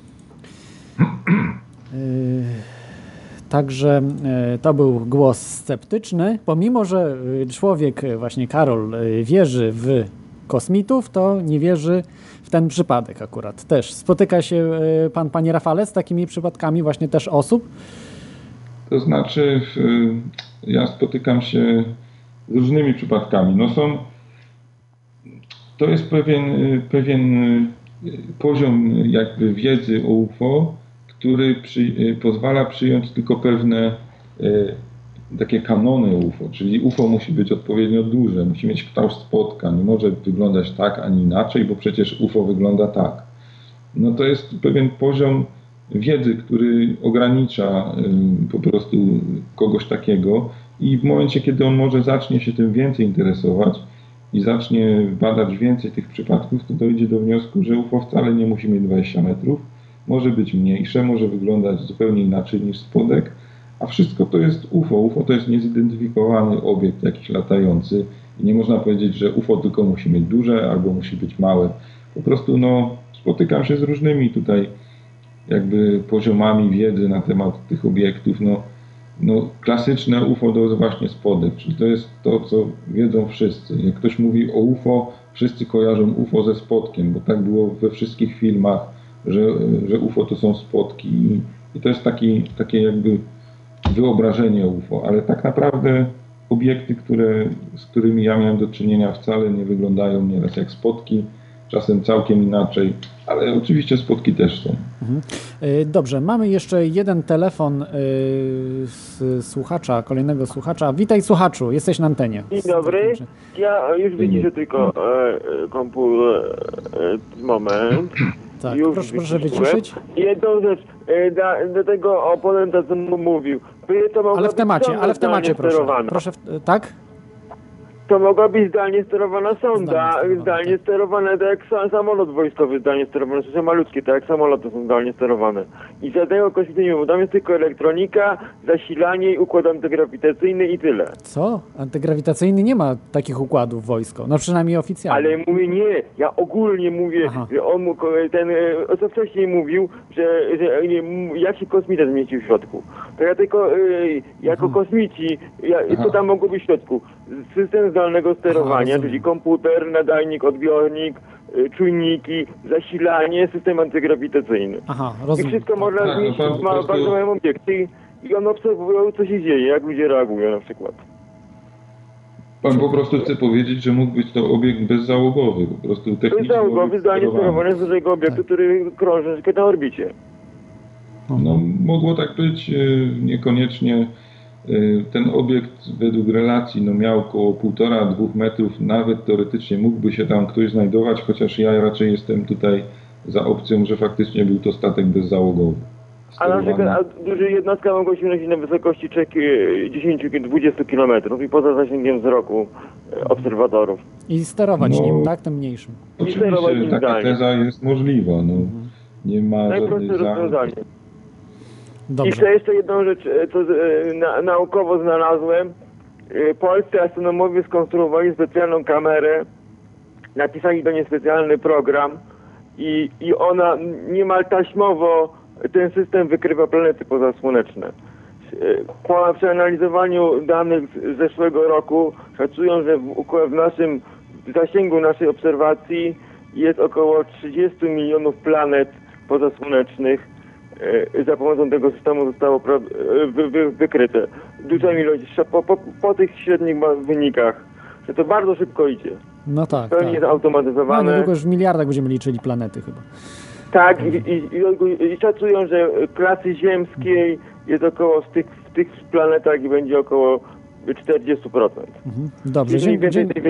Y, także y, to był głos sceptyczny. Pomimo, że człowiek, właśnie Karol, wierzy w kosmitów, to nie wierzy w ten przypadek akurat też. Spotyka się e, pan, panie Rafale, z takimi przypadkami właśnie też osób? To znaczy, ja spotykam się z różnymi przypadkami. No są, to jest pewien, pewien poziom jakby wiedzy o UFO, który przy, pozwala przyjąć tylko pewne e, takie kanony UFO, czyli UFO musi być odpowiednio duże, musi mieć kształt spotka, nie może wyglądać tak ani inaczej, bo przecież UFO wygląda tak. No to jest pewien poziom wiedzy, który ogranicza po prostu kogoś takiego. I w momencie, kiedy on może zacznie się tym więcej interesować i zacznie badać więcej tych przypadków, to dojdzie do wniosku, że UFO wcale nie musi mieć 20 metrów, może być mniejsze, może wyglądać zupełnie inaczej niż spodek, a wszystko to jest UFO. UFO to jest niezidentyfikowany obiekt jakiś latający i nie można powiedzieć, że UFO tylko musi mieć duże albo musi być małe. Po prostu no, spotykam się z różnymi tutaj jakby poziomami wiedzy na temat tych obiektów. No, no, klasyczne UFO to jest właśnie spodek, czyli to jest to, co wiedzą wszyscy. Jak ktoś mówi o UFO, wszyscy kojarzą UFO ze spotkiem, bo tak było we wszystkich filmach, że, że UFO to są spotki i, i to jest taki, takie jakby wyobrażenie UFO, ale tak naprawdę obiekty, które, z którymi ja miałem do czynienia wcale nie wyglądają nieraz jak spotki, czasem całkiem inaczej, ale oczywiście spotki też są. Mhm. E, dobrze, mamy jeszcze jeden telefon e, z słuchacza, kolejnego słuchacza. Witaj słuchaczu, jesteś na antenie. Dzień dobry, ja już widzicie tylko e, komputer, moment. Tak, Już proszę, proszę wyciszyć. Jedną rzecz, e, do, do tego oponenta, co mówił. To ale w temacie, ale w temacie proszę. Proszę, w, tak? to mogła być zdalnie sterowana sonda, zdalnie, zdalnie tak. sterowane, tak jak samolot wojskowy zdalnie sterowany, to są malutkie, tak jak samoloty są zdalnie sterowane. I żadnego nie tam jest tylko elektronika, zasilanie i układ antygrawitacyjny i tyle. Co? Antygrawitacyjny nie ma takich układów wojsko, no przynajmniej oficjalnie. Ale mówię nie, ja ogólnie mówię, Aha. że on, ten, o co wcześniej mówił, że, że nie, jak się kosmita zmieścił w środku. To ja tylko y, jako Aha. kosmici, ja, co tam mogło być w środku? System zdalnego sterowania, Aha, czyli komputer, nadajnik, odbiornik, czujniki, zasilanie, system antygrawitacyjny. Aha, rozumiem. I wszystko tak, można tak, zmieścić, no, ma prostu... bardzo małe obiekty i on obserwuje, co się dzieje, jak ludzie reagują na przykład. Pan po prostu chce powiedzieć, że mógł być to obiekt bezzałogowy, po prostu technicznie Bezzałogowy zdalnie sterowany z dużego obiektu, tak. który krąży na orbicie. No, mogło tak być, y, niekoniecznie. Y, ten obiekt według relacji no, miał około 1,5-2 metrów, nawet teoretycznie mógłby się tam ktoś znajdować, chociaż ja raczej jestem tutaj za opcją, że faktycznie był to statek bezzałogowy. A na przykład a duże jednostka mogą się nosić na wysokości 10-20 km i poza zasięgiem wzroku e, obserwatorów. I sterować no, nim, tak? Tym mniejszym. Oczywiście taka teza jest możliwa. No. Mhm. Nie ma żadnych rozwiązanie. Dobrze. I jeszcze jedną rzecz, e, co e, na, naukowo znalazłem. Polscy astronomowie skonstruowali specjalną kamerę, napisali do niej specjalny program i, i ona niemal taśmowo ten system wykrywa planety pozasłoneczne. Po przeanalizowaniu danych z zeszłego roku szacują, że w, w naszym w zasięgu naszej obserwacji jest około 30 milionów planet pozasłonecznych e, za pomocą tego systemu zostało wy, wy, wykryte. Duża ilość, po, po, po, tych średnich wynikach, że to bardzo szybko idzie. No tak. Pełnie tak. zautomatyzowane. No niedługo już w miliardach będziemy liczyli planety chyba. Tak, i, i, i, i szacują, że klasy ziemskiej jest około w tych, w tych planetach i będzie około 40%. Mhm. Dobrze, dzięki, dzięki,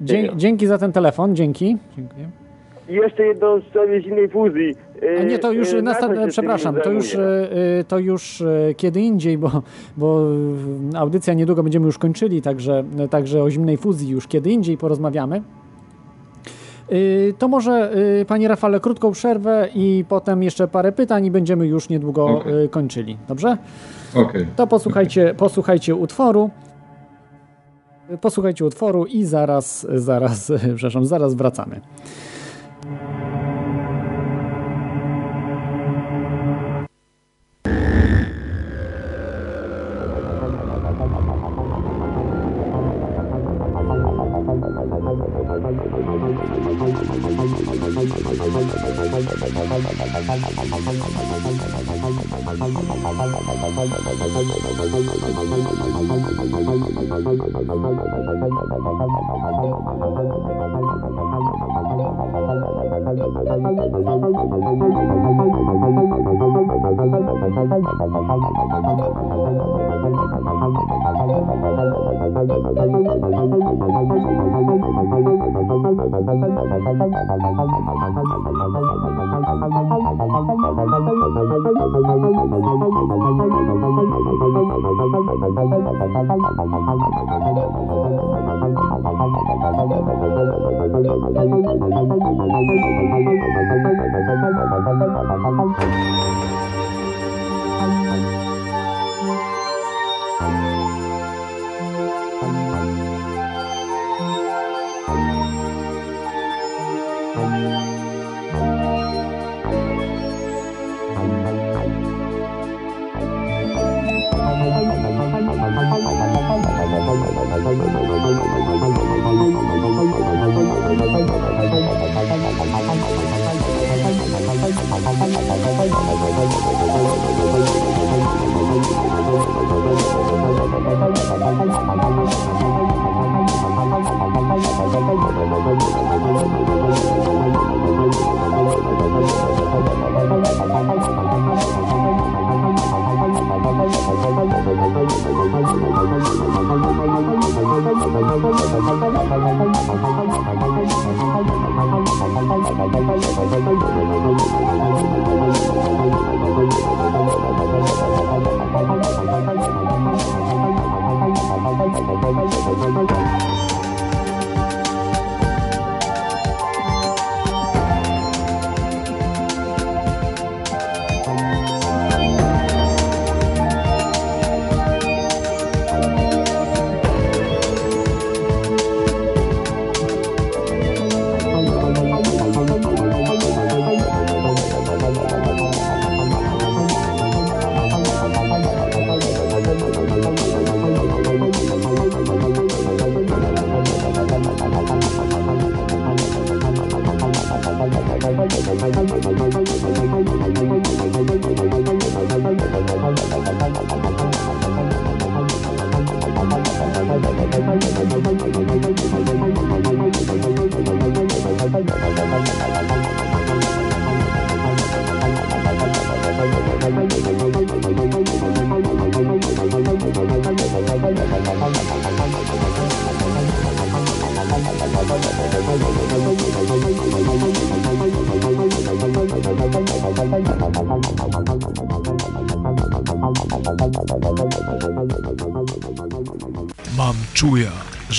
dzięki, dzięki za ten telefon, dzięki. Dziękuję. I jeszcze jedną w sprawie zimnej fuzji. A nie, to już, e, przepraszam, to już, e, e, to już kiedy indziej, bo, bo audycja niedługo będziemy już kończyli, także, także o zimnej fuzji już kiedy indziej porozmawiamy. To może, panie Rafale, krótką przerwę i potem jeszcze parę pytań i będziemy już niedługo okay. kończyli. Dobrze? Okay. To posłuchajcie, posłuchajcie utworu. Posłuchajcie utworu i zaraz, zaraz, przepraszam, zaraz wracamy. Mam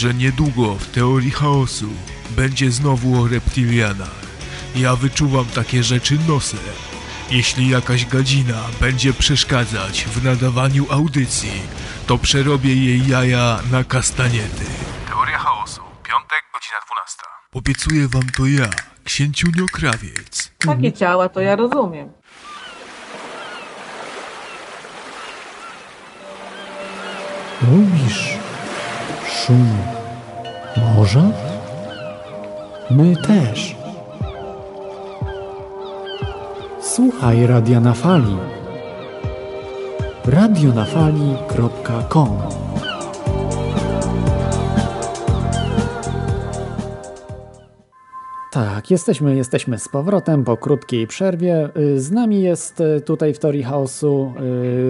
że niedługo w teorii chaosu będzie znowu o reptilianach. Ja wyczuwam takie rzeczy nosem. Jeśli jakaś gadzina będzie przeszkadzać w nadawaniu audycji, to przerobię jej jaja na kastaniety. Teoria chaosu, piątek, godzina 12. Obiecuję wam to ja, księciunio krawiec. Takie ciała to ja rozumiem. Lubisz szum morza? My też. Słuchaj Radia na Fali. radionafali.com Tak, jesteśmy, jesteśmy z powrotem po krótkiej przerwie. Z nami jest y, tutaj w Teorii Chaosu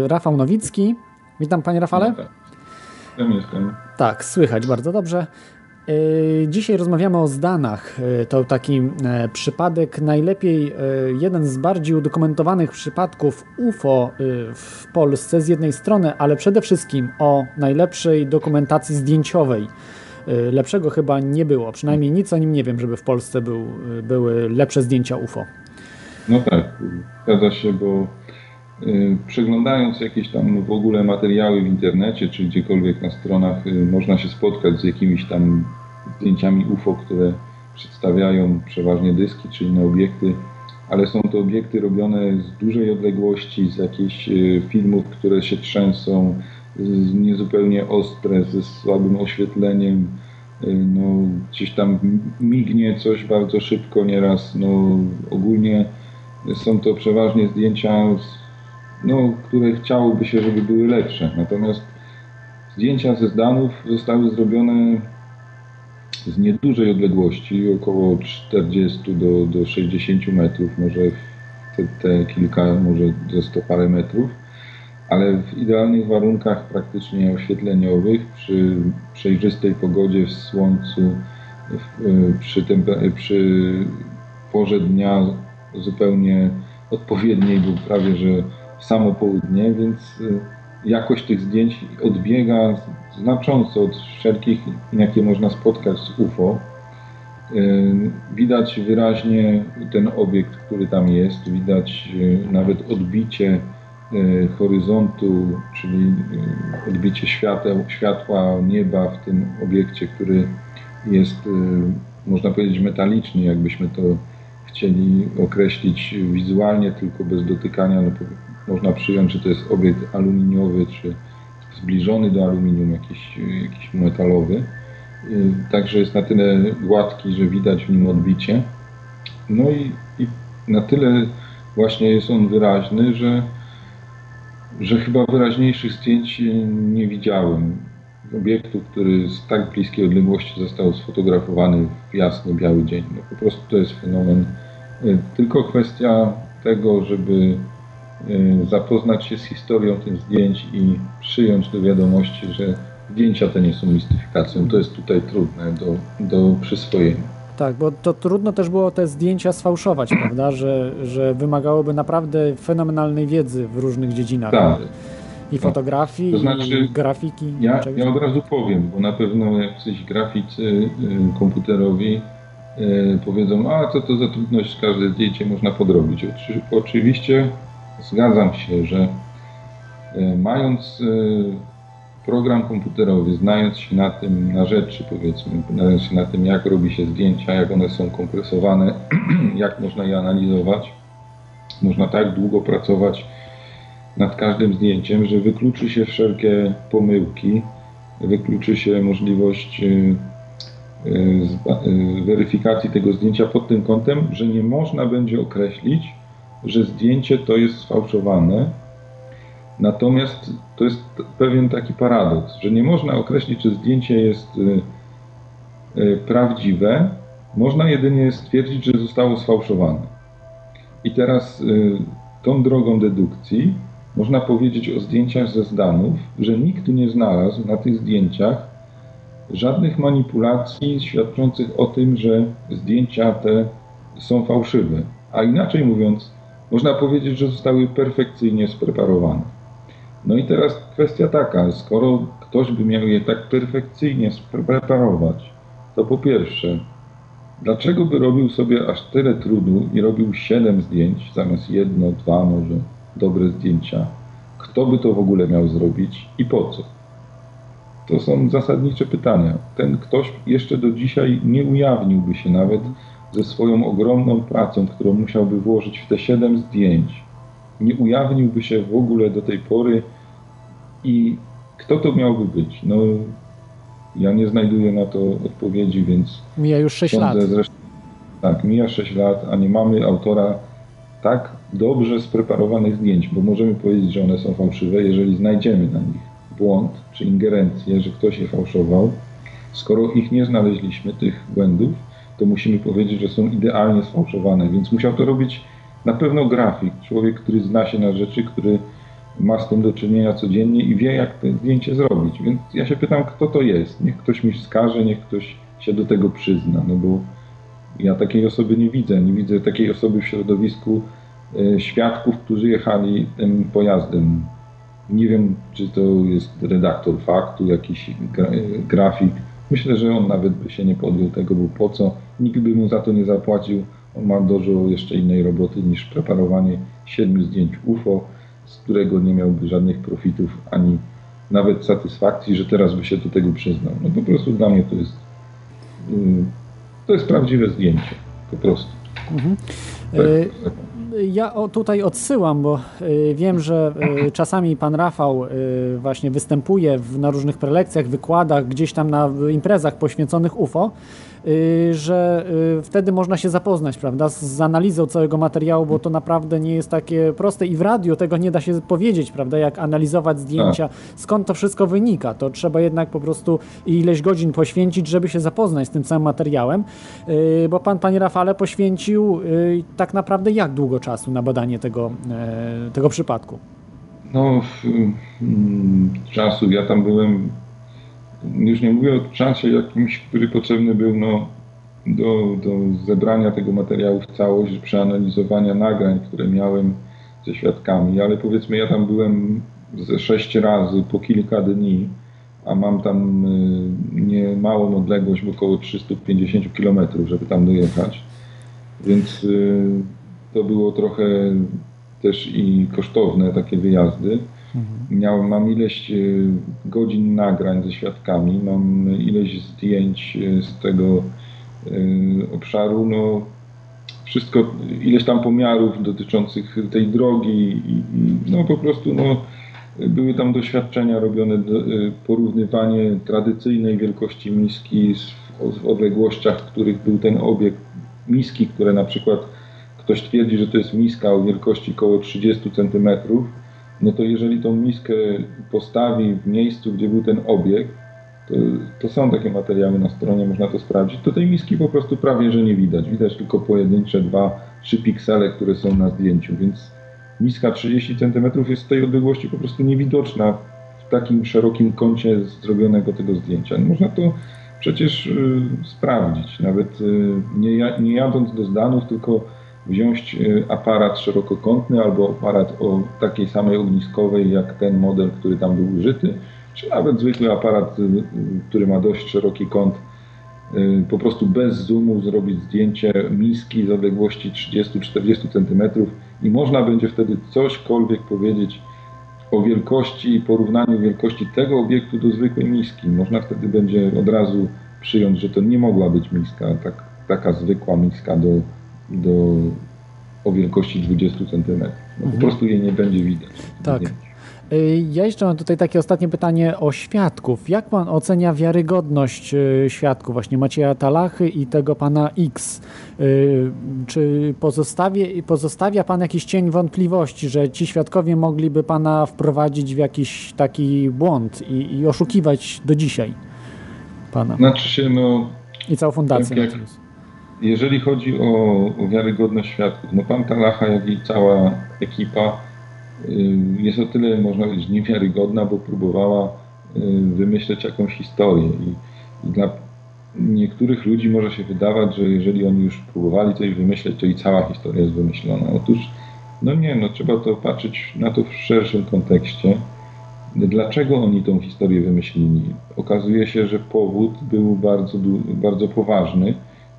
y, Rafał Nowicki. Witam panie Rafale. Jestem, jestem. Tak, słychać bardzo dobrze. Y, dzisiaj rozmawiamy o zdanach. To taki e, przypadek, najlepiej e, jeden z bardziej udokumentowanych przypadków UFO w Polsce z jednej strony, ale przede wszystkim o najlepszej dokumentacji zdjęciowej lepszego chyba nie było. Przynajmniej nic o nim nie wiem, żeby w Polsce był, były lepsze zdjęcia UFO. No tak, zgadza się, bo przeglądając jakieś tam w ogóle materiały w internecie, czy gdziekolwiek na stronach, y, można się spotkać z jakimiś tam zdjęciami UFO, które przedstawiają przeważnie dyski czy inne obiekty, ale są to obiekty robione z dużej odległości, z jakichś y, filmów, które się trzęsą, niezupełnie ostre, ze słabym oświetleniem. Y, no, gdzieś tam mignie coś bardzo szybko nieraz. No, ogólnie są to przeważnie zdjęcia, no, które chciałoby się, żeby były lepsze. Natomiast zdjęcia ze zdanów zostały zrobione z niedużej odległości, około 40 do, do 60 metrów, może te, te kilka, może do 100 parę metrów ale w idealnych warunkach praktycznie oświetleniowych, przy przejrzystej pogodzie, w słońcu, przy, przy porze dnia zupełnie odpowiedniej, był prawie że samo południe, więc y, jakość tych zdjęć odbiega znacząco od wszelkich, jakie można spotkać z UFO. Y, widać wyraźnie ten obiekt, który tam jest, widać y, nawet odbicie horyzontu, czyli odbicie świateł, światła nieba w tym obiekcie, który jest, można powiedzieć, metaliczny, jakbyśmy to chcieli określić wizualnie, tylko bez dotykania. No, można przyjąć, że to jest obiekt aluminiowy, czy zbliżony do aluminium, jakiś, jakiś metalowy. Także jest na tyle gładki, że widać w nim odbicie. No i, i na tyle właśnie jest on wyraźny, że że chyba wyraźniejszych zdjęć nie widziałem. Obiektu, który z tak bliskiej odległości został sfotografowany w jasny, biały dzień. No po prostu to jest fenomen. E, tylko kwestia tego, żeby zapoznać się z historią tych zdjęć i przyjąć do wiadomości, że zdjęcia te nie są mistyfikacją. To jest tutaj trudne do, do przyswojenia. Tak, bo to trudno też było te zdjęcia sfałszować, prawda? Że, że wymagałoby naprawdę fenomenalnej wiedzy w różnych dziedzinach. Tak. I fotografii, to znaczy, i grafiki. Ja, ja od razu powiem, bo na pewno jacyś graficy y, komputerowi y, powiedzą, a co to za trudność, każde zdjęcie można podrobić. Oczy, oczywiście zgadzam się, że y, mając program komputerowy, znając się na tym, na rzeczy powiedzmy, znając się na tym, jak robi się zdjęcia, jak one są kompresowane, jak można je analizować, można tak długo pracować nad każdym zdjęciem, że wykluczy się wszelkie pomyłki, wykluczy się możliwość y, weryfikacji tego zdjęcia pod tym kątem, że nie można będzie określić, że zdjęcie to jest sfałszowane, Natomiast to jest pewien taki paradoks, że nie można określić, czy zdjęcie jest y, y, prawdziwe, można jedynie stwierdzić, że zostało sfałszowane. I teraz y, tą drogą dedukcji można powiedzieć o zdjęciach ze Zdanów, że nikt nie znalazł na tych zdjęciach żadnych manipulacji świadczących o tym, że zdjęcia te są fałszywe. A inaczej mówiąc, można powiedzieć, że zostały perfekcyjnie spreparowane. No i teraz kwestia taka, skoro ktoś by miał je tak perfekcyjnie spreparować, to po pierwsze, dlaczego by robił sobie aż tyle trudu i robił 7 zdjęć zamiast jedno, dwa może dobre zdjęcia? Kto by to w ogóle miał zrobić i po co? To są zasadnicze pytania. Ten ktoś jeszcze do dzisiaj nie ujawniłby się nawet ze swoją ogromną pracą, którą musiałby włożyć w te 7 zdjęć. Nie ujawniłby się w ogóle do tej pory i kto to miałby być? No, ja nie znajduję na to odpowiedzi, więc. Mija już 6 lat. Zresztą, tak, mija 6 lat, a nie mamy autora tak dobrze spreparowanych zdjęć, bo możemy powiedzieć, że one są fałszywe, jeżeli znajdziemy na nich błąd czy ingerencję, że ktoś je fałszował. Skoro ich nie znaleźliśmy, tych błędów, to musimy powiedzieć, że są idealnie sfałszowane, więc musiał to robić na pewno grafik, człowiek, który zna się na rzeczy, który ma z tym do czynienia codziennie i wie, jak to zdjęcie zrobić. Więc ja się pytam, kto to jest. Niech ktoś mi wskaże, niech ktoś się do tego przyzna, no bo ja takiej osoby nie widzę. Nie widzę takiej osoby w środowisku e, świadków, którzy jechali tym pojazdem. Nie wiem, czy to jest redaktor faktu, jakiś grafik. Myślę, że on nawet by się nie podjął tego, bo po co? Nikt by mu za to nie zapłacił. On ma dużo jeszcze innej roboty niż preparowanie siedmiu zdjęć UFO z którego nie miałby żadnych profitów ani nawet satysfakcji, że teraz by się do tego przyznał. No po prostu dla mnie to jest mm, to jest prawdziwe zdjęcie. Po prostu. Mhm. Tak, tak. Ja tutaj odsyłam, bo y, wiem, że y, czasami pan Rafał y, właśnie występuje na różnych prelekcjach, wykładach, gdzieś tam na imprezach poświęconych UFO. Y, że y, wtedy można się zapoznać, prawda, z analizą całego materiału, bo to naprawdę nie jest takie proste i w radiu tego nie da się powiedzieć, prawda, jak analizować zdjęcia, tak. skąd to wszystko wynika. To trzeba jednak po prostu ileś godzin poświęcić, żeby się zapoznać z tym całym materiałem, y, bo pan, panie Rafale, poświęcił tak naprawdę jak długo czasu na badanie tego, tego przypadku? No, czasu. Ja tam byłem już nie mówię o czasie jakimś, który potrzebny był no, do, do zebrania tego materiału w całość, przeanalizowania nagrań, które miałem ze świadkami, ale powiedzmy ja tam byłem ze sześć razy po kilka dni, a mam tam y, nie małą odległość, bo około 350 km, żeby tam dojechać. Więc y, to było trochę też i kosztowne takie wyjazdy. Mhm. Miałem, mam ileś e, godzin nagrań ze świadkami, mam ileś zdjęć e, z tego e, obszaru, no wszystko, ileś tam pomiarów dotyczących tej drogi i, no po prostu no, były tam doświadczenia robione, porównywanie tradycyjnej wielkości miski w odległościach, w których był ten obiekt miski, które na przykład ktoś twierdzi, że to jest miska o wielkości około 30 centymetrów, no to jeżeli tą miskę postawi w miejscu, gdzie był ten obiekt, to, to, są takie materiały na stronie, można to sprawdzić, to tej miski po prostu prawie, że nie widać. Widać tylko pojedyncze 2-3 piksele, które są na zdjęciu, więc miska 30 cm jest z tej odległości po prostu niewidoczna w takim szerokim kącie zrobionego tego zdjęcia. No można to przecież y, sprawdzić, nawet y, nie, nie jadąc do Zdanów, tylko wziąć y, aparat szerokokątny albo aparat o takiej samej ogniskowej jak ten model, który tam był użyty, czy nawet zwykły aparat, y, y, który ma dość szeroki kąt, po prostu bez zoomu zrobić zdjęcie miski z odległości 30-40 cm i można będzie wtedy cośkolwiek powiedzieć o wielkości i porównaniu wielkości tego obiektu do zwykłej miski. Można wtedy będzie od razu przyjąć, że to nie mogła być miska, tak, taka zwykła miska do do, o wielkości 20 cm. No, mhm. Po prostu jej nie będzie widać. Tak. Y, ja jeszcze mam tutaj takie ostatnie pytanie o świadków. Jak pan ocenia wiarygodność y, świadków, właśnie Macieja Talachy i tego pana X? Y, czy pozostawia, pozostawia pan jakiś cień wątpliwości, że ci świadkowie mogliby pana wprowadzić w jakiś taki błąd i, i oszukiwać do dzisiaj pana? Znaczy się, no. I całą fundację. Tak jak, jeżeli chodzi o, wiarygodność świadków, no pan Talacha, jak i cała ekipa y, jest o tyle, można powiedzieć, niewiarygodna, bo próbowała y, wymyśleć jakąś historię i, i dla niektórych ludzi może się wydawać, że jeżeli oni już próbowali coś wymyśleć, to i cała historia jest wymyślona. Otóż No nie, no trzeba to patrzeć na to w szerszym kontekście. Dlaczego oni tą historię wymyślili? Okazuje się, że powód był bardzo, bardzo poważny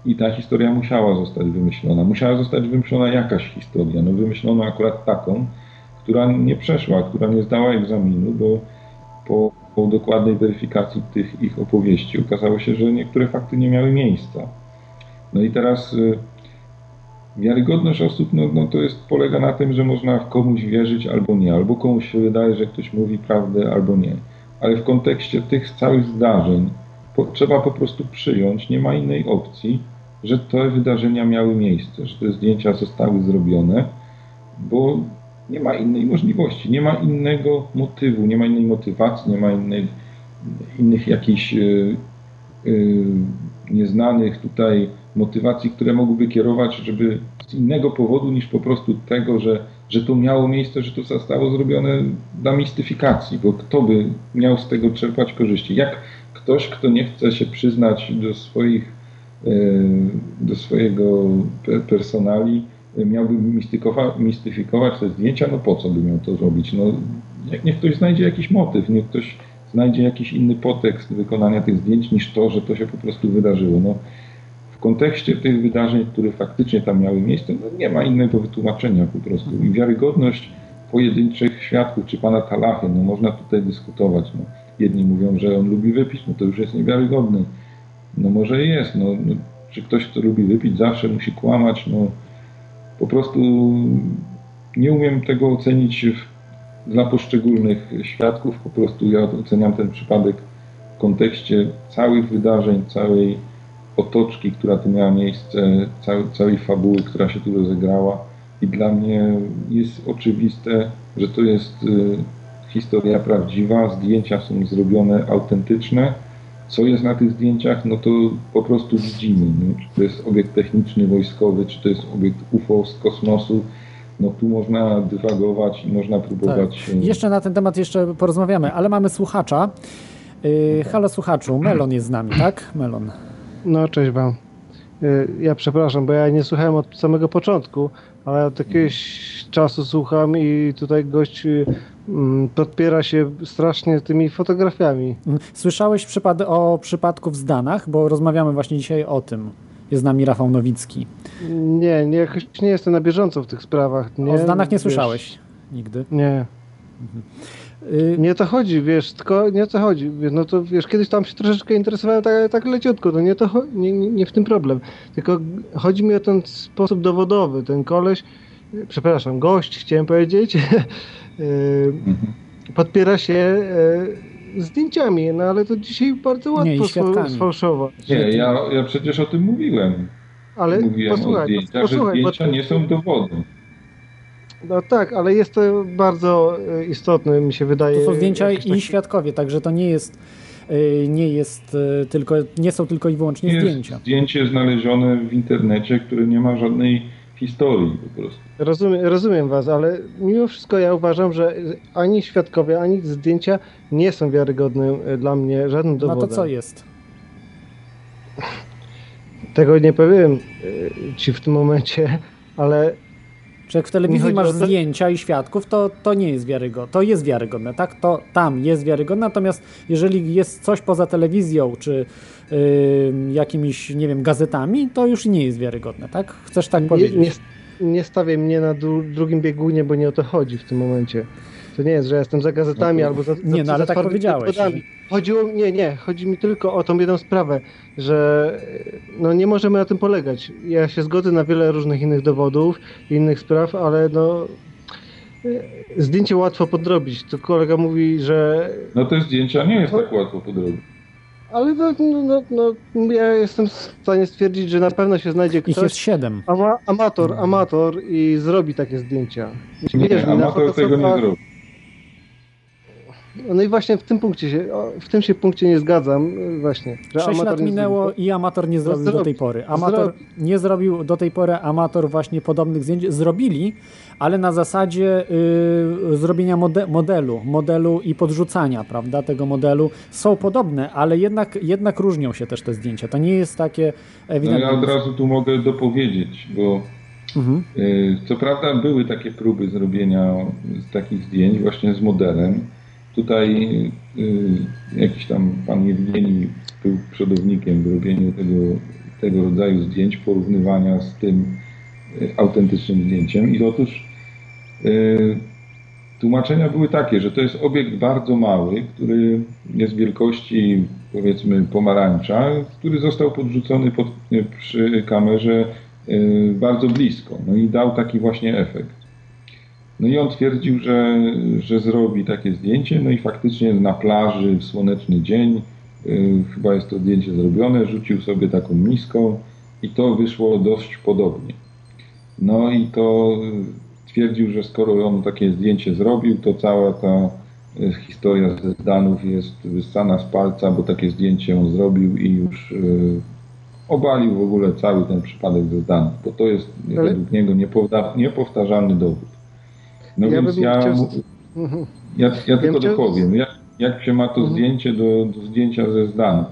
i ta historia musiała zostać wymyślona. Musiała zostać wymyślona jakaś historia. No wymyślono akurat taką, która nie przeszła, która nie zdała egzaminu, bo po, po dokładnej weryfikacji tych ich opowieści okazało się, że niektóre fakty nie miały miejsca. No i teraz y, wiarygodność osób, no, no to jest, polega na tym, że można komuś wierzyć albo nie, albo komuś się wydaje, że ktoś mówi prawdę albo nie. Ale w kontekście tych całych zdarzeń po, trzeba po prostu przyjąć, nie ma innej opcji, że te wydarzenia miały miejsce, że te zdjęcia zostały zrobione, bo nie ma innej możliwości, nie ma innego motywu, nie ma innej motywacji, nie ma innych jakichś yy, nieznanych tutaj motywacji, które mogłyby kierować, żeby z innego powodu niż po prostu tego, że, że to miało miejsce, że to zostało zrobione dla mistyfikacji, bo kto by miał z tego czerpać korzyści? Jak ktoś, kto nie chce się przyznać do swoich, do swojego personali, miałby mistyfikować te zdjęcia, no po co by miał to zrobić? No, niech ktoś znajdzie jakiś motyw, niech ktoś znajdzie jakiś inny podtekst wykonania tych zdjęć niż to, że to się po prostu wydarzyło. No, kontekście tych wydarzeń, które faktycznie tam miały miejsce, no nie ma innego wytłumaczenia po prostu. I wiarygodność pojedynczych świadków, czy pana Talachy, no można tutaj dyskutować. No. Jedni mówią, że on lubi wypić, no to już jest niewiarygodny. No może jest, no, no czy ktoś, kto lubi wypić, zawsze musi kłamać, no po prostu nie umiem tego ocenić dla poszczególnych świadków, po prostu ja oceniam ten przypadek w kontekście całych wydarzeń, całej otoczki, która tu miała miejsce, całej, całej fabuły, która się tu rozegrała. I dla mnie jest oczywiste, że to jest y, historia prawdziwa, zdjęcia są zrobione autentyczne. Co jest na tych zdjęciach, no to po prostu widzimy. No, czy to jest obiekt techniczny, wojskowy, czy to jest obiekt UFO z kosmosu. No tu można dywagować i można próbować. Tak. Jeszcze na ten temat jeszcze porozmawiamy, ale mamy słuchacza. Yy, halo słuchaczu, Melon jest z nami, tak? Melon. No, cześć wam. Y, ja przepraszam, bo ja nie słuchałem od samego początku, ale od jakiegoś czasu słucham i tutaj gość y, podpiera się strasznie tymi fotografiami. Słyszałeś przypad o przypadku w Zdanach, bo rozmawiamy właśnie dzisiaj o tym. Jest z nami Rafał Nowicki. Nie, nie, jakoś nie jestem na bieżąco w tych sprawach. Nie, o Zdanach nie wiesz, słyszałeś nigdy? Nie. Mhm. Y, nie o to chodzi, wiesz, tylko nie o to chodzi. No to wiesz, kiedyś tam się troszeczkę interesowałem tak, tak leciutko, to nie, to nie, nie w tym problem. Tylko chodzi mi o ten sposób dowodowy. Ten koleś, przepraszam, gość chciałem powiedzieć, podpiera się y, zdjęciami, no ale to dzisiaj bardzo łatwo sfałszować. Nie, ja, ja przecież o tym mówiłem. Ale mówiłem posłuchaj, o zdjęciach, posłuchaj, że zdjęcia bo... nie są dowodem. No tak, ale jest to bardzo e, istotne, mi się wydaje. To są zdjęcia i taki... świadkowie, także to nie jest e, nie jest e, tylko, nie są tylko i wyłącznie jest zdjęcia. Zdjęcie znalezione w internecie, które nie ma żadnej historii po prostu. Rozumiem, rozumiem was, ale mimo wszystko ja uważam, że ani świadkowie, ani zdjęcia nie są wiarygodne dla mnie żadnym dowodem. No to co jest? Tego nie powiem ci w tym momencie, ale że jak w telewizji masz zdjęcia i świadków, to, to nie jest wiarygodne. To jest wiarygodne, tak? To tam jest wiarygodne, natomiast jeżeli jest coś poza telewizją, czy yy, jakimiś, nie wiem, gazetami, to już nie jest wiarygodne, tak? Chcesz tak powiedzieć? Nie, nie, nie stawię mnie na dru drugim biegunie, bo nie o to chodzi w tym momencie. To nie jest, że jestem za gazetami no, albo za, Nie, no ale tak powiedziałeś. Chodziło, nie, nie, chodzi mi tylko o tą jedną sprawę, że no nie możemy na tym polegać. Ja się zgodzę na wiele różnych innych dowodów, innych spraw, ale no zdjęcie łatwo podrobić. To kolega mówi, że... No te zdjęcia nie jest tak łatwo podrobić. Ale no, no, no, no, ja jestem w stanie stwierdzić, że na pewno się znajdzie ktoś... Ich jest siedem. Ama amator, amator i zrobi takie zdjęcia. Nie, Wiesz, amator tego nie zrobi. No i właśnie w tym punkcie się, w tym się punkcie nie zgadzam właśnie. Sześć lat minęło i amator nie zrobił do tej pory. Amator nie zrobił do tej pory, amator właśnie podobnych zdjęć zrobili, ale na zasadzie y, zrobienia mode modelu, modelu i podrzucania, prawda, tego modelu są podobne, ale jednak, jednak różnią się też te zdjęcia. To nie jest takie ewidentne. No ja od razu tu mogę dopowiedzieć, bo Mhm. Co prawda były takie próby zrobienia takich zdjęć właśnie z modelem. Tutaj jakiś tam pan Jewgeni był przodownikiem w robieniu tego, tego rodzaju zdjęć, porównywania z tym autentycznym zdjęciem. I otóż Tłumaczenia były takie, że to jest obiekt bardzo mały, który jest wielkości powiedzmy pomarańcza, który został podrzucony pod, przy kamerze y, bardzo blisko. No i dał taki właśnie efekt. No i on twierdził, że, że zrobi takie zdjęcie, no i faktycznie na plaży w słoneczny dzień, y, chyba jest to zdjęcie zrobione, rzucił sobie taką miską i to wyszło dość podobnie. No i to stwierdził, że skoro on takie zdjęcie zrobił, to cała ta e, historia ze Zdanów jest wyssana z palca, bo takie zdjęcie on zrobił i już e, obalił w ogóle cały ten przypadek ze Zdanów, bo to jest Ale... według niego niepowtarzalny dowód. No ja więc ja, chciał... ja, ja tylko chciał... dopowiem, jak, jak się ma to mhm. zdjęcie do, do zdjęcia ze Zdanów.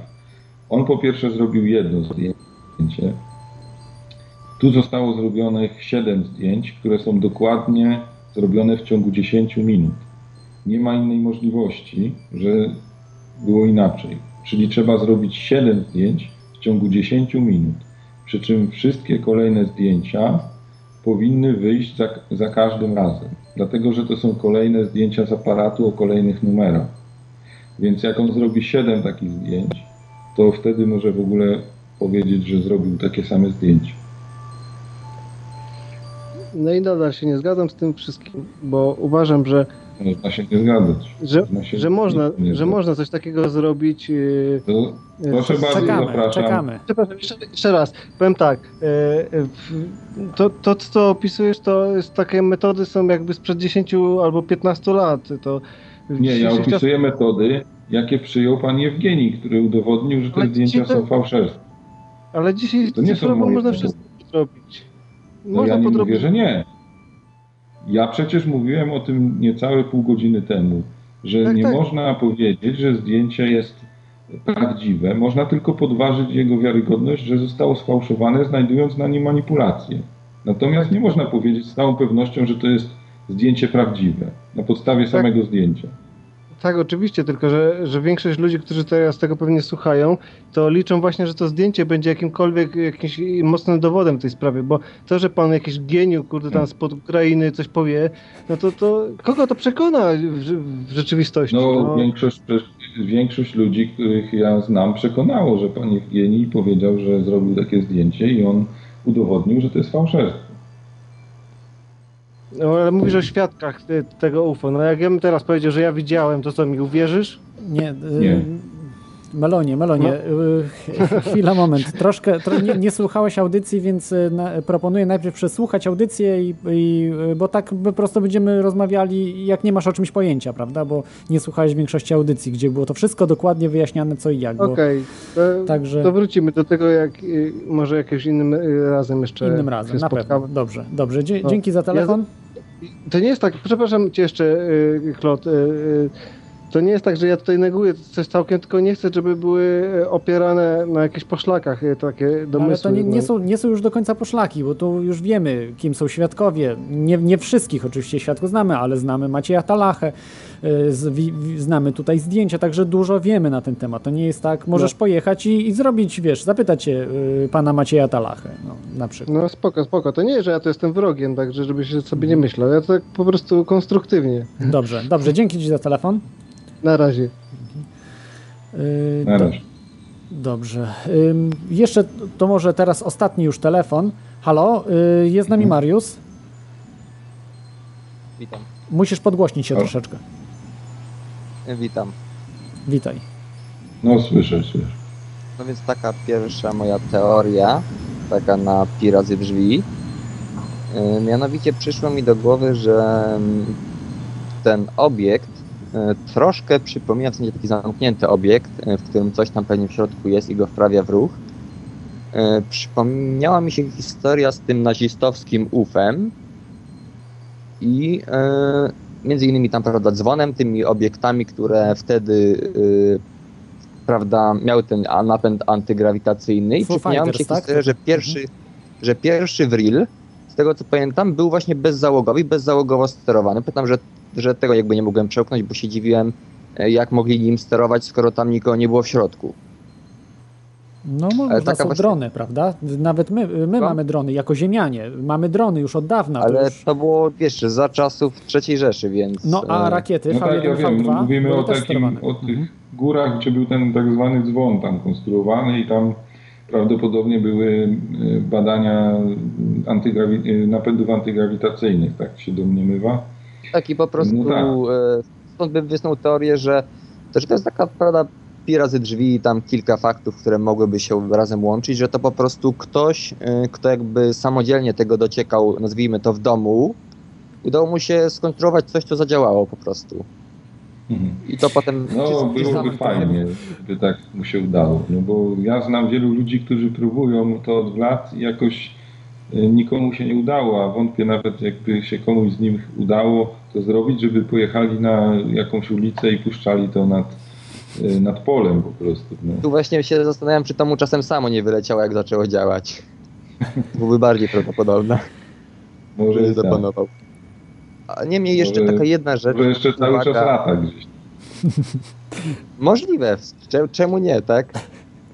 On po pierwsze zrobił jedno zdjęcie, tu zostało zrobionych 7 zdjęć, które są dokładnie zrobione w ciągu 10 minut. Nie ma innej możliwości, że było inaczej. Czyli trzeba zrobić 7 zdjęć w ciągu 10 minut. Przy czym wszystkie kolejne zdjęcia powinny wyjść za, za każdym razem. Dlatego, że to są kolejne zdjęcia z aparatu o kolejnych numerach. Więc jak on zrobi 7 takich zdjęć, to wtedy może w ogóle powiedzieć, że zrobił takie same zdjęcia. No i nadal się nie zgadzam z tym wszystkim, bo uważam, że można się nie zgadzać. Że, że, można, że można coś takiego zrobić. Yy, to, proszę bardzo, czekamy, zapraszam. Czekamy. Przepraszam, jeszcze, jeszcze raz. Powiem tak. Yy, to, to, co opisujesz, to jest takie metody są jakby sprzed 10 albo 15 lat. To nie, ja opisuję czas... metody, jakie przyjął pan Jewgeni, który udowodnił, że te zdjęcia są fałszerstwe. Ale dzisiaj to nie są można wszystko zrobić. No ja nie podrobić. mówię, że nie. Ja przecież mówiłem o tym niecałe pół godziny temu, że tak, nie tak. można powiedzieć, że zdjęcie jest prawdziwe. Można tylko podważyć jego wiarygodność, że zostało sfałszowane, znajdując na nim manipulację. Natomiast nie można powiedzieć z całą pewnością, że to jest zdjęcie prawdziwe na podstawie tak. samego zdjęcia. Tak, oczywiście, tylko że, że większość ludzi, którzy teraz tego pewnie słuchają, to liczą właśnie, że to zdjęcie będzie jakimkolwiek jakimś mocnym dowodem w tej sprawie, bo to, że pan jakiś geniu, kurde, tam spod Ukrainy coś powie, no to, to kogo to przekona w, w rzeczywistości? No, no, Większość, większość ludzi, których ja znam, przekonało, że pan Jewgeni powiedział, że zrobił takie zdjęcie i on udowodnił, że to jest fałszerstwo. No ale mówisz o świadkach tego UFO. No jak ja bym teraz powiedział, że ja widziałem, to co mi uwierzysz? Nie. Y, nie. Melonie, Melonie, no. chwila, moment. Troszkę tro, nie, nie, słuchałeś audycji, więc y, na, proponuję najpierw przesłuchać audycję, i, i, bo tak po prostu będziemy rozmawiali, jak nie masz o czymś pojęcia, prawda? Bo nie słuchałeś większości audycji, gdzie było to wszystko dokładnie wyjaśniane, co i jak. Okej, okay. to, Także... to wrócimy do tego, jak może jakimś innym razem jeszcze. Innym razem, na pewno. Dobrze, dobrze. Dzie no. Dzięki za telefon. Ja to nie jest tak, przepraszam cię jeszcze, Klot, y, y, y, to nie jest tak, że ja tutaj neguję coś całkiem, tylko nie chcę, żeby były opierane na jakichś poszlakach takie domysły. Ale to nie, nie, no. są, nie są już do końca poszlaki, bo tu już wiemy, kim są świadkowie. Nie, nie wszystkich oczywiście świadków znamy, ale znamy Macieja Talachę, znamy tutaj zdjęcia, także dużo wiemy na ten temat. To nie jest tak, możesz no. pojechać i, i, zrobić, wiesz, zapytać się pana Macieja Talachę, no, na przykład. No spoko, spoko. To nie, że ja to jestem wrogiem, także żeby się sobie nie myślał. Ja to tak po prostu konstruktywnie. Dobrze, dobrze. Dzięki Ci za telefon. Na razie. Yy, Na razie. Dobrze. Yy, jeszcze to może teraz ostatni już telefon. Halo, yy, jest z nami mhm. Mariusz. Witam. Musisz podgłośnić się o. troszeczkę. Witam. Witaj. No słyszę, słyszę. No więc taka pierwsza moja teoria, taka na pi razy drzwi. Mianowicie przyszło mi do głowy, że mm, ten obiekt troszkę przypomina w sensie taki zamknięty obiekt, e, w którym coś tam pewnie w środku jest i go wprawia w ruch. E, przypomniała mi się historia z tym nazistowskim UFem i między innymi tam, prawda, dzwonem, tymi obiektami, które wtedy prawda, miały ten napęd antygrawitacyjny i przypomniała mi się tak? historia, że pierwszy, mhm. że pierwszy Vril z tego co pamiętam, był właśnie bezzałogowy, bezzałogowo sterowany. Pytam, że, że tego jakby nie mogłem przełknąć, bo się dziwiłem, e, jak mogli nim sterować, skoro tam nikogo nie było w środku. No można są właśnie... drony, prawda? Nawet my, my mamy drony, jako ziemianie. Mamy drony już od dawna. Ale to, już... to było, wiesz, za czasów III Rzeszy, więc... No a e, rakiety no V1, tak, ja wiem, no, Mówimy o, takim, o tych mhm. górach, gdzie był ten tak zwany dzwon tam konstruowany i tam prawdopodobnie były e, badania antygrawi- napędów antygrawitacyjnych, tak się domniemywa. Tak i po prostu no tak. stąd bym wysnuł teorię, że to, że to jest taka prawda, pi razy drzwi i tam kilka faktów, które mogłyby się razem łączyć, że to po prostu ktoś, y, kto jakby samodzielnie tego dociekał, nazwijmy to w domu, udało mu się skonstruować coś, co zadziałało po prostu. Mhm. I to potem... No, byłoby fajnie, gdyby tak mu się udało. No bo ja znam wielu ludzi, którzy próbują to od lat i jakoś y, nikomu się nie udało, a wątpię nawet jakby się komuś z nich udało to zrobić, żeby pojechali na jakąś ulicę i puszczali to nad Y, nad polem po prostu. No. Tu właśnie się zastanawiam, czy to mu czasem samo nie wyleciało, jak zaczęło działać. Byłby bardziej prawdopodobne. Może nie tak. zapanował. A niemniej jeszcze może, taka jedna rzecz. Może jeszcze cały uwaga. czas lata gdzieś. Możliwe. Czemu nie, tak?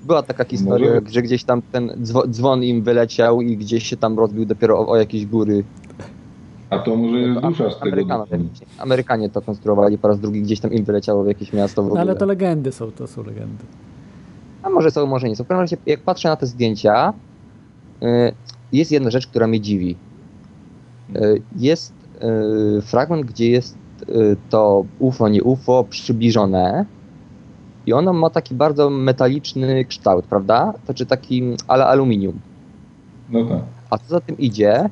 Była taka historia, może... że gdzieś tam ten dzwon im wyleciał i gdzieś się tam rozbił dopiero o, o jakieś góry. A to może jest dusza z tego. Amerykanie to konstruowali po raz drugi, gdzieś tam im wyleciało w jakieś miasto w ogóle. No, ale to legendy są, to są legendy. A może są, może nie są. W każdym razie, jak patrzę na te zdjęcia, y, jest jedna rzecz, która mnie dziwi. Y, jest y, fragment, gdzie jest to UFO, nie UFO, przybliżone i ono ma taki bardzo metaliczny kształt, prawda? To czy taki ale aluminium. No tak. A co za tym idzie,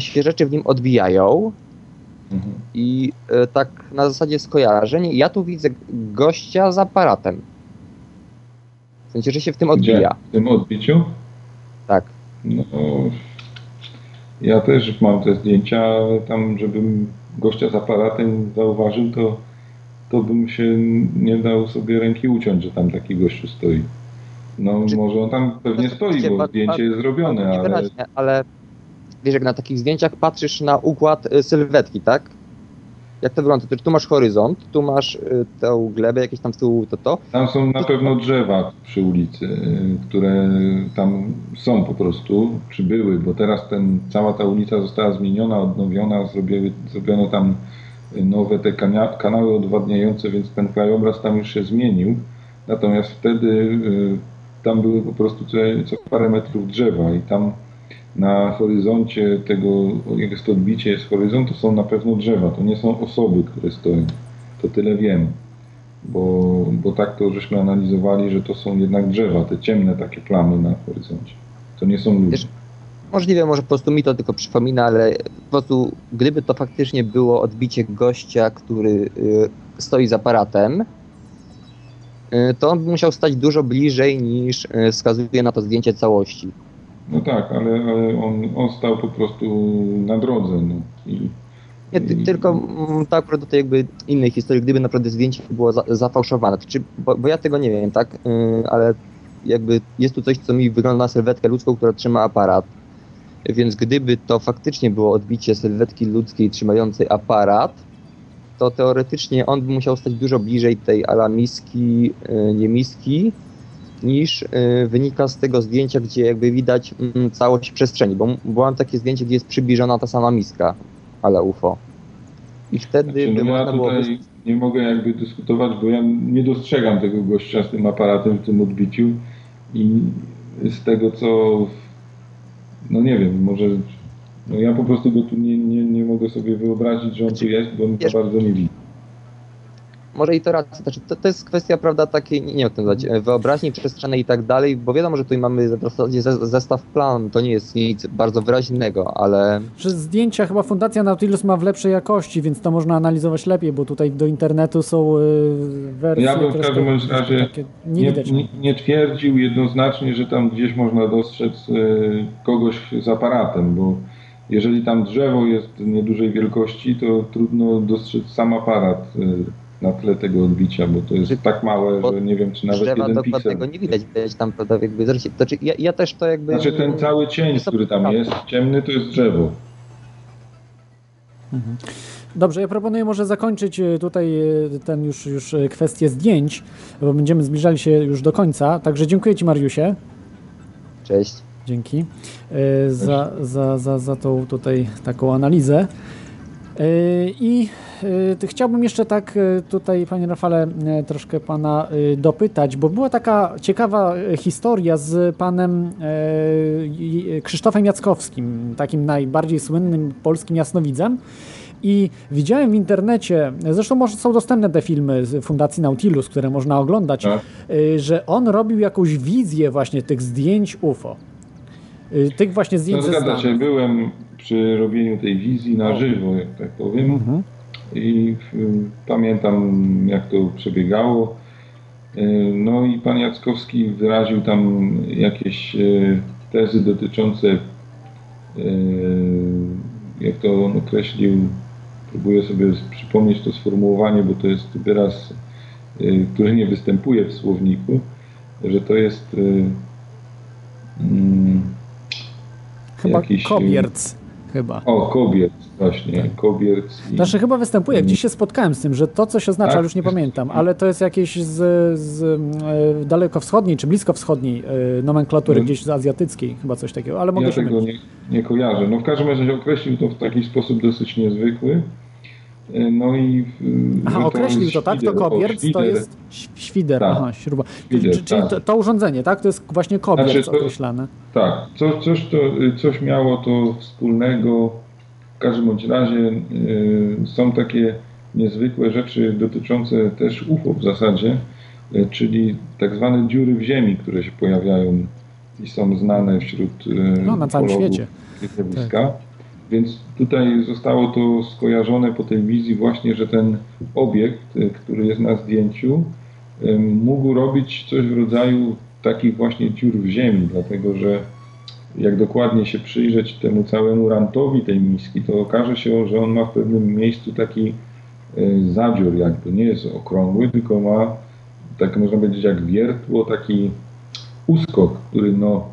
się rzeczy w nim odbijają. Mhm. I e, tak na zasadzie skojarzeń, ja tu widzę gościa z aparatem. W sensie, że się w tym odbija. Gdzie? W tym odbiciu? Tak. No, ja też mam te zdjęcia, ale tam, żebym gościa z aparatem zauważył, to, to bym się nie dał sobie ręki uciąć, że tam taki gościu stoi. No, Czy... może on tam pewnie stoi, bo zdjęcie jest zrobione, ale... ale wiesz, jak na takich zdjęciach patrzysz na układ y, sylwetki, tak? Jak to wygląda? Tu masz horyzont, tu masz y, tę glebę, jakieś tam z tyłu to to. Tam są na pewno drzewa przy ulicy, y, które tam są po prostu, czy były, bo teraz ten, cała ta ulica została zmieniona, odnowiona, zrobiły, zrobiono tam nowe te kanały odwadniające, więc ten krajobraz tam już się zmienił. Natomiast wtedy tam były po prostu co, co parę metrów drzewa i tam na horyzoncie tego, jak jest to odbicie jest horyzont, to są na pewno drzewa, to nie są osoby, które stoją. To tyle wiem. Bo, bo tak to żeśmy analizowali, że to są jednak drzewa, te ciemne takie plamy na horyzoncie. To nie są ludzie. Możliwe, może po prostu mi to tylko przypomina, ale po prostu gdyby to faktycznie było odbicie gościa, który y, stoi z aparatem, y, to on by musiał stać dużo bliżej niż y, wskazuje na to zdjęcie całości. No tak, ale, ale on, on stał po prostu na drodze. No. I, nie, i... tylko tak akurat do tej jakby innej historii, gdyby naprawdę zdjęcie było za, zafałszowane, czy, bo, bo, ja tego nie wiem, tak, yy, ale jakby jest tu coś, co mi wygląda na sylwetkę ludzką, która trzyma aparat, więc gdyby to faktycznie było odbicie sylwetki ludzkiej trzymającej aparat, to teoretycznie on by musiał stać dużo bliżej tej ala miski, yy, nie miski, niż y, wynika z tego zdjęcia, gdzie jakby widać mm, całość przestrzeni, bo, bo mam takie zdjęcie, gdzie jest przybliżona ta sama miska, ale UFO. I wtedy znaczy, no by ja było... Nie mogę jakby dyskutować, bo ja nie dostrzegam tego gościa z tym aparatem w tym odbiciu i z tego co no nie wiem, może no ja po prostu go tu nie, nie, nie mogę sobie wyobrazić, że on tu jest, bo on to bardzo nie widzi może i to racja, znaczy to, to jest kwestia, prawda, takiej, nie jak to nazwać, wyobraźni przestrzennej i tak dalej, bo wiadomo, że tutaj mamy w zasadzie zestaw plan, to nie jest nic bardzo wyraźnego, ale... Przez zdjęcia chyba Fundacja Nautilus ma w lepszej jakości, więc to można analizować lepiej, bo tutaj do internetu są y, wersje... Ja bym w każdym razie nie, nie, nie, twierdził jednoznacznie, że tam gdzieś można dostrzec y, kogoś z aparatem, bo jeżeli tam drzewo jest niedużej wielkości, to trudno dostrzec sam aparat y, na tle tego odbicia, bo to jest czy, tak małe, że nie wiem, czy nawet drzewa jeden piksel. tego nie widać, widać tam prawda, jakby to znaczy ja, ja też to jakby... Znaczy ten cały cień, który tam jest, ciemny, to jest drzewo. Mhm. Dobrze, ja proponuję może zakończyć e, tutaj e, ten już, już e, kwestię zdjęć, bo będziemy zbliżali się już do końca. Także dziękuję Ci Mariusie. Cześć. Dzięki za, za, za, za tą tutaj taką analizę. I chciałbym jeszcze tak tutaj, panie Rafale, troszkę pana dopytać, bo była taka ciekawa historia z panem Krzysztofem Jackowskim, takim najbardziej słynnym polskim jasnowidzem. I widziałem w internecie, zresztą może są dostępne te filmy z Fundacji Nautilus, które można oglądać, tak. Y, że on robił jakąś wizję właśnie tych zdjęć UFO. Y, tych właśnie zdjęć no, zgadza się, byłem przy robieniu tej wizji na żywo, jak tak powiem. Mhm. I y, pamiętam, jak to przebiegało. No i pan Jackowski wyraził tam jakieś tezy dotyczące, jak to on określił, próbuję sobie przypomnieć to sformułowanie, bo to jest wyraz, y, który nie występuje w słowniku, że to jest y, mm, chyba jakiś... Y, kobierc. Chyba. O, kobierc, właśnie, kobierc. I... Znaczy chyba występuje, gdzieś się spotkałem z tym, że to coś oznacza, tak? już nie pamiętam, ale to jest jakieś z, z e, dalekowschodniej czy bliskowschodniej e, nomenklatury, no. gdzieś z azjatyckiej, chyba coś takiego, ale mogę ja tego nie, nie kojarzę. No w każdym razie określił to w taki sposób dosyć niezwykły, E, no i. Aha, określił to, tak? To kobierc to jest świder, tak. aha, śruba. Świder, czyli tak. to, to, urządzenie, tak? To jest właśnie kobierc znaczy to, określane. Tak, Co, coś, to, coś miało to wspólnego. W każdym bądź razie y, są takie niezwykłe rzeczy dotyczące też UFO w zasadzie, y, czyli tak zwane dziury w ziemi, które się pojawiają i są znane wśród y, no, na całym świecie. Tak. Więc tutaj zostało to skojarzone po tej wizji właśnie, że ten obiekt, który jest na zdjęciu, mógł robić coś w rodzaju takich właśnie dziur w ziemi, dlatego że jak dokładnie się przyjrzeć temu całemu rantowi tej miski, to okaże się, że on ma w pewnym miejscu taki e, zadziór jakby, nie jest okrągły, tylko ma, tak można powiedzieć jak wiertło, taki uskok, który no,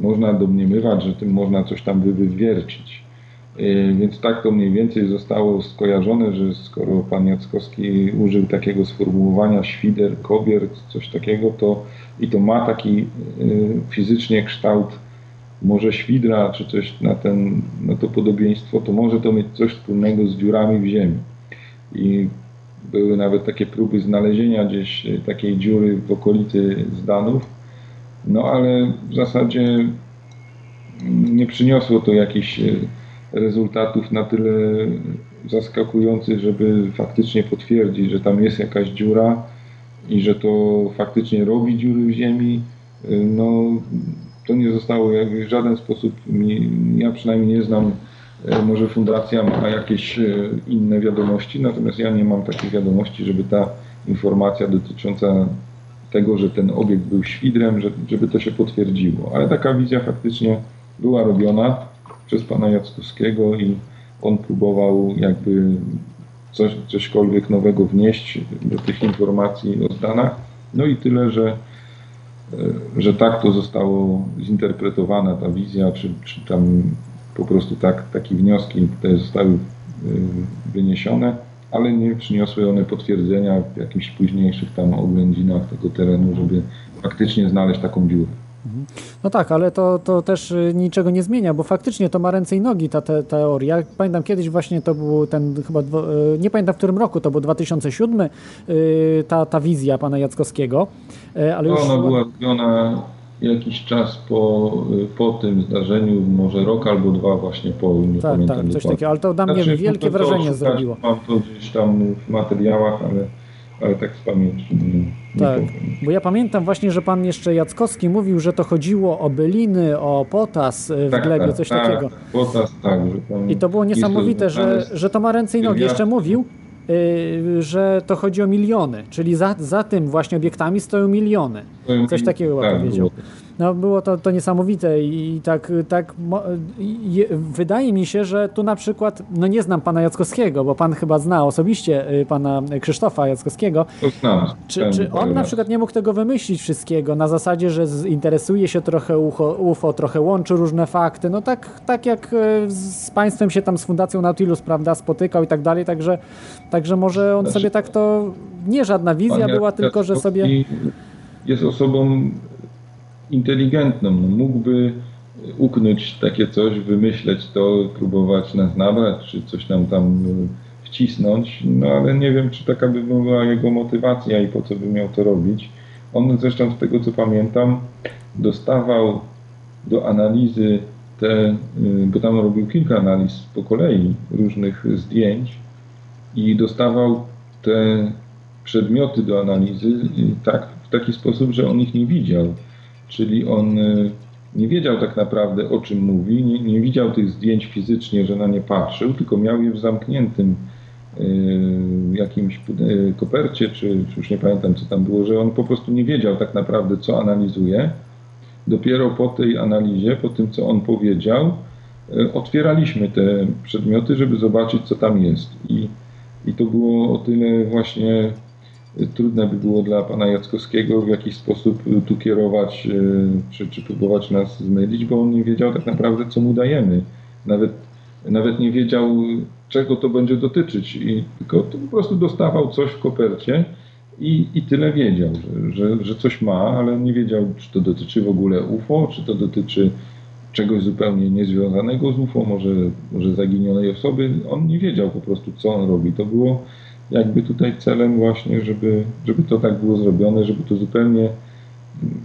można domniemywać, że tym można coś tam wywiercić. Y, więc tak to mniej więcej zostało skojarzone, że skoro pan Jackowski użył takiego sformułowania świder, kobier, coś takiego, to i to ma taki y, fizycznie kształt może świdra, czy coś na, ten, na to podobieństwo, to może to mieć coś wspólnego z dziurami w ziemi. I były nawet takie próby znalezienia gdzieś takiej dziury w okolicy Zdanów, no ale w zasadzie nie przyniosło to jakichś y, rezultatów na tyle zaskakujących, żeby faktycznie potwierdzić, że tam jest jakaś dziura i że to faktycznie robi dziury w ziemi, no to nie zostało w żaden sposób, ja przynajmniej nie znam, e, może fundacja ma jakieś e, inne wiadomości, natomiast ja nie mam takich wiadomości, żeby ta informacja dotycząca tego, że ten obiekt był świdrem, żeby to się potwierdziło. Ale taka wizja faktycznie była robiona przez pana Jackowskiego i on próbował jakby coś, cośkolwiek nowego wnieść do tych informacji o Stanach. No i tyle, że, że tak to zostało zinterpretowana ta wizja, czy, czy tam po prostu tak, takie wnioski te zostały e, wyniesione, ale nie przyniosły one potwierdzenia w jakichś późniejszych tam oględzinach tego terenu, żeby faktycznie znaleźć taką dziurę. No tak, ale to, to też y, niczego nie zmienia, bo faktycznie to ma ręce i nogi ta te, teoria. Pamiętam kiedyś właśnie to był ten chyba, y, nie pamiętam w którym roku, to był 2007, y, ta, ta wizja pana Jackowskiego. Ale już... Ona była robiona jakiś czas po, po tym zdarzeniu, może rok albo dwa właśnie po, nie tak, pamiętam Tak, coś takiego, ale to na mnie znaczy, wielkie wrażenie zrobiło. Mam to gdzieś tam w materiałach, ale ale tak z pamięci nie, Tak, bo ja pamiętam właśnie, że pan jeszcze Jackowski mówił, że to chodziło o byliny, o potas w tak, glebie, tak, coś tak, takiego. Potas, tak. Że I to było niesamowite, że, że to ma ręce i nogi. Jeszcze mówił, yy, że to chodzi o miliony, czyli za, za tym właśnie obiektami stoją miliony. Coś takiego tak, powiedział. Było. No było to, to niesamowite i tak, tak wydaje mi się, że tu na przykład, no nie znam pana Jackowskiego, bo pan chyba zna osobiście y, pana Krzysztofa Jackowskiego. To znam. Czy, czy on na przykład nie mógł tego wymyślić wszystkiego na zasadzie, że interesuje się trochę UFO, UFO, trochę łączy różne fakty, no tak, tak jak y, z państwem się tam z Fundacją Nautilus, prawda, spotykał i tak dalej, także, także może on znaczy, sobie tak to, nie żadna wizja była, tylko że sobie... Jest osobą inteligentną. No, mógłby uknąć takie coś, wymyśleć to, próbować nas nabrać, czy coś nam tam e, wcisnąć, no ale nie wiem, czy taka by była jego motywacja i po co by miał to robić. On zresztą z tego co pamiętam dostawał do analizy te, e, bo tam robił kilka analiz po kolei różnych zdjęć i dostawał te przedmioty do analizy tak, w taki sposób, że on ich nie widział czyli on y, nie wiedział tak naprawdę o czym mówi, nie, nie widział tych zdjęć fizycznie, że na nie patrzył, tylko miał je w zamkniętym y, jakimś y, kopercie, czy, już nie pamiętam co tam było, że on po prostu nie wiedział tak naprawdę co analizuje. Dopiero po tej analizie, po tym co on powiedział, otwieraliśmy te przedmioty, żeby zobaczyć co tam jest. I, i to było o tyle właśnie trudne by było dla pana Jackowskiego w jakiś sposób tu kierować, e, czy, czy próbować nas zmylić, bo on nie wiedział tak naprawdę, co mu dajemy. Nawet, nawet nie wiedział, czego to będzie dotyczyć. I tylko to po prostu dostawał coś w kopercie i, i tyle wiedział, że, że, że coś ma, ale nie wiedział, czy to dotyczy w ogóle UFO, czy to dotyczy czegoś zupełnie niezwiązanego z UFO, może, może zaginionej osoby. On nie wiedział po prostu, co on robi. To było jakby tutaj celem właśnie, żeby, żeby to tak było zrobione, żeby to zupełnie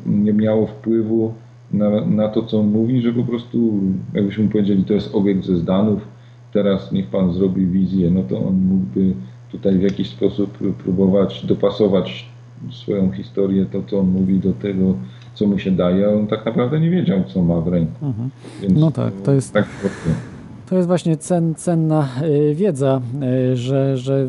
nie miało wpływu na, na to, co on mówi, że po prostu, jakbyśmy powiedzieli, to jest obiekt ze Zdanów, teraz niech pan zrobi wizję, no to on mógłby tutaj w jakiś sposób próbować dopasować swoją historię, to co on mówi do tego, co mu się daje, on tak naprawdę nie wiedział, co ma w ręku. Mhm. No tak, to jest... Tak, to jest właśnie cen, cenna y, wiedza, y, że, że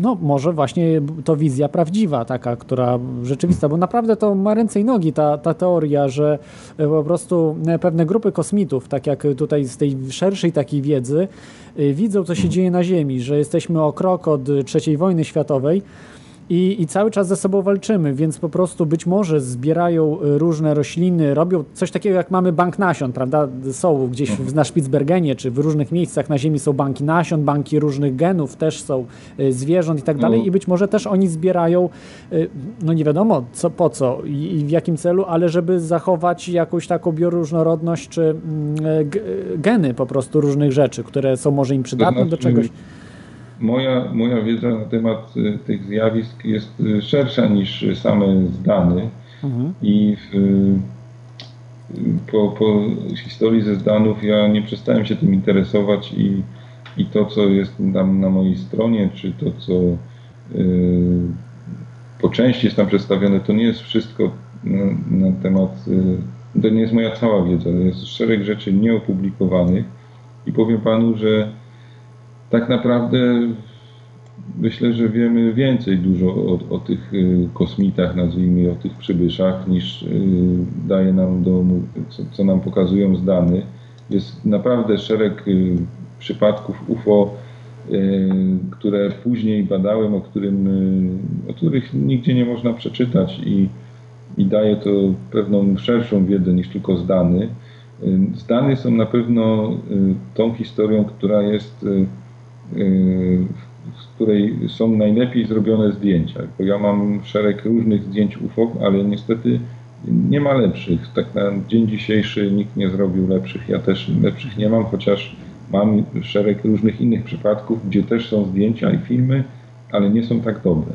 no może właśnie to wizja prawdziwa, taka, która rzeczywista, bo naprawdę to ma ręce i nogi ta, ta teoria, że po prostu pewne grupy kosmitów, tak jak tutaj z tej szerszej takiej wiedzy, y, widzą, co się dzieje na Ziemi, że jesteśmy o krok od III wojny światowej, i, I cały czas ze sobą walczymy, więc po prostu być może zbierają y, różne rośliny, robią coś takiego jak mamy bank nasion, prawda? Są gdzieś mhm. na Spitsbergenie czy w różnych miejscach na Ziemi są banki nasion, banki różnych genów też są, y, zwierząt i tak dalej. Mhm. I być może też oni zbierają, y, no nie wiadomo co, po co i, w jakim celu, ale żeby zachować jakąś taką bioróżnorodność czy mm, geny po prostu różnych rzeczy, które są może im przydatne do czegoś moja, moja wiedza na temat y, tych zjawisk jest y, szersza niż same zdany mhm. i w, y, po, po historii ze zdanów ja nie przestałem się tym interesować i, i to, co jest tam na mojej stronie, czy to, co po części jest tam przedstawione, to nie jest wszystko na, na temat, to nie jest moja cała wiedza, jest szereg rzeczy nieopublikowanych i powiem Panu, że tak naprawdę myślę, że wiemy więcej dużo o, o tych y, kosmitach, nazwijmy, o tych przybyszach, niż y, daje nam do, co, co nam pokazują z danych. Jest naprawdę szereg y, przypadków UFO, które później badałem, o, którym, o których nigdzie nie można przeczytać i, i daje to pewną szerszą wiedzę niż tylko zdany. Zdany są na pewno tą historią, która jest z której są najlepiej zrobione zdjęcia. Bo ja mam szereg różnych zdjęć UFO, ale niestety nie ma lepszych. Tak na dzień dzisiejszy nikt nie zrobił lepszych. Ja też lepszych nie mam, chociaż mam szereg różnych innych przypadków, gdzie też są zdjęcia i filmy, ale nie są tak dobre.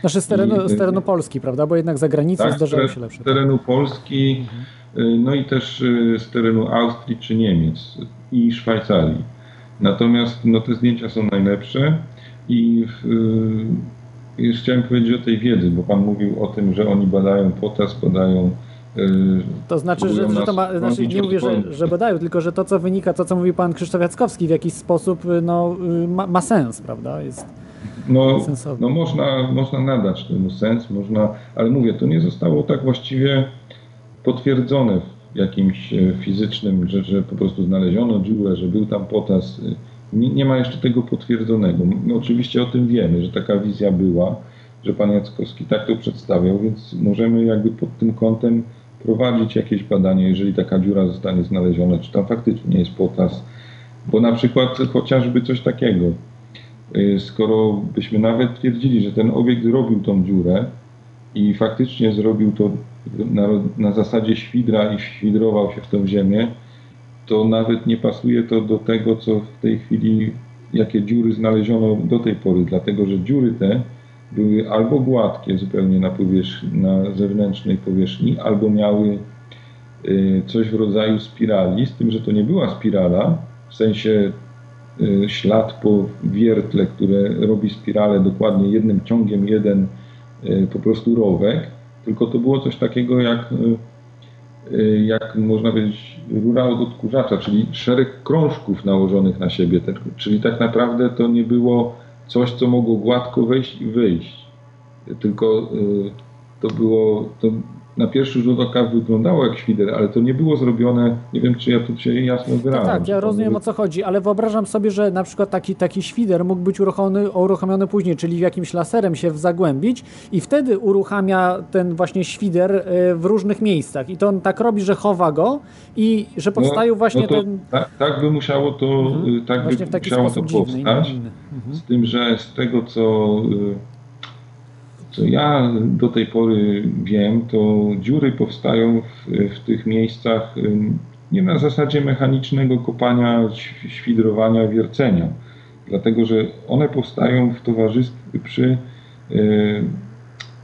Znaczy z terenu, z terenu Polski, prawda? Bo jednak za granicą tak, zdarzają się lepsze. Z terenu Polski, mhm. no i też y, z terenu Austrii czy Niemiec i Szwajcarii. Natomiast no, te zdjęcia są najlepsze i y, już chciałem powiedzieć o tej wiedzy, bo Pan mówił o tym, że oni badają potas, badają y, to znaczy, że, że to ma, znaczy nie mówię, że, że badają, tylko że to, co wynika, to, co mówił pan Krzysztof Jackowski, w jakiś sposób y, no, ma, ma sens, prawda? Jest no, no można, można nadać temu sens, można, ale mówię, to nie zostało tak właściwie potwierdzone w jakimś fizycznym, że, że po prostu znaleziono dziurę, że był tam potas. Nie, nie ma jeszcze tego potwierdzonego. My oczywiście o tym wiemy, że taka wizja była, że pan Jackowski tak to przedstawiał, więc możemy jakby pod tym kątem prowadzić jakieś badania, jeżeli taka dziura zostanie znaleziona, czy tam faktycznie jest potas. Bo na przykład chociażby coś takiego, y, skoro byśmy nawet twierdzili, że ten obiekt zrobił tą dziurę i faktycznie zrobił to na, na zasadzie świdra i świdrował się w tą ziemię, to nawet nie pasuje to do tego, co w tej chwili, jakie dziury znaleziono do tej pory, dlatego że dziury te były albo gładkie zupełnie na, powierzchni, na zewnętrznej powierzchni, albo miały y, coś w rodzaju spirali, z tym, że to nie była spirala, w sensie y, ślad po wiertle, które robi spiralę dokładnie jednym ciągiem, jeden po prostu rowek, tylko to było coś takiego jak, jak można powiedzieć, rura od odkurzacza, czyli szereg krążków nałożonych na siebie. Czyli tak naprawdę to nie było coś, co mogło gładko wejść i wyjść. Tylko y, to było, to na pierwszy rzut oka wyglądało jak świder, ale to nie było zrobione, nie wiem czy ja tu się jasno wyrażam. tak, ja rozumiem o co chodzi, ale wyobrażam sobie, że na przykład taki, taki świder mógł być uruchomiony, uruchomiony później, czyli jakimś laserem się zagłębić i wtedy uruchamia ten właśnie świder y, w różnych miejscach i to on tak robi, że chowa go i że powstają no, właśnie no to, ten... Tak, tak, by musiało to, mhm. tak by musiało to powstać, mhm. z tym, że z tego co y, co ja do tej pory wiem, to dziury powstają w, w tych miejscach nie na zasadzie mechanicznego kopania, świdrowania, wiercenia, dlatego że one powstają w towarzystwie przy,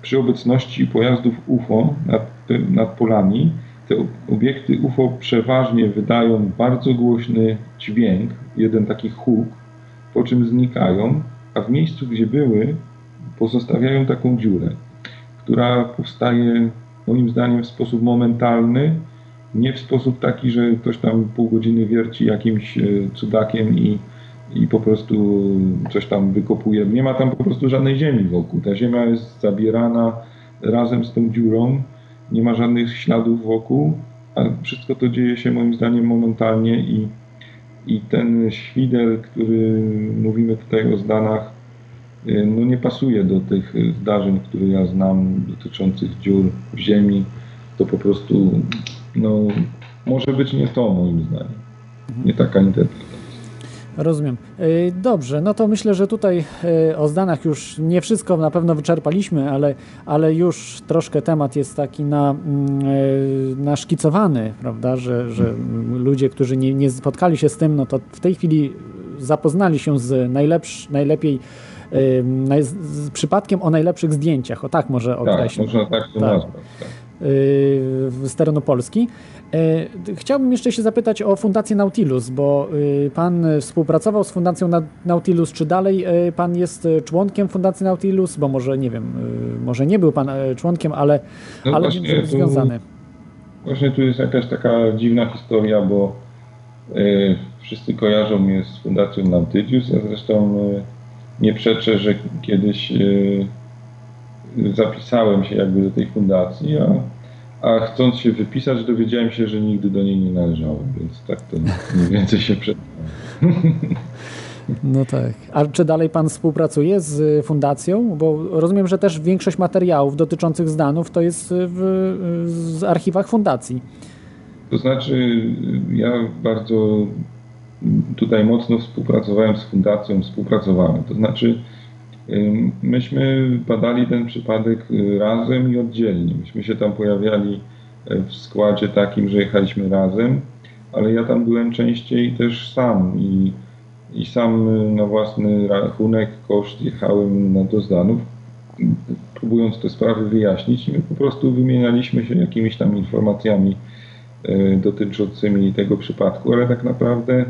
przy obecności pojazdów UFO nad, nad polami. Te obiekty UFO przeważnie wydają bardzo głośny dźwięk, jeden taki huk, po czym znikają, a w miejscu, gdzie były, pozostawiają taką dziurę, która powstaje moim zdaniem w sposób momentalny, nie w sposób taki, że ktoś tam pół godziny wierci jakimś e, cudakiem i, i po prostu coś tam wykopuje. Nie ma tam po prostu żadnej ziemi wokół. Ta ziemia jest zabierana razem z tą dziurą, nie ma żadnych śladów wokół, a wszystko to dzieje się moim zdaniem momentalnie i, i ten świder, który mówimy tutaj o zdanach, no nie pasuje do tych zdarzeń, które ja znam dotyczących dziur w ziemi. To po prostu no, może być nie to moim zdaniem. Nie taka interpretacja. Rozumiem. Y, dobrze, no to myślę, że tutaj y, o zdanach już nie wszystko na pewno wyczerpaliśmy, ale, ale już troszkę temat jest taki na, mm, naszkicowany, prawda, że, że ludzie, którzy nie, nie spotkali się z tym, no to w tej chwili zapoznali się z najlepsz, najlepiej z przypadkiem o najlepszych zdjęciach, o tak może określić. Tak, można tak to tak. nazwać. Tak. z terenu Polski. E, chciałbym jeszcze się zapytać o Fundację Nautilus, bo y, Pan współpracował z Fundacją Nautilus, czy dalej Pan jest członkiem Fundacji Nautilus, bo może nie wiem, y, może nie był Pan członkiem, ale, no ale właśnie związany. Właśnie tu jest jakaś taka dziwna historia, bo y, wszyscy kojarzą mnie z Fundacją Nautilus, ja zresztą nie przeczę, że kiedyś e, zapisałem się jakby do tej fundacji, a, a chcąc się wypisać, dowiedziałem się, że nigdy do niej nie należałem, więc tak to mniej więcej się przed. No tak. A czy dalej Pan współpracuje z fundacją? Bo rozumiem, że też większość materiałów dotyczących zdanów to jest w, z archiwach fundacji. To znaczy, ja bardzo tutaj mocno współpracowałem z fundacją, współpracowałem. To znaczy, myśmy badali ten przypadek y, razem i oddzielnie. Myśmy się tam pojawiali e, w składzie takim, że jechaliśmy razem, ale ja tam byłem częściej też sam i, i sam y, na własny rachunek, koszt jechałem na do Zdanów, próbując te sprawy wyjaśnić. My po prostu wymienialiśmy się jakimiś tam informacjami e, dotyczącymi tego przypadku, ale tak naprawdę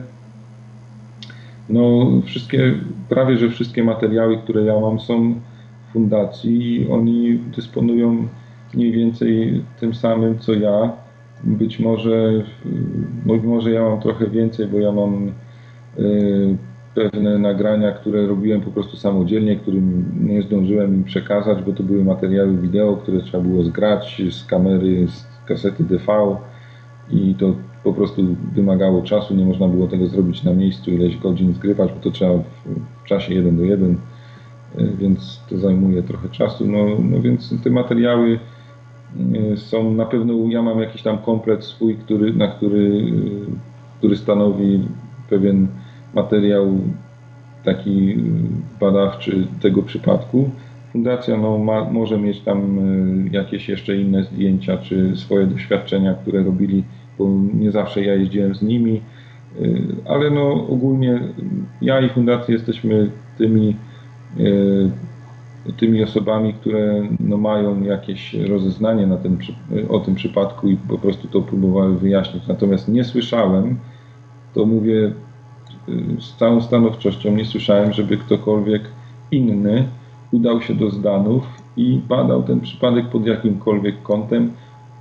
no, wszystkie, prawie że wszystkie materiały, które ja mam, są w fundacji i oni dysponują mniej więcej tym samym co ja. Być może, no, może ja mam trochę więcej, bo ja mam y, pewne nagrania, które robiłem po prostu samodzielnie, którym nie zdążyłem im przekazać, bo to były materiały wideo, które trzeba było zgrać z kamery, z kasety DV i to po prostu wymagało czasu, nie można było tego zrobić na miejscu, ileś godzin zgrywać, bo to trzeba w, czasie 1 do 1, więc to zajmuje trochę czasu. No, no więc te materiały są na pewno, ja mam jakiś tam komplet swój, który, na który, który stanowi pewien materiał taki badawczy tego przypadku. Fundacja no, ma, może mieć tam jakieś jeszcze inne zdjęcia, czy swoje doświadczenia, które robili, bo nie zawsze ja jeździłem z nimi, ale no ogólnie ja i fundacja jesteśmy tymi tymi osobami, które no, mają jakieś rozeznanie na ten, o tym przypadku i po prostu to próbowały wyjaśnić. Natomiast nie słyszałem, to mówię y, z całą stanowczością, nie słyszałem, żeby ktokolwiek inny udał się do Zdanów i badał ten przypadek pod jakimkolwiek kątem,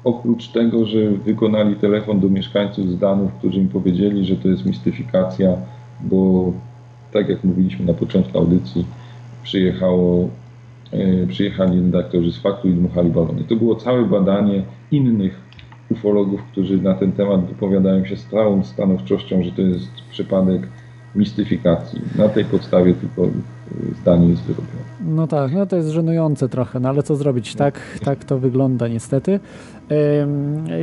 oprócz tego, że wykonali telefon do mieszkańców Zdanów, którzy im powiedzieli, że to jest mistyfikacja, bo tak jak mówiliśmy na początku audycji, przyjechało E, przyjechali redaktorzy z faktu i dmuchali balony. To było całe badanie innych ufologów, którzy na ten temat wypowiadają się z całą stanowczością, że to jest przypadek mistyfikacji. Na tej podstawie tylko zdanie jest wyrobione. No tak, no to jest żenujące trochę, no ale co zrobić, tak, tak to wygląda niestety.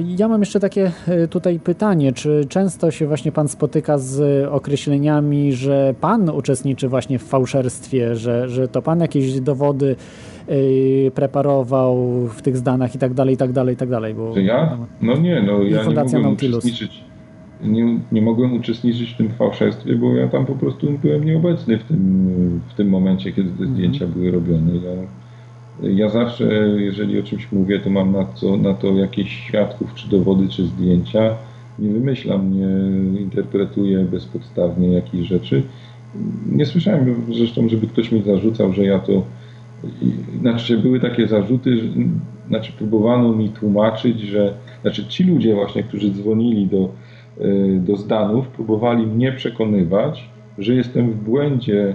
Ja mam jeszcze takie e, tutaj pytanie, czy często się właśnie Pan spotyka z określeniami, że Pan uczestniczy właśnie w fałszerstwie, że, że to Pan jakieś dowody e, preparował w tych zdanach i tak dalej, i tak dalej, i tak dalej. Bo, ja? No nie, no ja nie mogłem Nautilus. uczestniczyć nie, nie mogłem uczestniczyć w tym fałszerstwie, bo ja tam po prostu byłem nieobecny w tym, w tym momencie, kiedy te mhm. zdjęcia były robione. Ja, ja zawsze, jeżeli o czymś mówię, to mam na to, na to jakieś świadków, czy dowody, czy zdjęcia. Nie wymyślam, nie interpretuję bezpodstawnie jakichś rzeczy. Nie słyszałem zresztą, żeby ktoś mi zarzucał, że ja to. Znaczy, były takie zarzuty, że, znaczy próbowano mi tłumaczyć, że znaczy ci ludzie właśnie, którzy dzwonili do do Zdanów, próbowali mnie przekonywać, że jestem w błędzie,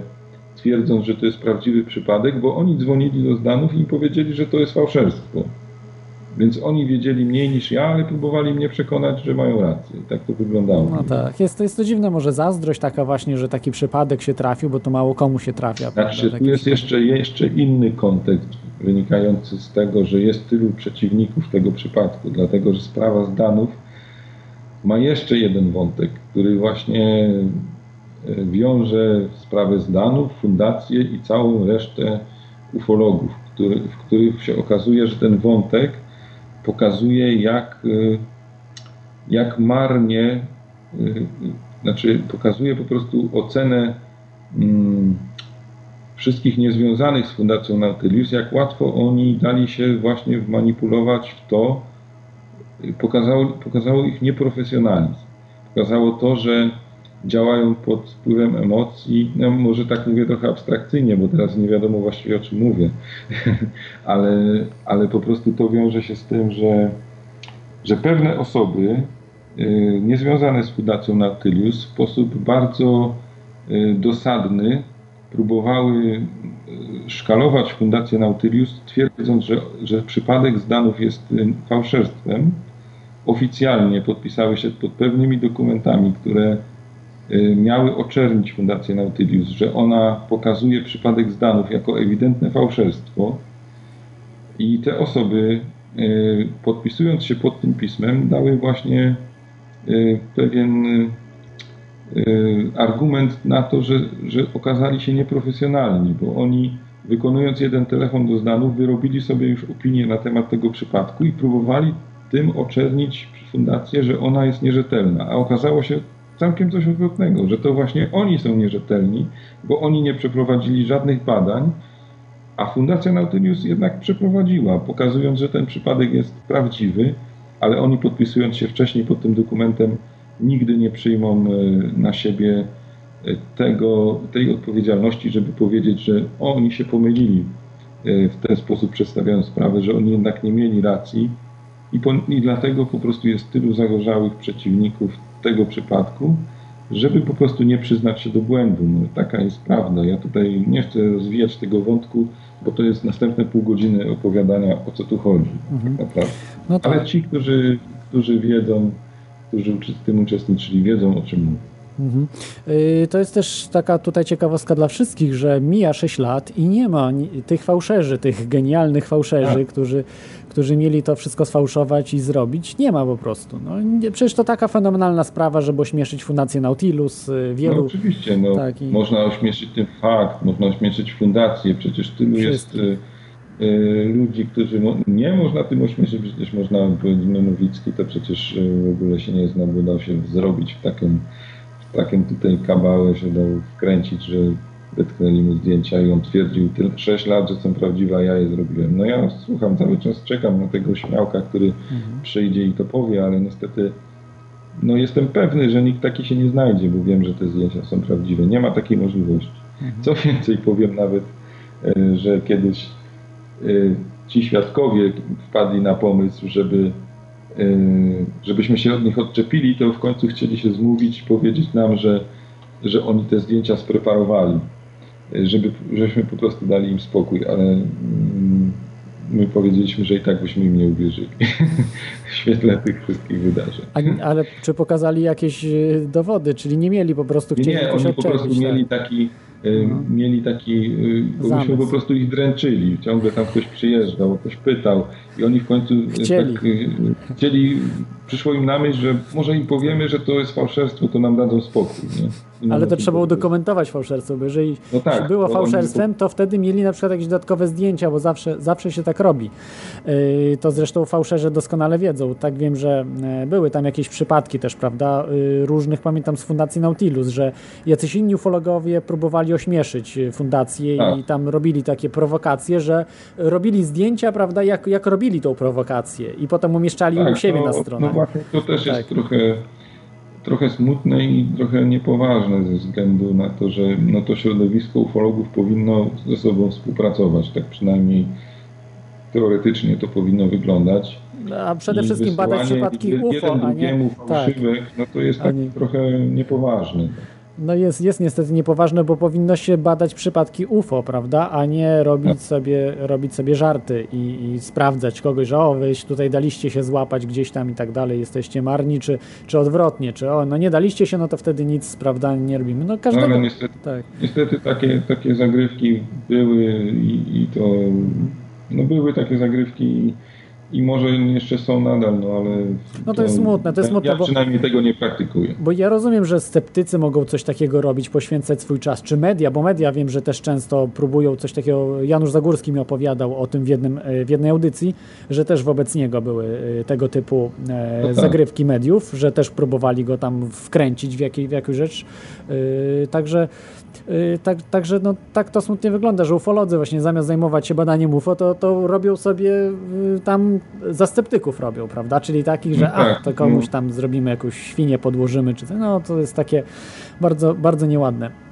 twierdząc, że to jest prawdziwy przypadek, bo oni dzwonili do Zdanów i powiedzieli, że to jest fałszerstwo. Więc oni wiedzieli mniej niż ja, ale próbowali mnie przekonać, że mają rację. Tak to wyglądało. No tak. Jest, jest to dziwne, może zazdrość taka właśnie, że taki przypadek się trafił, bo to mało komu się trafia. Znaczy, tu jest jeszcze, jeszcze inny kontekst wynikający z tego, że jest tylu przeciwników tego przypadku, dlatego że sprawa Zdanów ma jeszcze jeden wątek, który właśnie e, wiąże sprawę Zdanów, fundację i całą resztę ufologów, który, w których się okazuje, że ten wątek pokazuje, jak, e, jak marnie, e, znaczy pokazuje po prostu ocenę mm, wszystkich niezwiązanych z Fundacją Nautilus, jak łatwo oni dali się właśnie wmanipulować w to, pokazało, pokazało ich nieprofesjonalizm. Pokazało to, że działają pod wpływem emocji. No, może tak mówię trochę abstrakcyjnie, bo teraz nie wiadomo właściwie o czym mówię, ale, ale po prostu to wiąże się z tym, że, że pewne osoby y, niezwiązane z Fundacją Nautilus w sposób bardzo y, dosadny próbowały y, szkalować Fundację Nautilus, twierdząc, że, że przypadek z Danów jest fałszerstwem, oficjalnie podpisały się pod pewnymi dokumentami, które y, miały oczernić Fundację Nautilus, że ona pokazuje przypadek Zdanów jako ewidentne fałszerstwo i te osoby y, podpisując się pod tym pismem dały właśnie y, pewien argument na to, że, że okazali się nieprofesjonalni, bo oni wykonując jeden telefon do Zdanów wyrobili sobie już opinię na temat tego przypadku i próbowali tym oczernić fundację, że ona jest nierzetelna, a okazało się całkiem coś odwrotnego, że to właśnie oni są nierzetelni, bo oni nie przeprowadzili żadnych badań, a Fundacja Nautilus jednak przeprowadziła, pokazując, że ten przypadek jest prawdziwy, ale oni podpisując się wcześniej pod tym dokumentem nigdy nie przyjmą e, na siebie e, tego, tej odpowiedzialności, żeby powiedzieć, że oni się pomylili e, w ten sposób przedstawiając sprawę, że oni jednak nie mieli racji, i, po, I dlatego po prostu jest tylu zagorzałych przeciwników tego przypadku, żeby po prostu nie przyznać się do błędu. No, taka jest prawda. Ja tutaj nie chcę rozwijać tego wątku, bo to jest następne pół godziny opowiadania, o co tu chodzi. Mhm. Tak naprawdę. No tak. Ale ci, którzy, którzy wiedzą, którzy w tym uczestniczyli, wiedzą o czym mówię. Mhm. Y, to jest też taka tutaj ciekawostka dla wszystkich, że mija 6 lat i nie ma tych fałszerzy, tych genialnych fałszerzy, tak. którzy, którzy mieli to wszystko sfałszować i zrobić. Nie ma po prostu. No, przecież to taka fenomenalna sprawa, żeby ośmieszyć Fundację Nautilus. Y, wielu... No oczywiście, no, tak, i... można ośmieszyć ten fakt, można ośmieszyć fundację, przecież tylu Wszystkim. jest y, y, ludzi, którzy no, nie można tym ośmieszyć, przecież można, powiedzmy Nowicki to przecież y, w ogóle się nie zna, bo dał się zrobić w takim takim tutaj kabałę się dał wkręcić, że wytknęli mu zdjęcia i on twierdził 6 lat, że są prawdziwe, a ja je zrobiłem. No ja słucham, cały czas czekam na tego śmiałka, który mhm. przyjdzie i to powie, ale niestety no jestem pewny, że nikt taki się nie znajdzie, bo wiem, że te zdjęcia są prawdziwe. Nie ma takiej możliwości. Mhm. Co więcej, powiem nawet, e, że kiedyś e, ci świadkowie wpadli na pomysł, żeby Yy, żebyśmy się od nich odczepili, to w końcu chcieli się zmówić i powiedzieć nam, że, że oni te zdjęcia spreparowali, żeby, żebyśmy po prostu dali im spokój, ale mm, my powiedzieliśmy, że i tak byśmy im nie uwierzyli w świetle tych wszystkich wydarzeń. A, ale czy pokazali jakieś yy, dowody, czyli nie mieli po prostu chcieli Nie, oni po prostu tak? mieli taki no. mieli taki, bo myśmy po prostu ich dręczyli. Ciągle tam ktoś przyjeżdżał, ktoś pytał i oni w końcu chcieli. Tak, chcieli przyszło im na myśl, że może im powiemy, że to jest fałszerstwo, to nam dadzą spokój. Nie? Nie Ale to trzeba było dokumentować fałszerstwo, bo jeżeli no tak, było fałszerstwem, to wtedy mieli na przykład jakieś dodatkowe zdjęcia, bo zawsze, zawsze się tak robi. Yy, to zresztą fałszerze doskonale wiedzą. Tak wiem, że e, były tam jakieś przypadki też, prawda, yy, różnych, pamiętam z Fundacji Nautilus, że jacyś inni ufologowie próbowali ośmieszyć fundację i tak. tam robili takie prowokacje, że robili zdjęcia, prawda, jak, jak robili tą prowokację i potem umieszczali tak, u siebie to, na stronę. No właśnie, to też tak. jest trochę trochę smutne i trochę niepoważne ze względu na to, że no to środowisko ufologów powinno ze sobą współpracować, tak przynajmniej teoretycznie to powinno wyglądać. A przede I wszystkim badać przypadki UFO, jeden a nie... fałszywek, tak. no to jest tak trochę niepoważne no jest, jest niestety niepoważne, bo powinno się badać przypadki UFO, prawda, a nie robić tak. sobie, robić sobie żarty i, i sprawdzać kogoś, że o, wyś tutaj daliście się złapać gdzieś tam i tak dalej, jesteście marni, czy, czy odwrotnie, czy o, no nie daliście się, no to wtedy nic, prawda, nie robimy. No każdego... No, niestety, tak. niestety takie, takie zagrywki były i, i to, no były takie zagrywki i może jeszcze są nadal, no ale... No to, jest smutne, to jest smutne, Ja bo, przynajmniej tego nie praktykuję. Bo ja rozumiem, że sceptycy mogą coś takiego robić, poświęcać swój czas, czy media, bo media wiem, że też często próbują coś takiego, Janusz Zagórski mi opowiadał o tym w, jednym, e, w jednej audycji, że też wobec niego były e, tego typu e, tak. zagrywki mediów, że też próbowali go tam wkręcić w, jakiej, w jakąś rzecz. Także tak, także no, tak to smutnie wygląda, że ufolodzy właśnie zamiast zajmować się badaniem UFO, to, to robią sobie y, tam za sceptyków robią, prawda? Czyli takich, że no tak, to komuś no. tam zrobimy jakąś świnię, podłożymy, czy no to jest takie bardzo, bardzo nieładne.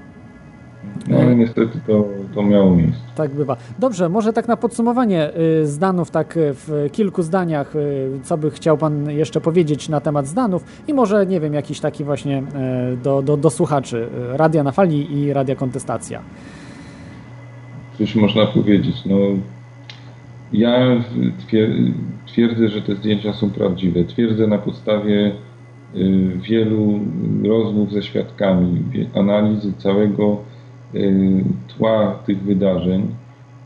No ale niestety to, to miało miejsce. Tak bywa. Dobrze, może tak na podsumowanie y, zdanów, tak y, w kilku zdaniach, y, co by chciał Pan jeszcze powiedzieć na temat zdanów i może, nie wiem, jakiś taki właśnie do, do, do słuchaczy Radia na Fali i Radia Kontestacja. Coś można powiedzieć. No, ja twierdzę, że te zdjęcia są prawdziwe. Twierdzę na podstawie wielu rozmów ze świadkami, analizy całego tła tych wydarzeń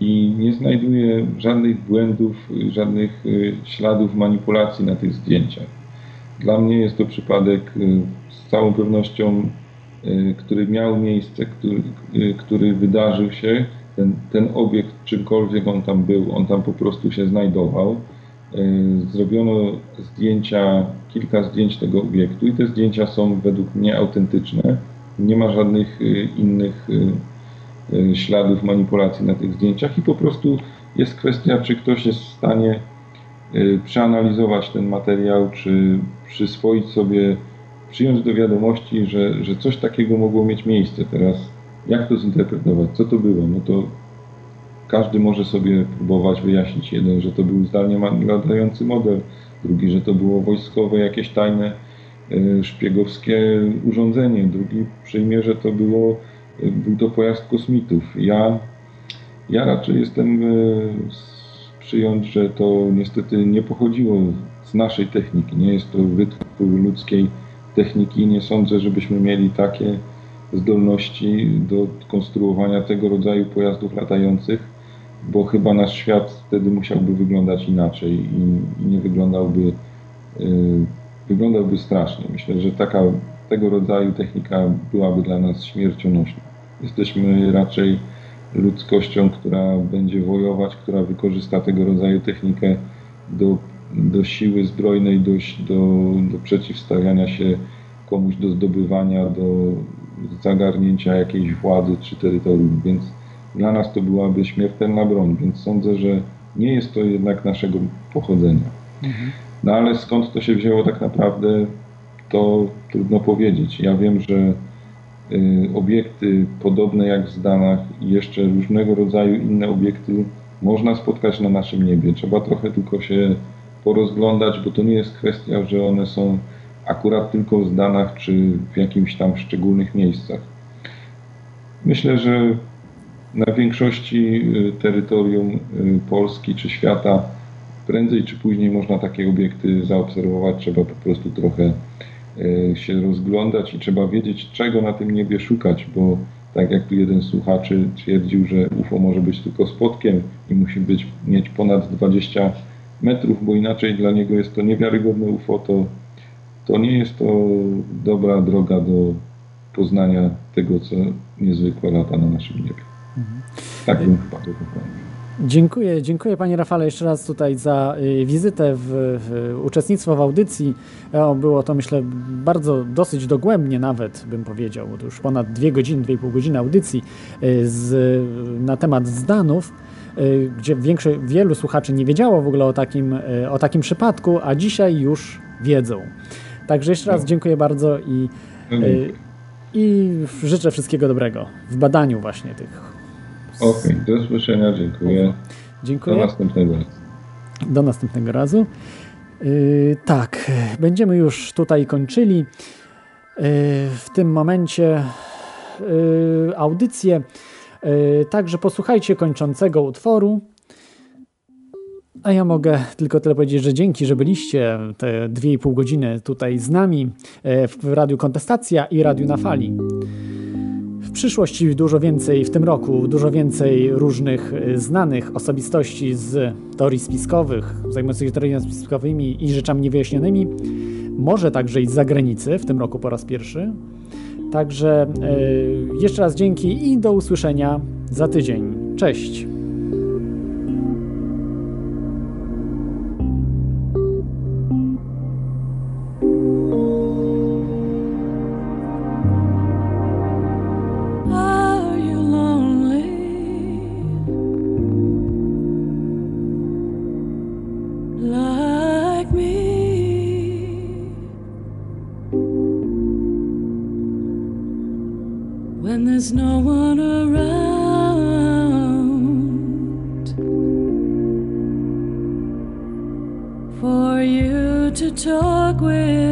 i nie znajduję żadnych błędów, żadnych y, śladów manipulacji na tych zdjęciach. Dla mnie jest to przypadek y, z całą pewnością, który miał miejsce, który, który wydarzył się. Ten, ten obiekt, czymkolwiek on tam był, on tam po prostu się znajdował. Zrobiono zdjęcia, kilka zdjęć tego obiektu i te zdjęcia są według mnie autentyczne nie ma żadnych y, innych y, y, śladów manipulacji na tych zdjęciach i po prostu jest kwestia, czy ktoś jest w stanie przeanalizować ten materiał, czy przyswoić sobie, przyjąć do wiadomości, że, że coś takiego mogło mieć miejsce. Teraz jak to zinterpretować? Co to było? No to każdy może sobie próbować wyjaśnić. Jeden, że to był zdalnie latający model, drugi, że to było wojskowe, jakieś tajne szpiegowskie urządzenie. Drugi przyjmie, że to było, był to pojazd kosmitów. Ja, ja raczej jestem przyjąć, że to niestety nie pochodziło z naszej techniki. Nie jest to wytwór ludzkiej techniki. Nie sądzę, żebyśmy mieli takie zdolności do konstruowania tego rodzaju pojazdów latających, bo chyba nasz świat wtedy musiałby wyglądać inaczej i, nie wyglądałby, wyglądałby strasznie. Myślę, że taka, tego rodzaju technika byłaby dla nas śmiercionośna. Jesteśmy raczej ludzkością, która będzie wojować, która wykorzysta tego rodzaju technikę do, do siły zbrojnej, do, do, do przeciwstawiania się komuś, do zdobywania, do zagarnięcia jakiejś władzy czy terytorium. Więc dla nas to byłaby śmiertelna broń, więc sądzę, że nie jest to jednak naszego pochodzenia. Mhm. No ale skąd to się wzięło tak naprawdę, to trudno powiedzieć. Ja wiem, że Y, obiekty podobne jak w Zdanach i jeszcze różnego rodzaju inne obiekty można spotkać na naszym niebie. Trzeba trochę tylko się porozglądać, bo to nie jest kwestia, że one są akurat tylko w Zdanach czy w jakimś tam szczególnych miejscach. Myślę, że na większości y, terytorium y, Polski czy świata prędzej czy później można takie obiekty zaobserwować. Trzeba po prostu trochę E, się rozglądać i trzeba wiedzieć, czego na tym niebie szukać, bo tak jak tu jeden słuchaczy twierdził, że UFO może być tylko spotkiem i musi być, mieć ponad 20 metrów, bo inaczej dla niego jest to niewiarygodne UFO, to, to nie jest to dobra droga do poznania tego, co niezwykłe lata na naszym niebie. Mhm. Tak bym chyba to powiedział. Dziękuję, dziękuję Panie Rafale jeszcze raz tutaj za y, wizytę, w, w uczestnictwo w audycji. O, było to myślę bardzo dosyć dogłębnie nawet bym powiedział, bo to już ponad dwie godziny, dwie i pół godziny audycji y, z, na temat zdanów y, gdzie większość, wielu słuchaczy nie wiedziało w ogóle o takim, o takim przypadku, a dzisiaj już wiedzą. Także jeszcze raz no. dziękuję bardzo i, i życzę wszystkiego dobrego w badaniu właśnie tych Okej, okay, do usłyszenia, dziękuję. Dziękuję. Do następnego razu. Do następnego razu. Yy, tak, będziemy już tutaj kończyli yy, w tym momencie yy, audycję. Yy, także posłuchajcie kończącego utworu. A ja mogę tylko tyle powiedzieć, że dzięki, że byliście te 2,5 godziny tutaj z nami yy, w Radiu Kontestacja i Radiu na Fali. W przyszłości dużo więcej, w tym roku dużo więcej różnych y, znanych osobistości z teorii spiskowych, zajmujących się teoriami spiskowymi i rzeczami niewyjaśnionymi. Może także i z zagranicy, w tym roku po raz pierwszy. Także yy, jeszcze raz dzięki i do usłyszenia za tydzień. Cześć! When there's no one around for you to talk with.